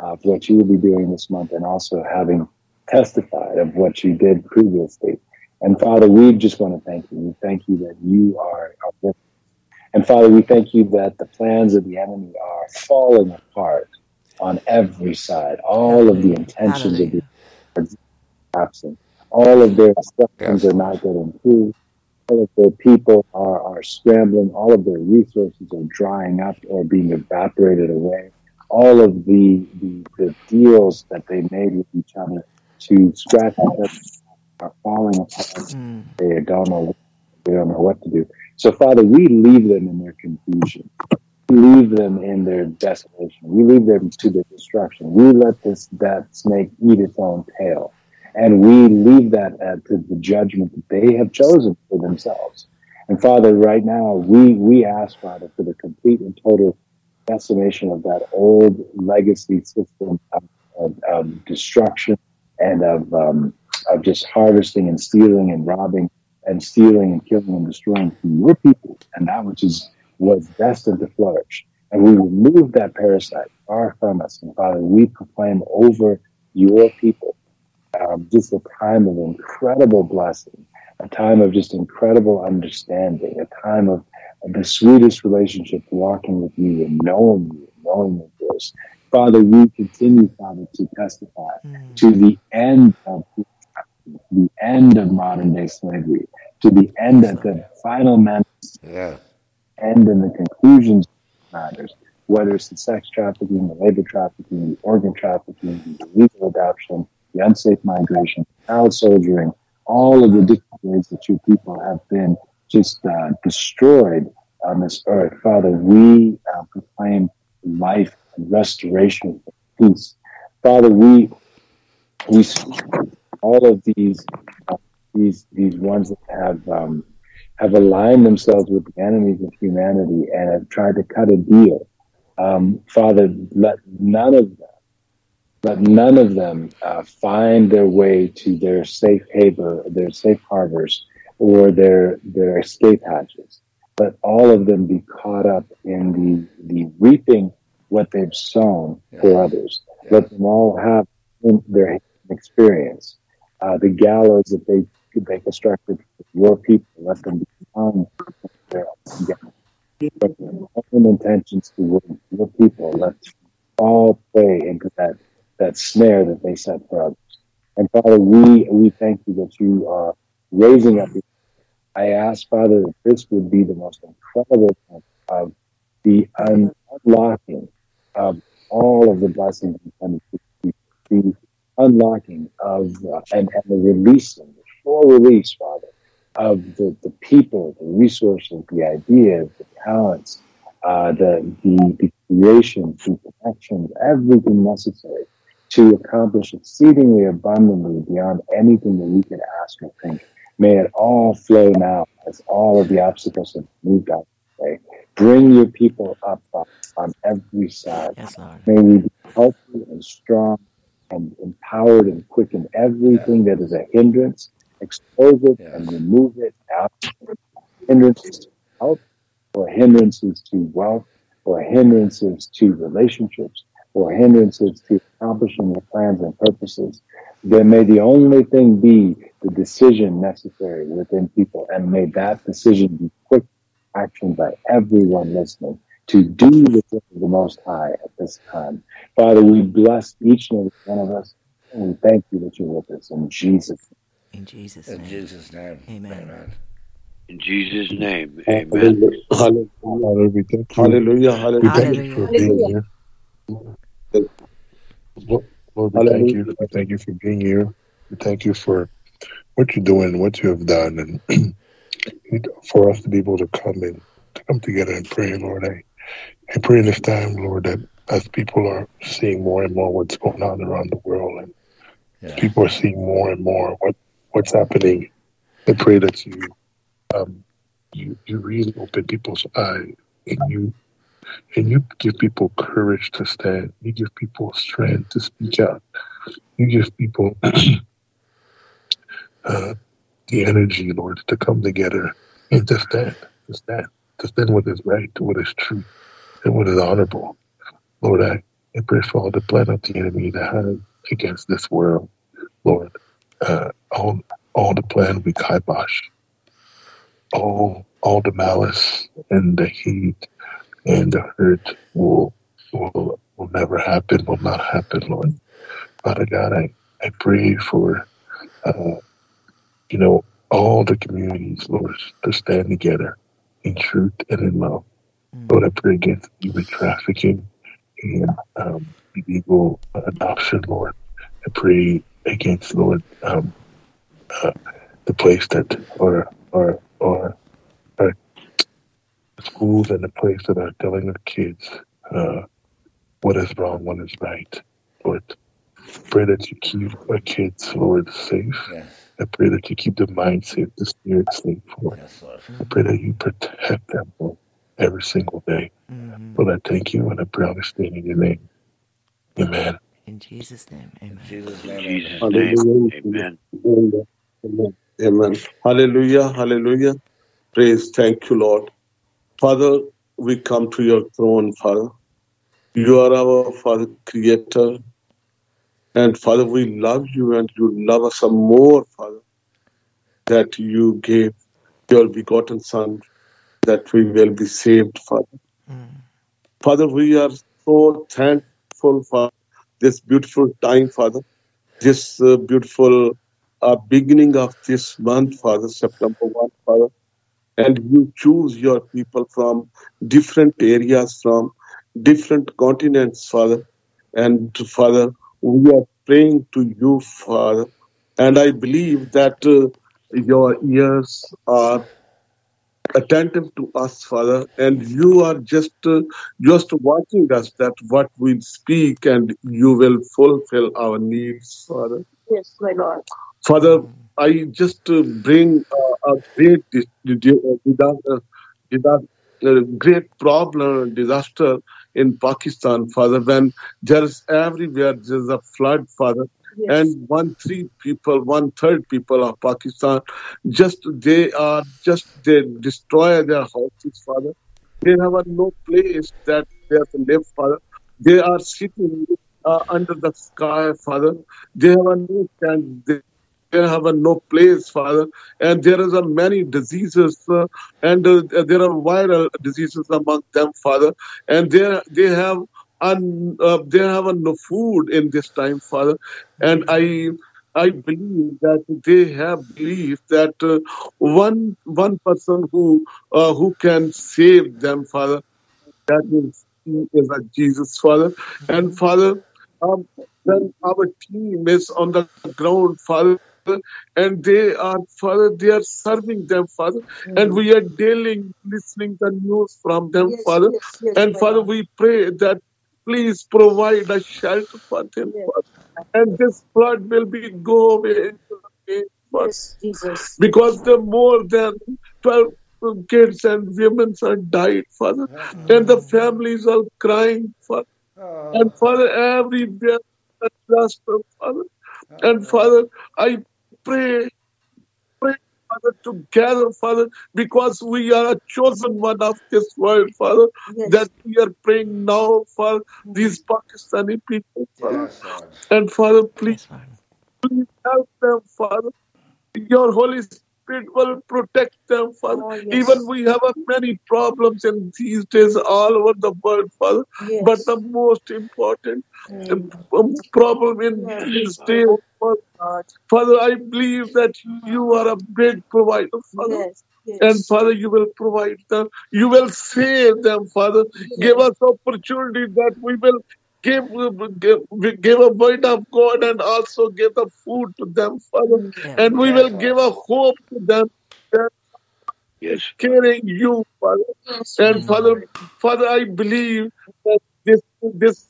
of what you will be doing this month and also having testified of what you did previously. And Father, we just want to thank you. We thank you that you are our witness. And Father, we thank you that the plans of the enemy are falling apart on every side. All of the intentions of the enemy are absent. All of their instructions are not getting through. All of their people are, are scrambling. All of their resources are drying up or being evaporated away. All of the, the, the deals that they made with each other to scratch are falling apart. Mm. They don't know they don't know what to do. So Father, we leave them in their confusion leave them in their desolation. We leave them to their destruction. We let this that snake eat its own tail, and we leave that at to the judgment that they have chosen for themselves. And Father, right now we we ask Father for the complete and total decimation of that old legacy system of, of, of destruction and of um, of just harvesting and stealing and robbing and stealing and killing and destroying from your people and that which is was destined to flourish. And we remove that parasite far from us. And Father, we proclaim over your people um, just a time of incredible blessing, a time of just incredible understanding, a time of, of the sweetest relationship walking with you and knowing you, knowing your voice. Father, we continue, Father, to testify mm. to the end of the end of modern day slavery, to the end of the final man. Yeah end in the conclusions matters, whether it's the sex trafficking, the labor trafficking, the organ trafficking, the illegal adoption, the unsafe migration, child soldiering, all of the different ways that your people have been just uh, destroyed on this earth. Father, we uh, proclaim life and restoration, peace. Father, we we all of these uh, these these ones that have um, have aligned themselves with the enemies of humanity and have tried to cut a deal. Um, Father, let none of them, let none of them uh, find their way to their safe haven, their safe harbors, or their their escape hatches. Let all of them be caught up in the the reaping what they've sown yeah. for others. Yeah. Let them all have their experience. Uh, the gallows that they they constructed for your people, let them be hung their own intentions to your people. Let's all play into that that snare that they set for us. And Father, we we thank you that you are raising up. I ask, Father, that this would be the most incredible of the un- unlocking of all of the blessings and the unlocking of uh, and, and the releasing, the full release, Father, of the, the people, the resources, the ideas, the talents, uh, the, the, the creation, the connections, everything necessary to accomplish exceedingly abundantly beyond anything that we could ask or think. May it all flow now as all of the obstacles have moved out of the way. Bring your people up on, on every side. Yes, Lord. May we be healthy and strong and empowered and quicken everything that is a hindrance, expose it Yeah. and remove it out. Hindrances to health, or hindrances to wealth, or hindrances to relationships, or hindrances to accomplishing your plans and purposes. Then may the only thing be the decision necessary within people, and may that decision be quick action by everyone listening to do the will of the Most High at this time. Father, we bless each and every one of us, and we thank you that you're with us in Jesus. In Jesus' In name. Jesus' name. Amen. In Jesus' name, amen. Hallelujah. Hallelujah. We thank you. Hallelujah. Hallelujah. thank you for being here. Lord, Lord, we thank you. We thank you for being here. We thank you for what you're doing, what you have done, and [clears throat] for us to be able to come and to come together and pray, Lord. I, I pray this time, Lord, that as people are seeing more and more what's going on around the world, and Yeah. people are seeing more and more what what's happening, I pray that you um, you you really open people's eyes and you and you give people courage to stand. You give people strength to speak out. You give people [clears throat] uh, the energy, Lord, to come together and to stand, to stand, to stand what is right, what is true, and what is honorable. Lord, I, I pray for all the plan of the enemy that has against this world, Lord. Uh, all, all the plan we kibosh, all, all the malice and the hate and the hurt will, will, will never happen, will not happen, Lord. Father God, I, I pray for, uh, you know, all the communities, Lord, to stand together in truth and in love. Lord, I pray against human trafficking and um, illegal adoption, Lord. I pray against, Lord, um, uh, the place that, or, or, or schools and the place that are telling our kids uh, what is wrong, what is right. Lord, pray that you keep our kids, Lord, safe. Yes. I pray that you keep the mind safe, the spirit safe, Lord. Yes, Lord. I pray that you protect them Lord, every single day. Mhm. Lord, I thank you and I pray understand in your name. Amen. In Jesus' name. In Amen. Jesus' In name. Jesus' amen. name, Hallelujah. amen. Amen. Amen. Amen. Hallelujah. Hallelujah. Praise. Thank you, Lord. Father, we come to your throne, Father. You are our Father, Creator. And Father, we love you and you love us some more, Father, that you gave your begotten Son that we will be saved, Father. Mm. Father, we are so thankful for this beautiful time, Father, this uh, beautiful uh, beginning of this month, Father, September 1, Father. And you choose your people from different areas, from different continents, Father. And Father, we are praying to you, Father. And I believe that uh, your ears are attentive to us, Father, and you are just uh, just watching us that what we speak, and you will fulfill our needs, Father. Yes, my Lord. Father, I just uh, bring uh, a great dis- di- uh, disaster, disaster, uh, great problem, disaster in Pakistan, Father. When there's everywhere there's a flood, Father, Yes. and one three people, one third people of Pakistan, just they are just they destroy their houses, Father. They have no place that they have to live, Father. They are sitting uh, under the sky, Father. They have no chance. They, they have a no place, Father. And there is a many diseases, uh, and uh, there are viral diseases among them, Father. And they they have un, uh, they have a no food in this time, Father. And I I believe that they have believed that uh, one one person who uh, who can save them, Father, that is is a Jesus, Father, and Father. Um, when our team is on the ground, Father, and they are, Father, they are serving them, Father, mm. and we are daily listening the news from them, Yes, Father, yes, yes, and Father, Lord. we pray that please provide a shelter for them, Yes. Father. and this flood will be go away into the name, Father Yes, Jesus. because the more than 12 kids and women are died, Father, mm. and the families are crying, Father, ah. and Father, everywhere that trust them, Father, ah. and Father, I pray, pray, Father, together, Father, because we are a chosen one of this world, Father, Yes. that we are praying now for mm. these Pakistani people, Father, Yes, and Father, please Yes, please help them, Father. Your Holy Spirit will protect them, Father. Oh, yes. Even we have many problems in these days all over the world, Father. Yes. But the most important Mm. problem in Yes, these days, Father, Father, I believe that you are a great provider, Father. Yes. And Father, you will provide them. You will save them, Father. Give us opportunity that we will give, give, give a word of God and also give the food to them, Father. Mm, yes. And we Yes, will Lord. give a hope to them that Yes. carrying you, Father. Yes, And Father, Father, I believe that this this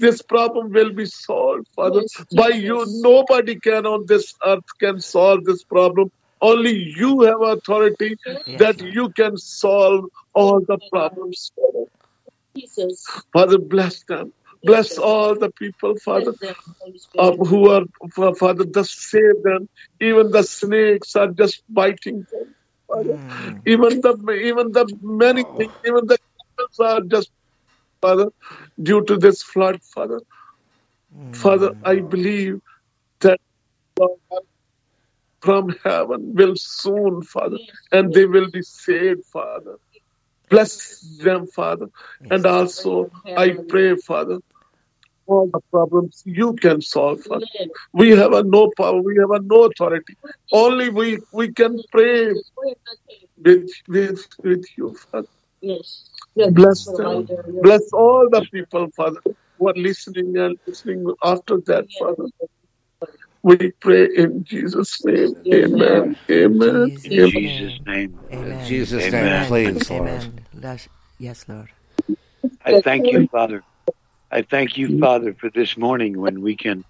this problem will be solved, Father. Yes, By Jesus. you, nobody can on this earth can solve this problem. Only you have authority Yes, that Lord. you can solve all the problems. Father. Jesus. Father, bless them. Bless all the people, Father, Bless uh, who are, Father, just save them. Even the snakes are just biting them, Father. Mm. Even the even the many things, even the animals are just, Father, due to this flood, Father. Father, I believe that Lord, from heaven will soon, Father, and they will be saved, Father. Bless them, Father. And also, I pray, Father, all the problems you can solve, Father. Yes. We have a no power, we have a no authority. Only we, we can pray with, with, with you, Father. Yes. Yes. Bless them. Yes. Bless all the people, Father, who are listening and listening after that, Father. We pray in Jesus' name. Amen. Amen. Jesus' In Jesus' name. name. Amen. Jesus' name, Amen. please, Lord. Amen. Yes- Yes, Lord. I thank you, Father. I thank you, Father, for this morning when we can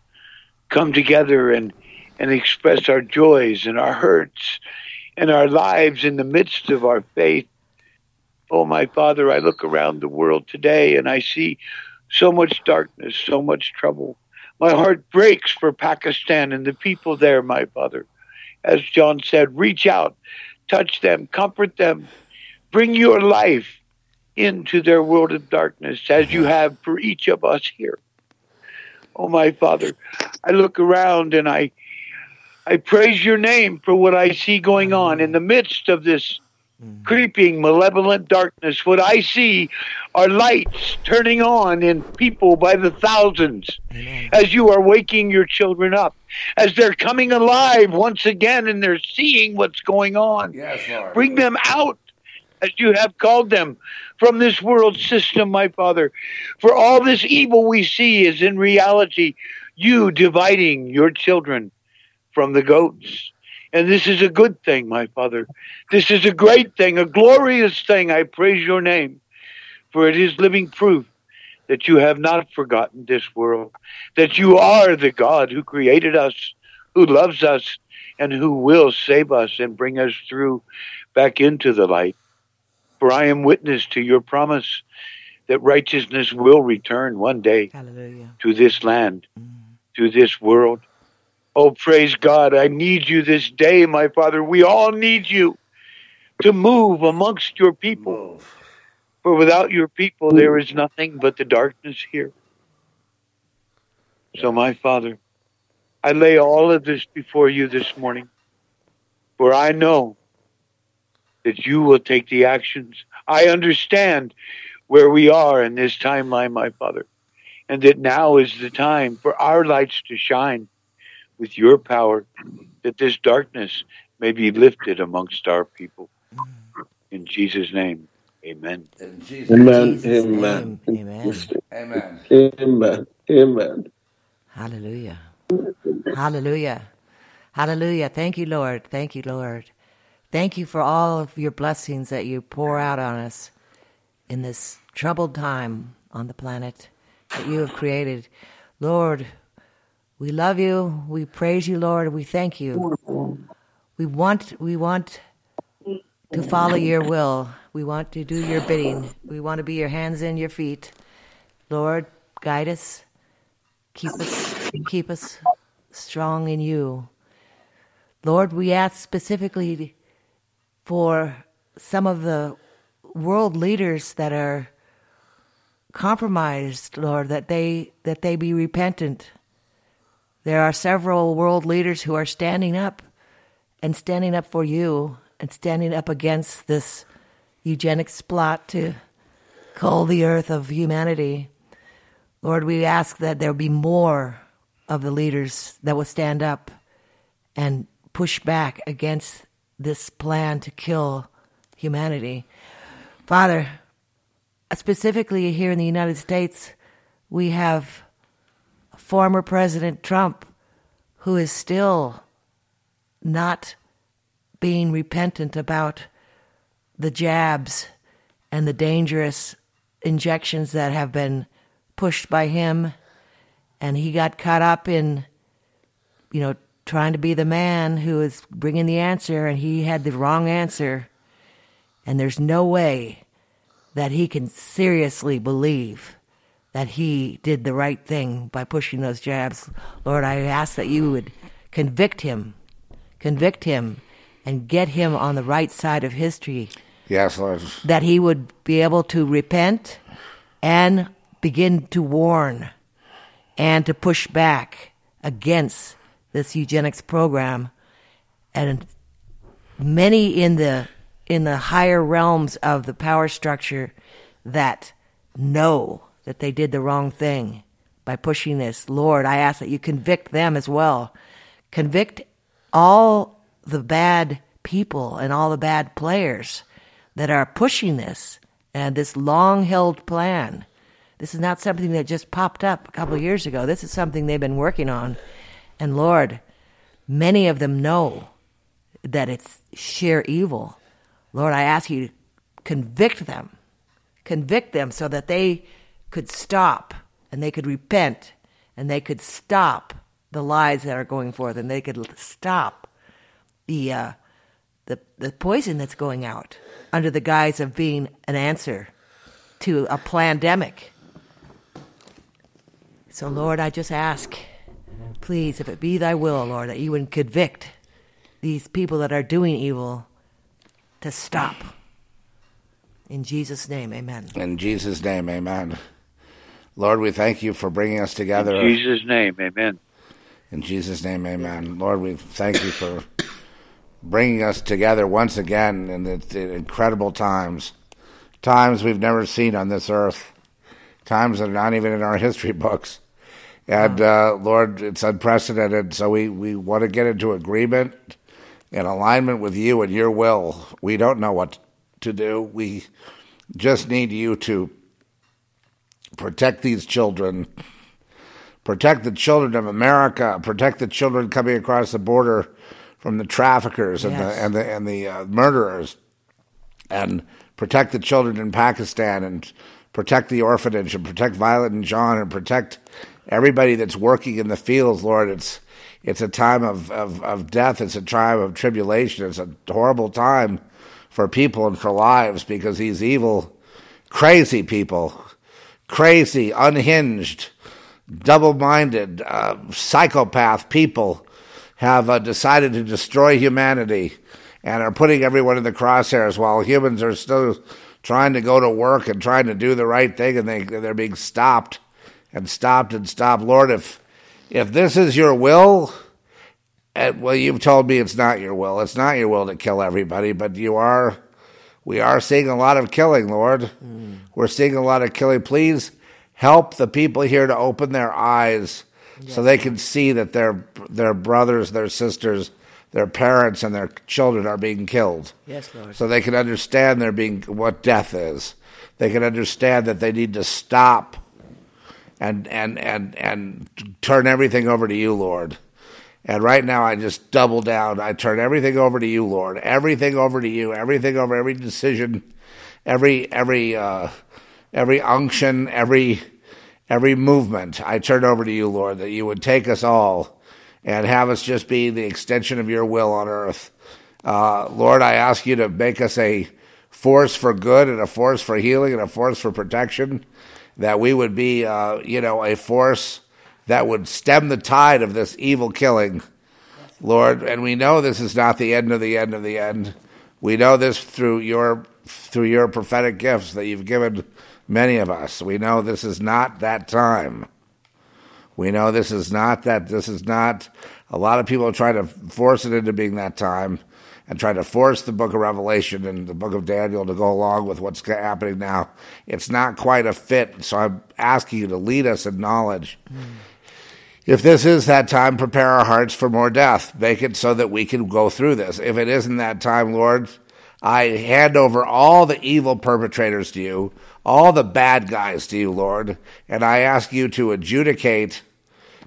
come together and, and express our joys and our hurts and our lives in the midst of our faith. Oh, my Father, I look around the world today and I see so much darkness, so much trouble. My heart breaks for Pakistan and the people there, my Father. As John said, reach out, touch them, comfort them, bring your life into their world of darkness as you have for each of us here. Oh my Father, I look around and I I praise your name for what I see going on in the midst of this Mm-hmm. creeping malevolent darkness. What I see are lights turning on in people by the thousands Amen. as you are waking your children up, as they're coming alive once again and they're seeing what's going on. Yes, Lord. Bring them out as you have called them from this world system, my Father. For all this evil we see is in reality you dividing your children from the goats. And this is a good thing, my Father. This is a great thing, a glorious thing. I praise your name, for it is living proof that you have not forgotten this world, that you are the God who created us, who loves us, and who will save us and bring us through back into the light. For I am witness to your promise that righteousness will return one day Hallelujah. to this land, mm. to this world. Oh, praise God. I need you this day, my Father. We all need you to move amongst your people. Move. For- For without your people, there is nothing but the darkness here. So, my Father, I lay all of this before you this morning, for I know that you will take the actions. I understand where we are in this timeline, my Father, and that now is the time for our lights to shine with your power, that this darkness may be lifted amongst our people. In Jesus' name, amen. In Jesus. Amen. Jesus' Amen. name, amen. Amen. Amen. Amen. Hallelujah. Hallelujah. Hallelujah. Thank you, Lord. Thank you, Lord. Thank you for all of your blessings that you pour out on us in this troubled time on the planet that you have created. Lord, we love you. We praise you, Lord. We thank you. We want we want to follow your will. We want to do your bidding. We want to be your hands and your feet. Lord, guide us. Keep us keep us strong in you. Lord, we ask specifically for some of the world leaders that are compromised, Lord, that they that they be repentant. There are several world leaders who are standing up and standing up for you and standing up against this eugenics plot to cull the earth of humanity. Lord, we ask that there be more of the leaders that will stand up and push back against this plan to kill humanity. Father, specifically here in the United States, we have former President Trump who is still not being repentant about the jabs and the dangerous injections that have been pushed by him. And he got caught up in you know trying to be the man who is bringing the answer and he had the wrong answer. And there's no way that he can seriously believe that he did the right thing by pushing those jabs. Lord i ask that you would convict him convict him and get him on the right side of history. Yes, Lord. that he would be able to repent and begin to warn and to push back against this eugenics program. And many in the in the higher realms of the power structure that know that they did the wrong thing by pushing this lord i ask that you convict them as well convict all the bad people and all the bad players that are pushing this and this long held plan. This is not something that just popped up a couple of years ago. This is something they've been working on. And Lord, many of them know that it's sheer evil. Lord, I ask you to convict them. Convict them so that they could stop and they could repent and they could stop the lies that are going forth and they could stop the uh, the the poison that's going out under the guise of being an answer to a pandemic. So, Lord, I just ask, please, if it be thy will, Lord, that you would convict these people that are doing evil to stop. In Jesus' name, amen. In Jesus' name, amen. Lord, we thank you for bringing us together. In. Jesus' name, amen. In Jesus' name, amen. Lord, we thank you for bringing us together once again in the, the incredible times, times we've never seen on this earth, times that are not even in our [laughs] history books. And uh, Lord, it's unprecedented. So we, we want to get into agreement and alignment with you and your will. We don't know what to do. We just need you to protect these children, protect the children of America, protect the children coming across the border from the traffickers and Yes. the and the and the uh, murderers, and protect the children in Pakistan and protect the orphanage and protect Violet and John and protect everybody that's working in the fields, Lord. It's it's a time of, of, of death. It's a time of tribulation. It's a horrible time for people and for lives because these evil, crazy people, crazy, unhinged, double minded, uh, psychopath people have uh, decided to destroy humanity and are putting everyone in the crosshairs while humans are still trying to go to work and trying to do the right thing and they, they're being stopped and stopped and stopped. Lord, if, if this is your will, and, well, you've told me it's not your will. It's not your will to kill everybody, but you are. We are seeing a lot of killing, Lord. We're seeing a lot of killing. Please help the people here to open their eyes so they can see that their their brothers, their sisters, their parents, and their children are being killed. Yes, Lord. So they can understand they're being what death is. They can understand that they need to stop and and and and turn everything over to you, Lord. And right now, I just double down. I turn everything over to you, Lord. Everything over to you. Everything over every decision, every every uh, every unction, every every movement. I turn over to you, Lord, that you would take us all and have us just be the extension of your will on earth. Uh, Lord, I ask you to make us a force for good and a force for healing and a force for protection. That we would be, uh, you know, a force that would stem the tide of this evil killing, Lord. And we know this is not the end of the end of the end. We know this through your through your prophetic gifts that you've given many of us. We know this is not that time. We know this is not that. This is not. A lot of people try to force it into being that time, and try to force the Book of Revelation and the Book of Daniel to go along with what's happening now. It's not quite a fit. So I'm asking you to lead us in knowledge. If this is that time, prepare our hearts for more death. Make it so that we can go through this. If it isn't that time, Lord, I hand over all the evil perpetrators to you, all the bad guys to you, Lord, and I ask you to adjudicate,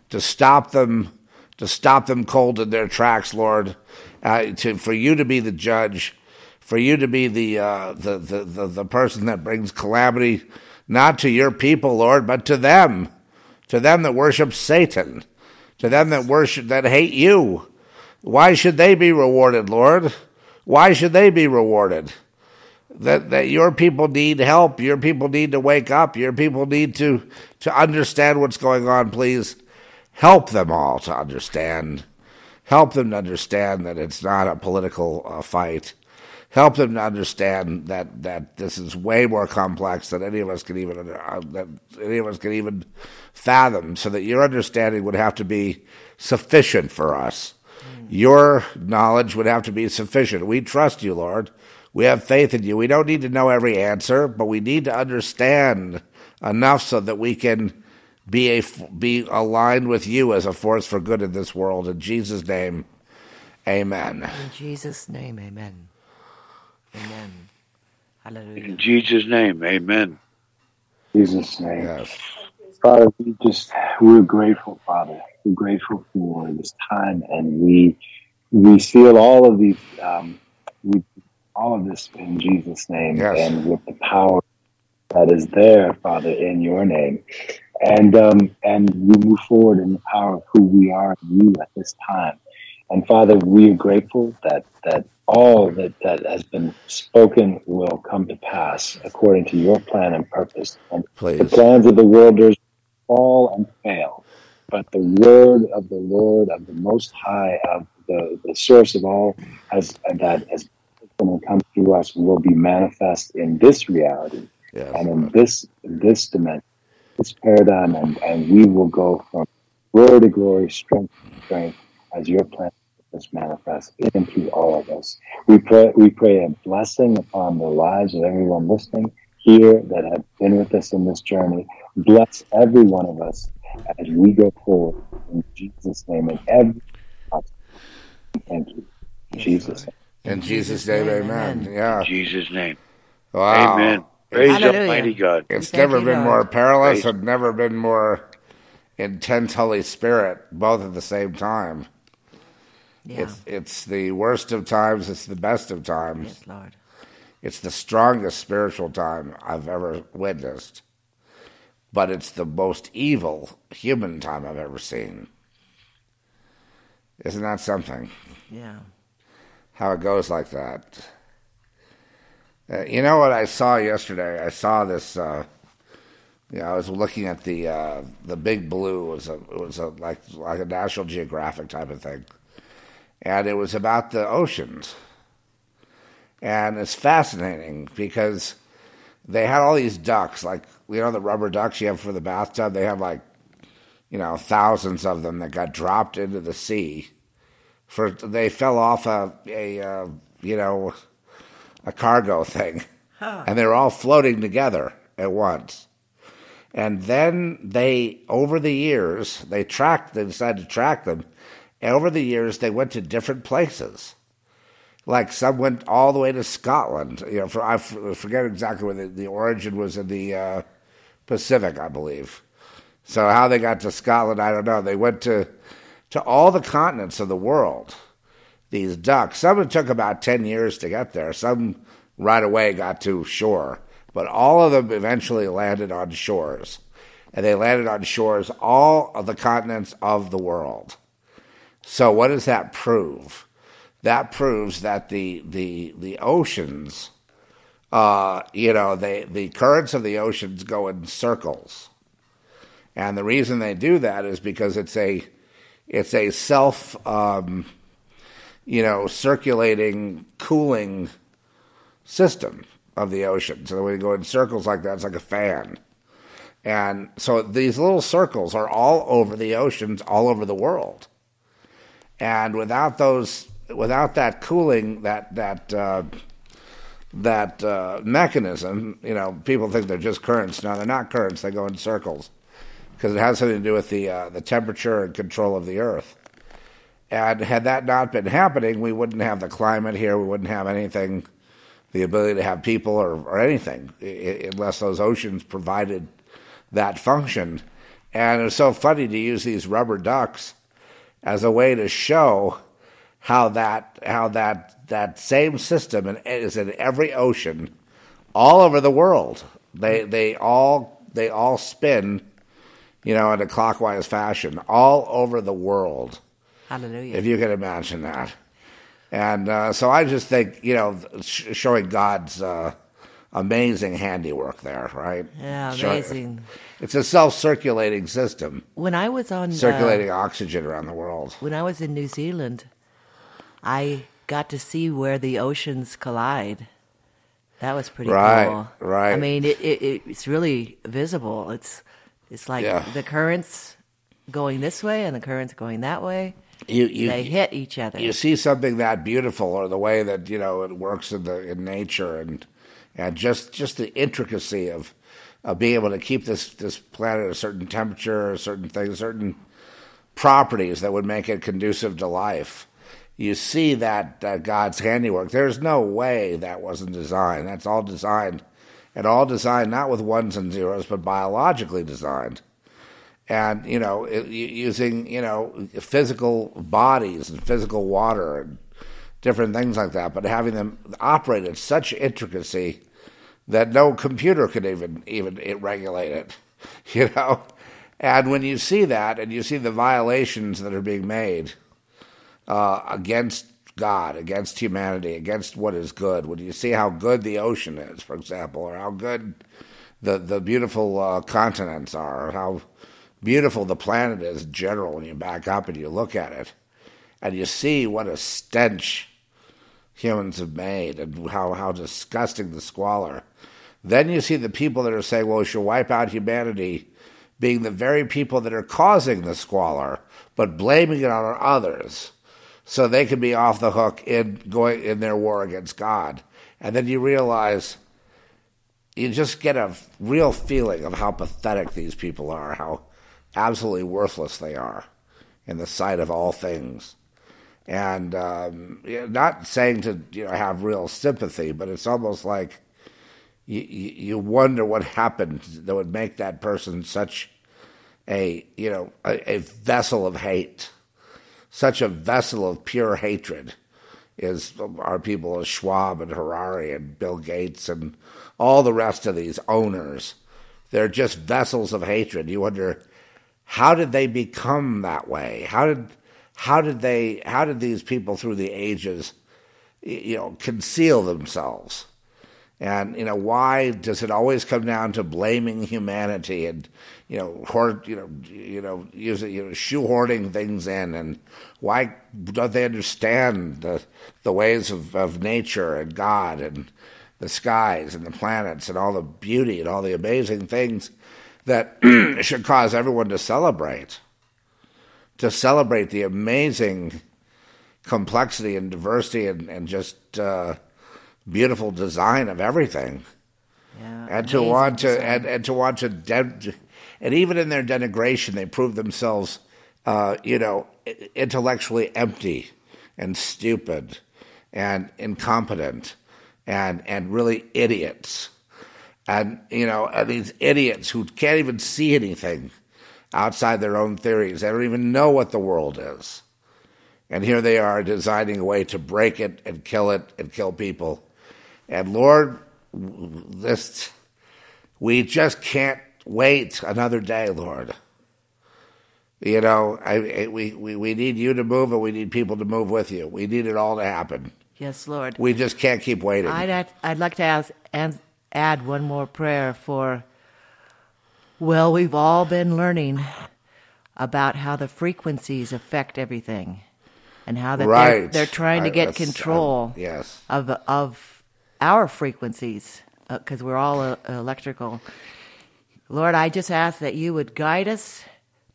to stop them, to stop them cold in their tracks, Lord, uh, to for you to be the judge, for you to be the, uh, the, the the the person that brings calamity, not to your people, Lord, but to them, to them that worship Satan, to them that worship that hate you. Why should they be rewarded, Lord? Why should they be rewarded? That that your people need help. Your people need to wake up. Your people need to to understand what's going on. Please help them all to understand. Help them to understand that it's not a political uh, fight. Help them to understand that that this is way more complex than any of us can even uh, that any of us can even fathom. So that your understanding would have to be sufficient for us. Your knowledge would have to be sufficient. We trust you, Lord. We have faith in you. We don't need to know every answer, but we need to understand enough so that we can be a be aligned with you as a force for good in this world. In Jesus' name, Amen. In Jesus' name, amen. Amen. Hallelujah. In Jesus' name, amen. Jesus' name. Yes. Father, we just we're grateful, Father. We're grateful for this time, and we we seal all of these, um, we all of this in Jesus' name, Yes. and with the power that is there, Father, in Your name, and um, and we move forward in the power of who we are in You at this time. And Father, we are grateful that that all that, that has been spoken will come to pass according to Your plan and purpose. And the plans of the worlders fall and fail, but the word of the Lord, of the Most High, of the, the source of all, has that has come through us will be manifest in this reality and in this this dimension, this paradigm, and, and we will go from glory to glory, strength to strength, as your plan is manifest into all of us. We pray we pray a blessing upon the lives of everyone listening here that have been with us in this journey. Bless every one of us as we go forward in Jesus' name and every thank you. In Jesus. name. In Jesus' name, Amen. Yeah. In Jesus' name, Wow. amen. Praise Hallelujah. Almighty God. It's Thank never been Lord. more perilous Praise- and never been more intense Holy Spirit, both at the same time. Yeah. It's it's the worst of times, it's the best of times. Yes, Lord. It's the strongest spiritual time I've ever witnessed. But it's the most evil human time I've ever seen. Isn't that something? Yeah. How it goes like that. Uh, you know what I saw yesterday? I saw this. Uh, you know, I was looking at the uh, the Big Blue. It was a it was a like like a National Geographic type of thing, and it was about the oceans. And it's fascinating because they had all these ducks, like you know the rubber ducks you have for the bathtub. They have like you know, thousands of them that got dropped into the sea. For they fell off a, a uh, you know, a cargo thing, and they were all floating together at once. And then they, over the years, they tracked. They decided to track them. And over the years, they went to different places. Like some went all the way to Scotland. You know, for, I forget exactly where the, the origin was in the uh, Pacific, I believe. So how they got to Scotland, I don't know. They went to to all the continents of the world. These ducks. Some it took about ten years to get there. Some right away got to shore, but all of them eventually landed on shores, and they landed on shores all of the continents of the world. So what does that prove? That proves that the the the oceans, uh, you know, they the currents of the oceans go in circles and the reason they do that is because it's a it's a self um, you know circulating cooling system of the ocean. So when you go in circles like that, it's like a fan. And so these little circles are all over the oceans, all over the world. And without those, without that cooling, that that uh, that uh, mechanism, you know, people think they're just currents. No, they're not currents. They go in circles because it has something to do with the uh, the temperature and control of the Earth. And had that not been happening, we wouldn't have the climate here. We wouldn't have anything, the ability to have people or, or anything, unless those oceans provided that function. And it's so funny to use these rubber ducks as a way to show how that how that that same system is in every ocean all over the world. They they all they all spin you know, in a clockwise fashion all over the world. Hallelujah. If you can imagine that. And uh, so I just think, you know, sh- showing God's uh, amazing handiwork there, right? Yeah, amazing. It's a self circulating system. When I was on circulating uh, oxygen around the world. When I was in New Zealand, I got to see where the oceans collide. That was pretty right, cool. Right. I mean, it, it, it's really visible. It's it's like yeah. the currents going this way and the currents going that way. You, you, they hit each other. You see something that beautiful, or the way that you know it works in the in nature, and and just just the intricacy of of being able to keep this this planet at a certain temperature, certain thing, certain properties that would make it conducive to life. You see that, that God's handiwork. There's no way that wasn't designed. That's all designed and all designed not with ones and zeros, but biologically designed. And, you know, using, you know, physical bodies and physical water and different things like that, but having them operate at such intricacy that no computer could even, even regulate it, [laughs] you know? And when you see that and you see the violations that are being made uh, against God, against humanity, against what is good. When you see how good the ocean is, for example, or how good the the beautiful uh, continents are, or how beautiful the planet is in general, when you back up and you look at it, and you see what a stench humans have made, and how how disgusting the squalor. Then you see the people that are saying, "Well, we should wipe out humanity." Being the very people that are causing the squalor, but blaming it on others so they can be off the hook in going in their war against God. And then you realize you just get a real feeling of how pathetic these people are, how absolutely worthless they are in the sight of all things. And um, not saying to you know have real sympathy, but it's almost like you, you wonder what happened that would make that person such a you know a, a vessel of hate such a vessel of pure hatred is our people as Schwab and Harari and Bill Gates and all the rest of these owners. They're just vessels of hatred. You wonder how did they become that way? How did how did they how did these people through the ages you know conceal themselves? And you know why does it always come down to blaming humanity and you know hoard you know you know using you know shoehorning things in and why don't they understand the the ways of, of nature and God and the skies and the planets and all the beauty and all the amazing things that [clears throat] should cause everyone to celebrate, to celebrate the amazing complexity and diversity and, and just uh, beautiful design of everything. Yeah, and to want to design. and, and to want to de- and even in their denigration they prove themselves uh, you know intellectually empty and stupid and incompetent and and really idiots and you know and these idiots who can't even see anything outside their own theories they don't even know what the world is and here they are designing a way to break it and kill it and kill people and lord this we just can't wait another day, Lord. You know, I, I- we, we, we need you to move and we need people to move with you. We need it all to happen. Yes, Lord. We just can't keep waiting. I'd, I'd like to ask, and add one more prayer for, well, we've all been learning about how the frequencies affect everything and how that they're, they're trying to I- get control I- yes. of, of our frequencies because we're all uh, electrical. Lord, I just ask that you would guide us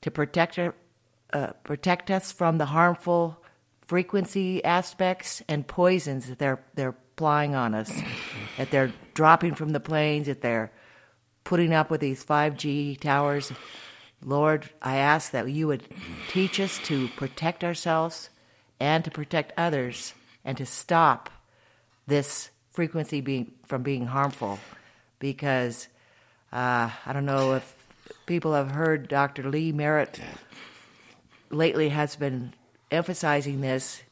to protect, uh, protect us from the harmful frequency aspects and poisons that they're, they're applying on us, that they're dropping from the planes, that they're putting up with these 5G towers. Lord, I ask that you would teach us to protect ourselves and to protect others and to stop this frequency being from being harmful because uh, I don't know if people have heard Dr. Lee Merritt lately has been emphasizing this.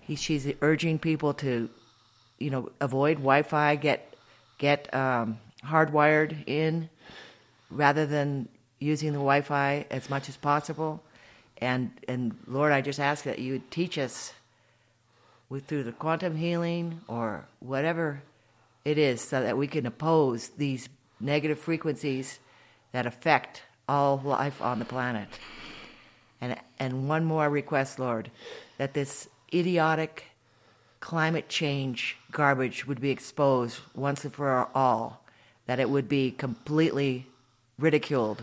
He, she's urging people to, you know, avoid Wi-Fi, get get um, hardwired in rather than using the Wi-Fi as much as possible. And and Lord, I just ask that you teach us with through the quantum healing or whatever it is, so that we can oppose these negative frequencies that affect all life on the planet. And and one more request, Lord, that this idiotic climate change garbage would be exposed once and for all, that it would be completely ridiculed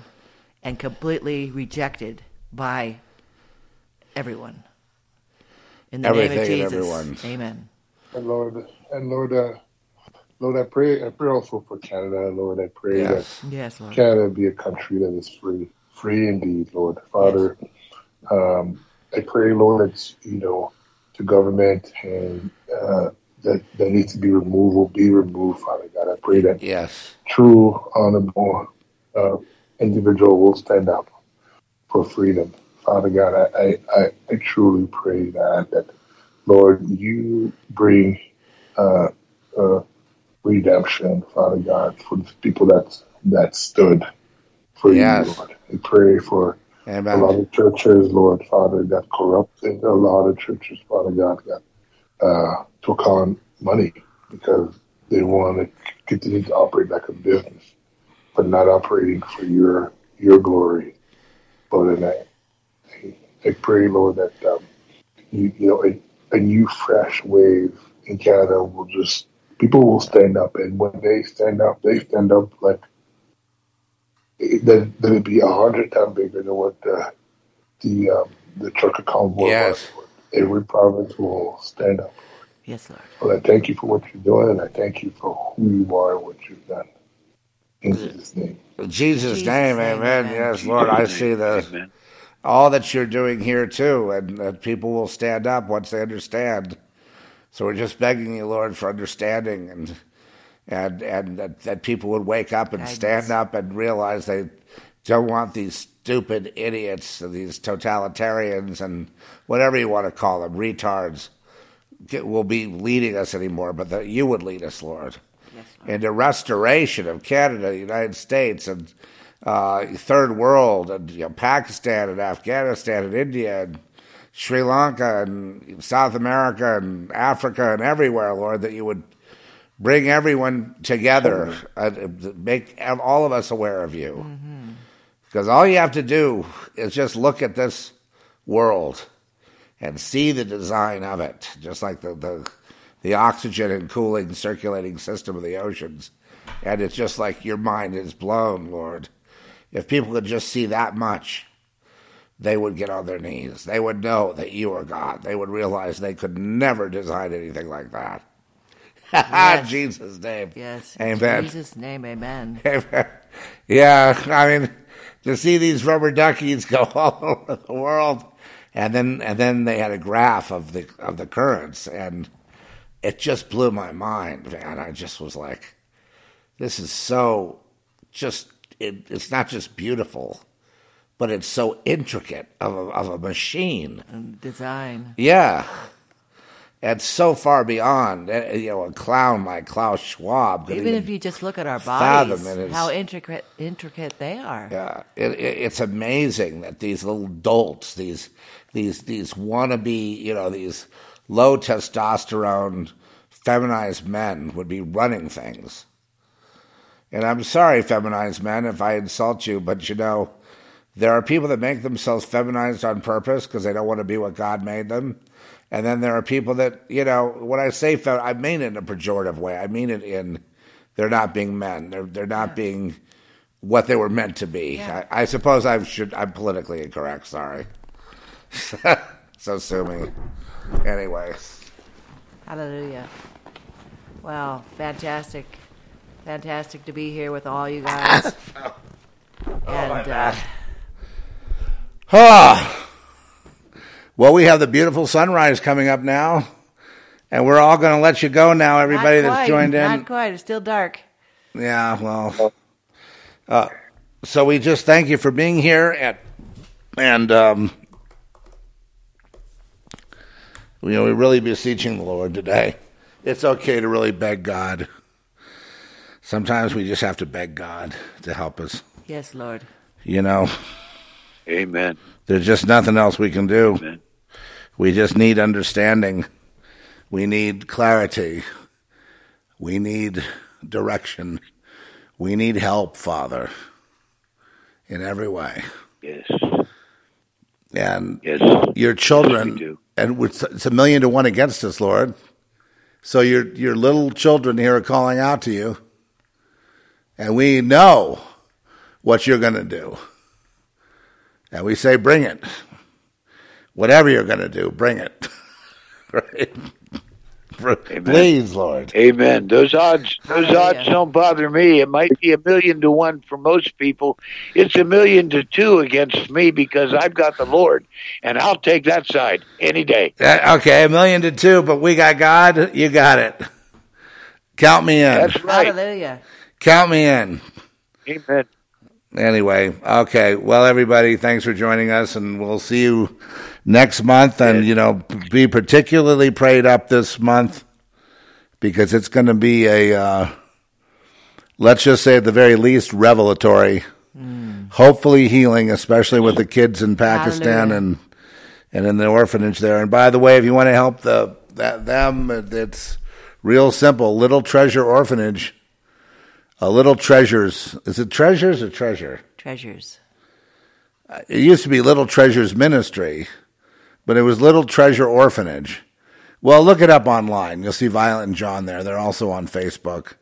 and completely rejected by everyone. In the name of Jesus. everyone. Amen. And Lord, and Lord, uh, Lord, I pray, I pray also for Canada, Lord. I pray Yes. Yes, Lord. that Canada be a country that is free, free indeed, Lord. Father, um, I pray, Lord, that you know, to government and uh, that that needs to be removed will be removed, Father God. I pray that Yes. true, honorable uh, individual will stand up for freedom. Father God, I, I, I, truly pray that, that, Lord, you bring uh, uh, redemption, Father God, for the people that, that stood for Yes. you, Lord. I pray for a lot of churches, Lord, Father, got corrupted. A lot of churches, Father God, got uh, took on money because they want to continue to operate like a business, but not operating for your your glory. But and I, I pray, Lord, that um, you, you know a, a new fresh wave in Canada will just people will stand up, and when they stand up, they stand up like that. That would be a hundred times bigger than what the the um, the trucker convoy Yes. was. Every province will stand up. Yes, Lord. Well, I thank you for what you're doing, and I thank you for who you are and what you've done. In Jesus' name. In Jesus' Jesus' name, name, amen. amen. Yes, Lord, I see the Amen. all that you're doing here too, and that people will stand up once they understand. So we're just begging you, Lord, for understanding and and and that, that people would wake up and Guidance. stand up and realize they don't want these stupid idiots, these totalitarians, and whatever you want to call them, retards, get- will be leading us anymore, but that you would lead us, Lord. Into restoration of Canada, the United States, and uh, third world, and you know, Pakistan, and Afghanistan, and India, and Sri Lanka, and South America, and Africa, and everywhere, Lord, that you would bring everyone together and make all of us aware of you. Because all you have to do is just look at this world and see the design of it, just like the, the, the oxygen and cooling circulating system of the oceans. And it's just like your mind is blown, Lord. If people could just see that much, they would get on their knees. They would know that you are God. They would realize they could never design anything like that. [laughs] Yes. Jesus' name. Yes. Amen. In Jesus' name, [laughs] amen. yeah, I mean, to see these rubber duckies [laughs] go all over the world, and then and then they had a graph of the of the currents, and it just blew my mind, man. I just was like, this is so just. It, it's not just beautiful, but it's so intricate of a, of a machine. And design. Yeah. And so far beyond, uh, you know, a clown like Klaus Schwab. could Even if you just look at our bodies, how intricate intricate they are. Yeah, it, it, it's amazing that these little dolts, these these these wannabe, you know, these low testosterone, feminized men would be running things. And I'm sorry, feminized men, if I insult you, but you know, there are people that make themselves feminized on purpose because they don't want to be what God made them. And then there are people that, you know, when I say fem, I mean it in a pejorative way. I mean it in they're not being men. They're they're not being what they were meant to be. Yeah. I, I suppose I should. I'm politically incorrect. Sorry. [laughs] so sue me. Anyway, Hallelujah. Wow, fantastic. Fantastic to be here with all you guys. [laughs] and uh, [sighs] ah. Well, we have the beautiful sunrise coming up now, and we're all going to let you go now. Everybody not that's joined in. Not quite. It's still dark. Yeah, well, uh, so we just thank you for being here, and and um, you know we really beseeching the Lord today. It's okay to really beg God. Sometimes we just have to beg God to help us. Yes, Lord. You know, Amen. there's just nothing else we can do. Amen. We just need understanding. We need clarity. We need direction. We need help, Father, in every way. Yes. And Yes. your children, do. and it's it's a million to one against us, Lord. So your your little children here are calling out to you, and we know what you're going to do. And we say, bring it. Whatever you're going to do, bring it. [laughs] right? Please, Lord. Amen. Those odds, those Hallelujah. odds don't bother me. It might be a million to one for most people. It's a million to two against me because I've got the Lord, and I'll take that side any day. Uh, okay, a million to two, but we got God. You got it. Count me in. That's right. Hallelujah. Count me in. Amen. Anyway, okay. Well, everybody, thanks for joining us, and we'll see you next month. And you know, be particularly prayed up this month because it's going to be a, uh, let's just say at the very least, revelatory. Hopefully, healing, especially with the kids in Pakistan Hallelujah. and and in the orphanage there. And by the way, if you want to help the that, them, it's real simple. Little Treasure Orphanage. A little treasures. Is it treasures or treasure? Treasures. It used to be Little Treasures Ministry, but it was Little Treasure Orphanage. Well, look it up online. You'll see Violet and John there. They're also on Facebook.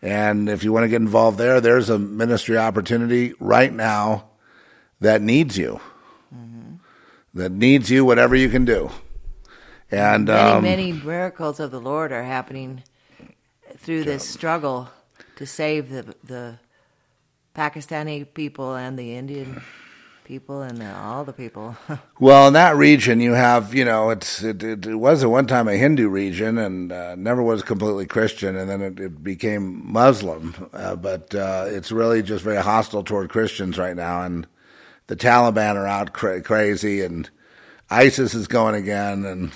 And if you want to get involved there, there's a ministry opportunity right now that needs you. That needs you, whatever you can do. And Many, um, many miracles of the Lord are happening through this struggle to save the the Pakistani people and the Indian people and all the people. [laughs] Well, in that region, you have, you know, it's it, it, it was at one time a Hindu region and uh, never was completely Christian, and then it, it became Muslim. Uh, but uh, it's really just very hostile toward Christians right now, and the Taliban are out cra- crazy, and ISIS is going again, and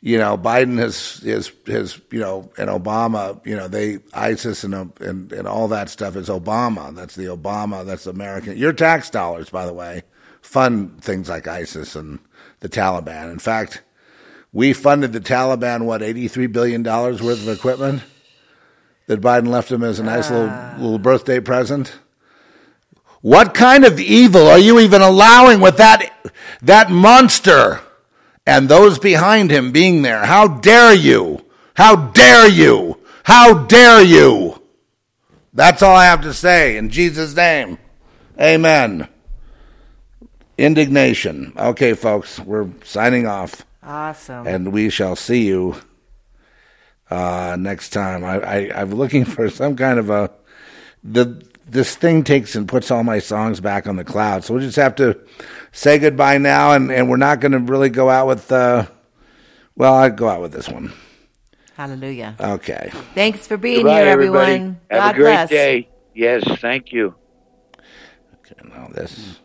you know, Biden has is his you know, and Obama, you know, they ISIS and and and all that stuff is Obama. That's the Obama. That's American. Your tax dollars, by the way, fund things like ISIS and the Taliban. In fact, we funded the Taliban what eighty three billion dollars worth of equipment that Biden left them as a nice little ah. little birthday present. What kind of evil are you even allowing with that that monster and those behind him being there? How dare you? How dare you? How dare you? That's all I have to say in Jesus' name. Amen. Indignation. Okay, folks, we're signing off, Awesome. and we shall see you uh, next time. I, I, I'm looking [laughs] for some kind of a the this thing takes and puts all my songs back on the cloud, so we'll just have to say goodbye now, and, and we're not going to really go out with. Uh, well, I'd go out with this one. Hallelujah. Okay. Thanks for being Goodbye, here, everybody. everyone. Have God a great bless. day. Yes, thank you. Okay. Now this.